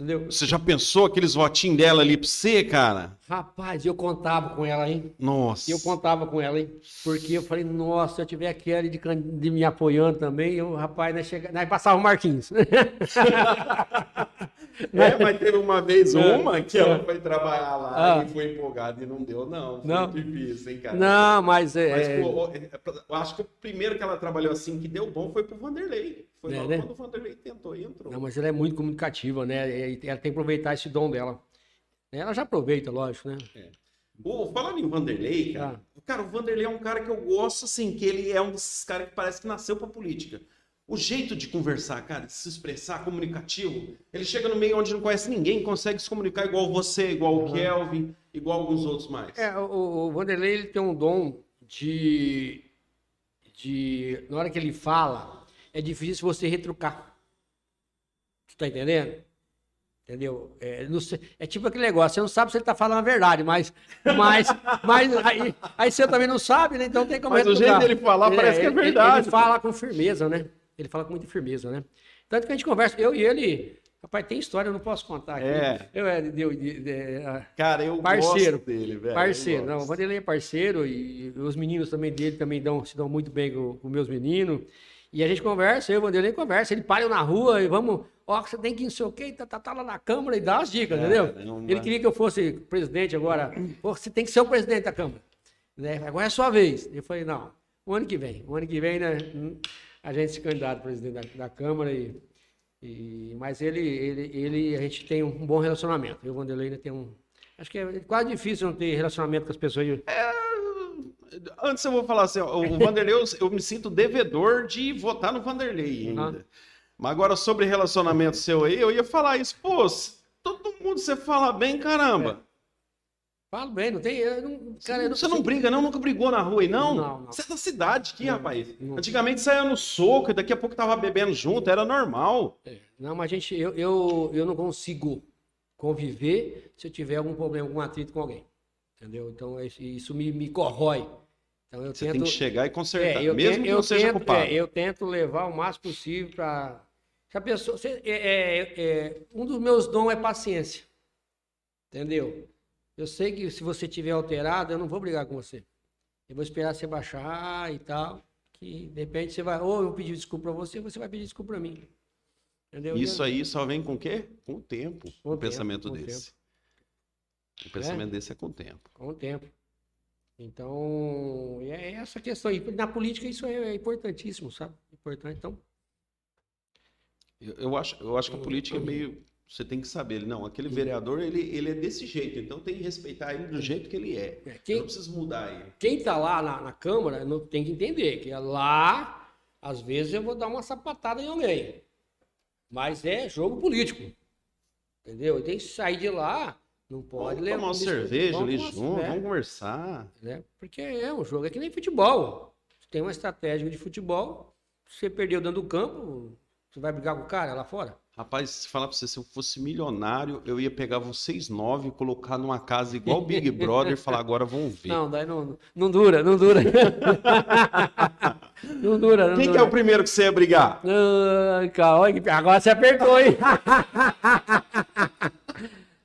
Entendeu? Você já pensou aqueles votinhos dela ali pra você, cara? Rapaz, eu contava com ela, hein? Nossa. Eu contava com ela, hein? Porque eu falei, nossa, se eu tiver aquele de, de me apoiando também, eu, rapaz, nós, chega... nós passava o Marquinhos. É, mas teve uma vez É. uma que ela foi trabalhar lá Ah. e foi empolgada e não deu, não. Foi Não. difícil, hein, cara? Não, mas é. Mas, é- pô, eu acho que o primeiro que ela trabalhou assim que deu bom foi pro Vanderlei. Foi É, logo né? quando o Vanderlei tentou e entrou. Não, mas ela é muito comunicativa, né? Ela tem que aproveitar esse dom dela. Ela já aproveita, lógico, né? Pô, falando em Vanderlei, cara, cara, o Vanderlei é um cara que eu gosto, assim, que ele é um desses caras que parece que nasceu pra política. O jeito de conversar, cara, de se expressar, comunicativo, ele chega no meio onde não conhece ninguém, consegue se comunicar igual você, igual o Kelvin, igual alguns outros mais. É, o, o Vanderlei ele tem um dom de, de. Na hora que ele fala, é difícil você retrucar. Tu tá entendendo? Entendeu? É, não sei- é tipo aquele negócio, você não sabe se ele tá falando a verdade, mas. Mas, mas aí, aí você também não sabe, né? Então tem como Mas o retrucar. jeito dele falar parece que é ele- ele- verdade. Ele fala com firmeza, né? Ele fala com muita firmeza, né? Tanto que a gente conversa, eu e ele. Rapaz, tem história, eu não posso contar aqui. É. Eu, é, de- de- a- Cara, eu Parceiro. gosto dele, velho. Parceiro, eu não, o. Vanderlei é parceiro e os meninos também dele também dão, se dão muito bem com com meus meninos. E a gente conversa, eu e o Vanderlei conversa, ele para eu na rua e vamos, ó, você tem que ir não sei o quê, tá, tá, tá lá na Câmara e dá as dicas, entendeu? Caramba. Ele queria que eu fosse presidente agora, você tem que ser o presidente da Câmara, né? Agora é a sua vez. Eu falei, não, o ano que vem, o ano que vem, né, a gente se candidata a presidente da, da Câmara e, e- mas ele, ele, ele, a gente tem um bom relacionamento, eu o Vanderlei ainda tem um, acho que é quase difícil não ter relacionamento com as pessoas. Antes eu vou falar assim, ó, o Vanderlei, eu, eu me sinto devedor de votar no Vanderlei ainda. Aham. Mas agora sobre relacionamento seu aí, eu ia falar isso. Pô, todo mundo você fala bem, caramba. Falo bem, não tem. não- cara, eu você não briga, não? Nunca brigou na rua aí, não? Não, não. Você é da cidade aqui, Não, rapaz. não. Antigamente saía no soco, e daqui a pouco tava bebendo junto, era normal. É, Não, mas gente, eu, eu, eu não consigo conviver se eu tiver algum problema, algum atrito com alguém. Entendeu? Então isso, isso me, me corrói. Então eu Você tento. tem que chegar e consertar, É, eu mesmo tento- que eu não seja tento- culpado. é, eu tento levar o máximo possível para. Se a pessoa. se- é, é, é, um dos meus dons é paciência. Entendeu? Eu sei que se você tiver alterado, eu não vou brigar com você. Eu vou esperar você baixar e tal. Que de repente você vai. Ou eu pedir desculpa para você, ou você vai pedir desculpa para mim. Entendeu? Isso aí só vem com o quê? Com o tempo. Com o tempo, pensamento com desse. O pensamento desse é com o tempo. Com o tempo. Então, é essa questão. E na política isso é importantíssimo, sabe? Importante. Então, Eu, eu acho, eu acho que a política é meio. Você tem que saber. Não, aquele vereador, ele, ele é desse jeito. Então tem que respeitar ele do jeito que ele é. é, Eu quem, não preciso mudar ele. quem tá lá na, na Câmara não, tem que entender que é lá, às vezes eu vou dar uma sapatada em alguém. Mas é jogo político. Entendeu? Tem que sair de lá, não pode Vamos levar. tomar uma cerveja vamos ali junto, vamos conversar. né? Porque é um jogo, é que nem futebol. Você tem uma estratégia de futebol, você perdeu dentro do campo, você vai brigar com o cara lá fora? Rapaz, se falar pra você, se eu fosse milionário, eu ia pegar vocês nove, colocar numa casa igual o Big Brother e falar, agora vão ver. Não, daí não, não dura, não dura. não dura, não Quem que dura. é o primeiro que você ia brigar? Olha que- agora você apertou, hein?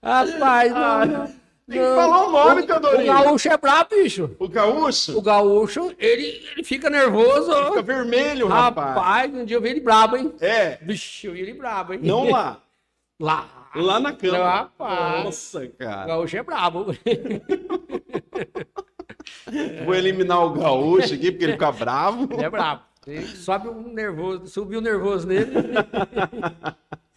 Rapaz, não, não. Tem que falar o nome, O Teodorinho. gaúcho é brabo, bicho. O gaúcho? O gaúcho, ele, ele fica nervoso. Fica vermelho, rapaz. Rapaz, um dia eu vi ele brabo, hein? É, Vixe, eu vi ele brabo, hein? não lá. Lá. Lá na cama. Rapaz. Nossa, O cara. gaúcho é brabo. Vou eliminar o gaúcho aqui porque ele fica bravo. Ele é brabo. Ele sobe um nervoso, subiu um nervoso nele.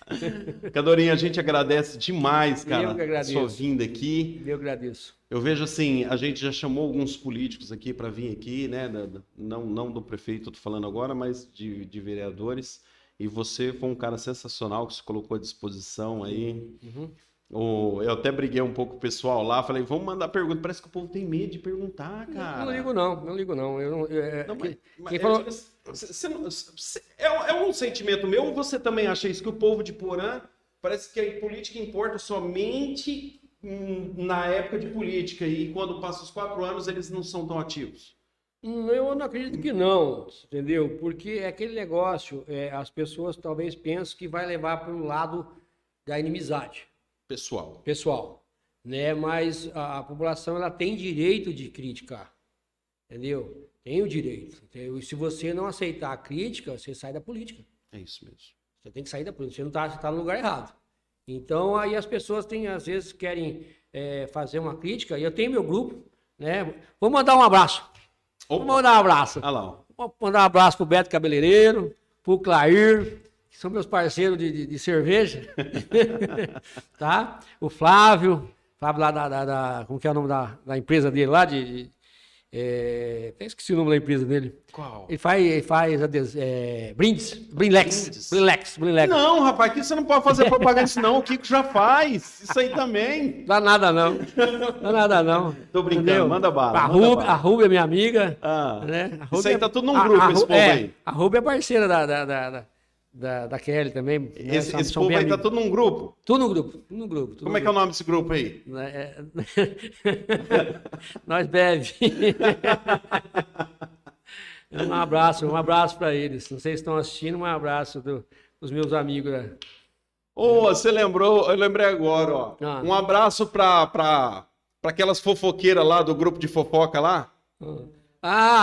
Cadorinha, a gente agradece demais, cara, Eu que agradeço. sua vinda aqui. Eu agradeço. Eu vejo assim, a gente já chamou alguns políticos aqui para vir aqui, né? não, não do prefeito, tô falando agora, mas de, de vereadores. E você foi um cara sensacional que se colocou à disposição aí. Uhum. Eu até briguei um pouco com o pessoal lá, falei, vamos mandar pergunta. Parece que o povo tem medo de perguntar, cara. Não ligo não, não ligo não. Eu não, é, Não, que- mas- mas quem eu falou- digo assim, cê- cê é, é um sentimento meu ou você também acha isso? Que o povo de Porã parece que a política importa somente hum, na época de política e quando passa os quatro anos eles não são tão ativos. Hum, Eu não acredito que não, entendeu? Porque é aquele negócio, é, as pessoas talvez pensam que vai levar para o lado da inimizade Pessoal. pessoal, né? Mas a, a população ela tem direito de criticar, entendeu? Tem o direito. E se você não aceitar a crítica, você sai da política. É isso mesmo. Você tem que sair da política. Você não está tá no lugar errado. Então aí as pessoas têm às vezes querem é, fazer uma crítica. E eu tenho meu grupo, né? Vou mandar um abraço. Vou Opa, mandar um abraço. lá. Vou mandar um abraço pro Beto Cabeleireiro, pro Clair, que são meus parceiros de, de- de cerveja. tá? O Flávio, Flávio lá da, da- da- Como que é o nome da, da empresa dele lá? De, de- é, até esqueci o nome da empresa dele. Qual? Ele faz, ele faz é, brindes, Brinlex. Brindes. Brinlex, Brinlex. Não, rapaz, aqui você não pode fazer propaganda disso não. O Kiko já faz. Isso aí também. Dá nada não. Dá nada não. Tô brincando, Entendeu? manda bala, A manda bala. a é minha amiga. Ah, né? A Isso aí tá tudo num a- grupo, a esse Ru- povo é, aí. A é parceira da, da, da, da, da, da Kelly também. né? esse, São- esse são povo aí tá todo num grupo. Tudo no grupo, tudo no grupo. tudo Como no é que é o nome desse grupo aí? grupo. É- Nós bebe. um abraço, um abraço para eles. Não sei se estão assistindo, um abraço do- dos meus amigos. né? Ô, você lembrou, eu lembrei agora, ó. Ah. Um abraço pra aquelas fofoqueiras lá do grupo de fofoca lá. Ah,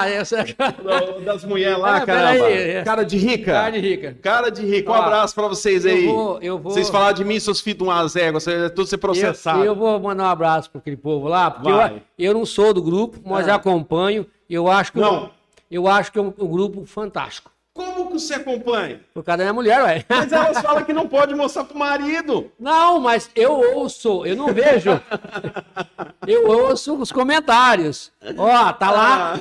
essa é Das mulheres lá, Ah, caramba. peraí, é. Cara de rica. carne rica. Cara de rica. Um Ó, abraço pra vocês aí. Eu vou, eu vou, Vocês falaram de mim, seus filhos de umas éguas, é tudo ser processado. Eu, eu vou mandar um abraço para aquele povo lá, porque eu, eu não sou do grupo, mas Ah. acompanho. Eu acho que Não. eu acho que é um, um grupo fantástico. Que você acompanha? Por causa da minha mulher, ué. Mas elas falam que não pode mostrar pro marido. Não, mas eu ouço, eu não vejo. Eu ouço os comentários. Ó, tá lá,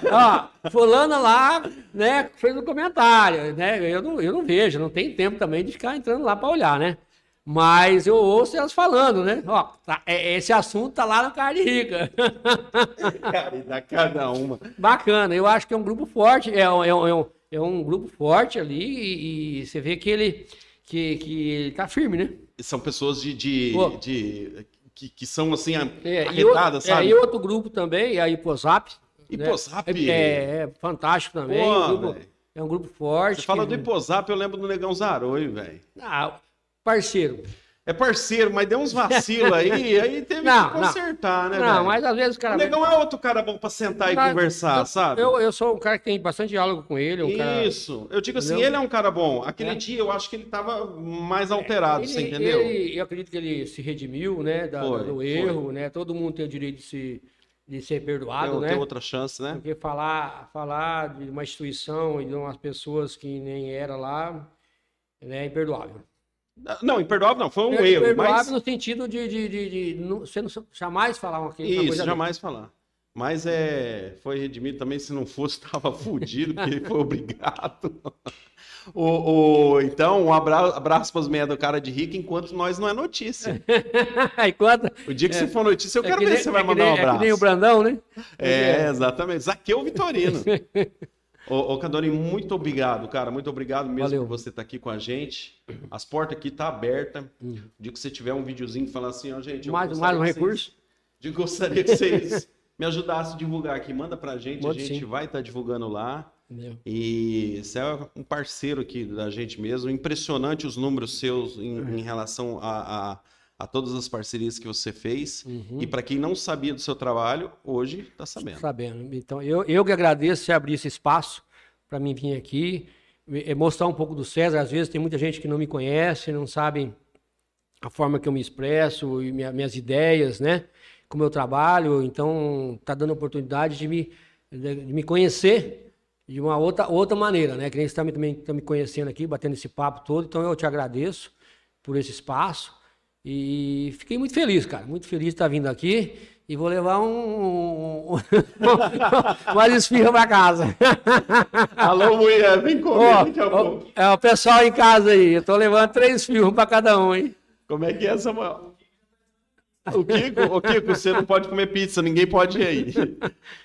ó, fulana lá, né, fez um comentário, né? Eu não, eu não vejo, não tem tempo também de ficar entrando lá para olhar, né? Mas eu ouço elas falando, né? Ó, tá, é- esse assunto tá lá no Carne Rica. Cara, e dá cada uma. Bacana, eu acho que é um grupo forte, é, um- é um, é um, é grupo forte ali e, e você vê que ele que, que ele tá firme, né? São pessoas de. de, de- que, que são assim, É, e, outro, é, sabe? e outro grupo também, a Hiposap. né? Hiposap? É, é, é fantástico também. Pô, um grupo- é um grupo forte. Você fala que- do Hiposap, eu lembro do Negão Zaroi, velho. Ah, parceiro. É parceiro, mas deu uns vacilos aí, aí teve Não, que não. consertar, né, Não, velho? mas às vezes o cara. O Negão é outro cara bom pra sentar e Cara, conversar, eu, sabe? Eu, eu sou um cara que tem bastante diálogo com ele. Um cara... Isso. Eu digo assim, Entendeu? ele é um cara bom. Aquele É. dia eu acho que ele tava mais alterado, Ele- você entendeu? ele- eu acredito que ele se redimiu, né, da- Foi, do foi. erro, né? Todo mundo tem o direito de se, de ser perdoado, tem, né? tem outra chance, né? Porque falar, falar de uma instituição e de umas pessoas que nem era lá né, é imperdoável. Não, imperdoável não, foi um É erro. imperdoável Mas... no sentido de, de, de, de não- você não jamais falar uma, uma Isso, coisa jamais falar. Mas é, foi redimido também, se não fosse, estava fudido, porque ele foi obrigado. O, o- então, um abra, abraço para os meia do cara de rico, enquanto nós não é notícia. Enquanto, O dia que você for notícia, eu é quero que ver nem- se você vai é mandar nem- um abraço. É que nem o Brandão, né? É, exatamente. Zaqueu Vitorino. Ô, ô Cadori, muito obrigado, cara. Muito obrigado mesmo Valeu. por você estar aqui com a gente. As portas aqui tá aberta. O dia que você tiver um videozinho falando assim, ó, gente. mais, mais um que vocês- recurso. Eu gostaria que vocês me ajudassem a divulgar aqui. Manda pra gente, a gente sim. vai estar divulgando lá. Entendeu? E você é um parceiro aqui da gente mesmo. Impressionante os números seus em, em relação a, a, a todas as parcerias que você fez. Uhum. E para quem não sabia do seu trabalho, hoje está sabendo. Sabendo. Então, eu, eu que agradeço você abrir esse espaço para mim vir aqui, eh, mostrar um pouco do César. Às vezes tem muita gente que não me conhece, não sabe a forma que eu me expresso e minha- minhas ideias, né? Como eu trabalho. Então, tá dando oportunidade de me, de, de me conhecer de uma outra, outra maneira, né? Que nem você está me, também tá me conhecendo aqui, batendo esse papo todo. Então, eu te agradeço por esse espaço. E fiquei muito feliz, cara. Muito feliz de estar vindo aqui. E vou levar um, um, umas esfirras para casa. Alô, mulher, vem a ó, pouco. é o pessoal em casa aí. Eu tô levando três fios para cada um, hein? Como é que é, Samuel? O Kiko, o Kiko, você não pode comer pizza, ninguém pode ir aí.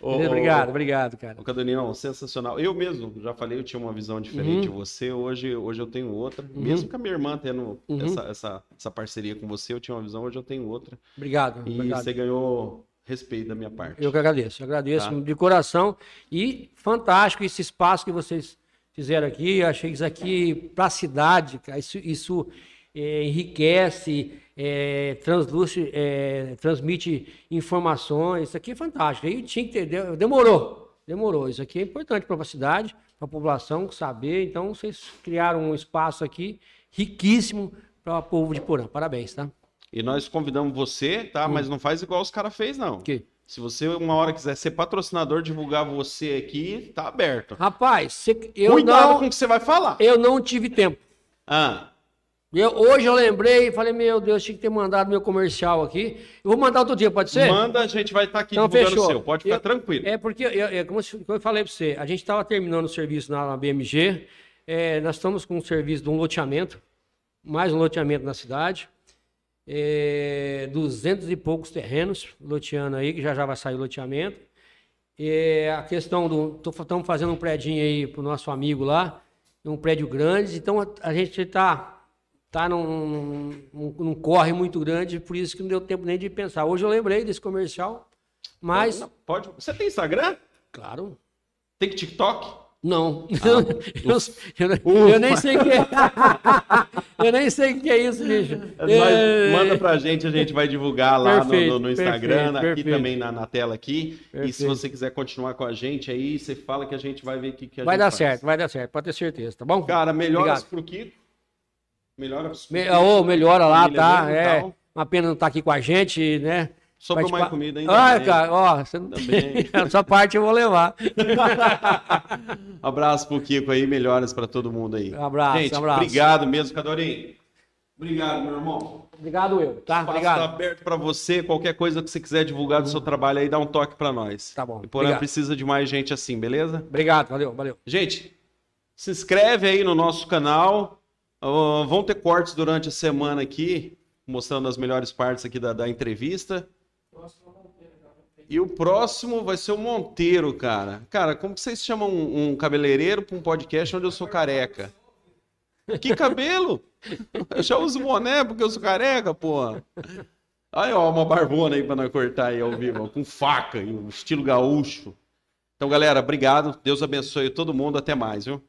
Ô, obrigado, obrigado, cara. Ô, Cadoninho, sensacional. Eu mesmo, já falei, eu tinha uma visão diferente de você. Hoje, hoje eu tenho outra. Mesmo com a minha irmã tendo essa, essa, essa parceria com você, eu tinha uma visão, hoje eu tenho outra. Obrigado, E obrigado. você ganhou respeito da minha parte. Eu que agradeço, agradeço Tá. de coração. E fantástico esse espaço que vocês fizeram aqui. Eu achei que isso aqui, para a cidade, cara, isso, isso é, enriquece, é, translúce, é, transmite informações. Isso aqui é fantástico. Aí tinha que ter, demorou, demorou. Isso aqui é importante para a cidade, para a população saber. Então, vocês criaram um espaço aqui riquíssimo para o povo de Porã. Parabéns, tá? E nós convidamos você, tá? Mas não faz igual os caras fez, não. Ok. Se você uma hora quiser ser patrocinador, divulgar você aqui, tá aberto. Rapaz, cê- eu Cuidado não, com o que você vai falar. eu não tive tempo. Ah, Eu- hoje eu lembrei e falei, meu Deus, tinha que ter mandado meu comercial aqui. Eu vou mandar outro dia, pode ser? manda, a gente vai estar aqui Então, divulgando o fechou. seu. Pode ficar Eu- tranquilo. É porque, eu, é como eu falei para você, a gente estava terminando o serviço na, na BMG, é, nós estamos com um serviço de um loteamento, mais um loteamento na cidade, é, 200 e poucos terrenos loteando aí, que já já vai sair o loteamento. É, a questão do. Estamos fazendo um prédio aí para o nosso amigo lá, um prédio grande, então a, a gente está tá num, num, num corre muito grande, por isso que não deu tempo nem de pensar. Hoje eu lembrei desse comercial, mas. Não, pode. Você tem Instagram? Claro. Tem TikTok? Não. eu, eu- eu nem sei o que é. eu nem sei o que é isso, bicho. É, manda pra gente, a gente vai divulgar lá no- Perfeito, no, no Instagram, perfeito, aqui perfeito. também na, na tela aqui. E se você quiser continuar com a gente aí, você fala que a gente vai ver o que, que a Vai gente dar faz. certo, vai dar certo, pode ter certeza, tá bom? Cara, melhoras Obrigado. pro Kiko. Melhoras pro Me, ô, melhora lá, tá? É. tal. Uma pena não estar aqui com a gente, né? Sobrou Vai mais pa- comida ainda. Ah, cara, ó, você não... Também. essa parte eu vou levar. Abraço pro Kiko aí, melhoras pra todo mundo aí. Um abraço, gente, um abraço. obrigado mesmo, Cadorinho. Obrigado, meu irmão. Obrigado, eu, tá? Espaço Obrigado. tá aberto pra você. Qualquer coisa que você quiser divulgar do seu trabalho aí, dá um toque pra nós. Tá bom, E obrigado. precisa de mais gente assim, beleza? Obrigado, valeu, valeu. Gente, se inscreve aí no nosso canal. Ah, vão ter cortes durante a semana aqui, mostrando as melhores partes aqui da, da entrevista. E o próximo vai ser o Monteiro, cara. Cara, como que vocês chamam um, um cabeleireiro para um podcast onde eu sou careca? Que cabelo? Eu já uso boné porque eu sou careca, porra. Aí, ó, uma barbona aí para nós cortar aí ao vivo, com faca, estilo gaúcho. Então, galera, obrigado. Deus abençoe todo mundo. Até mais, viu?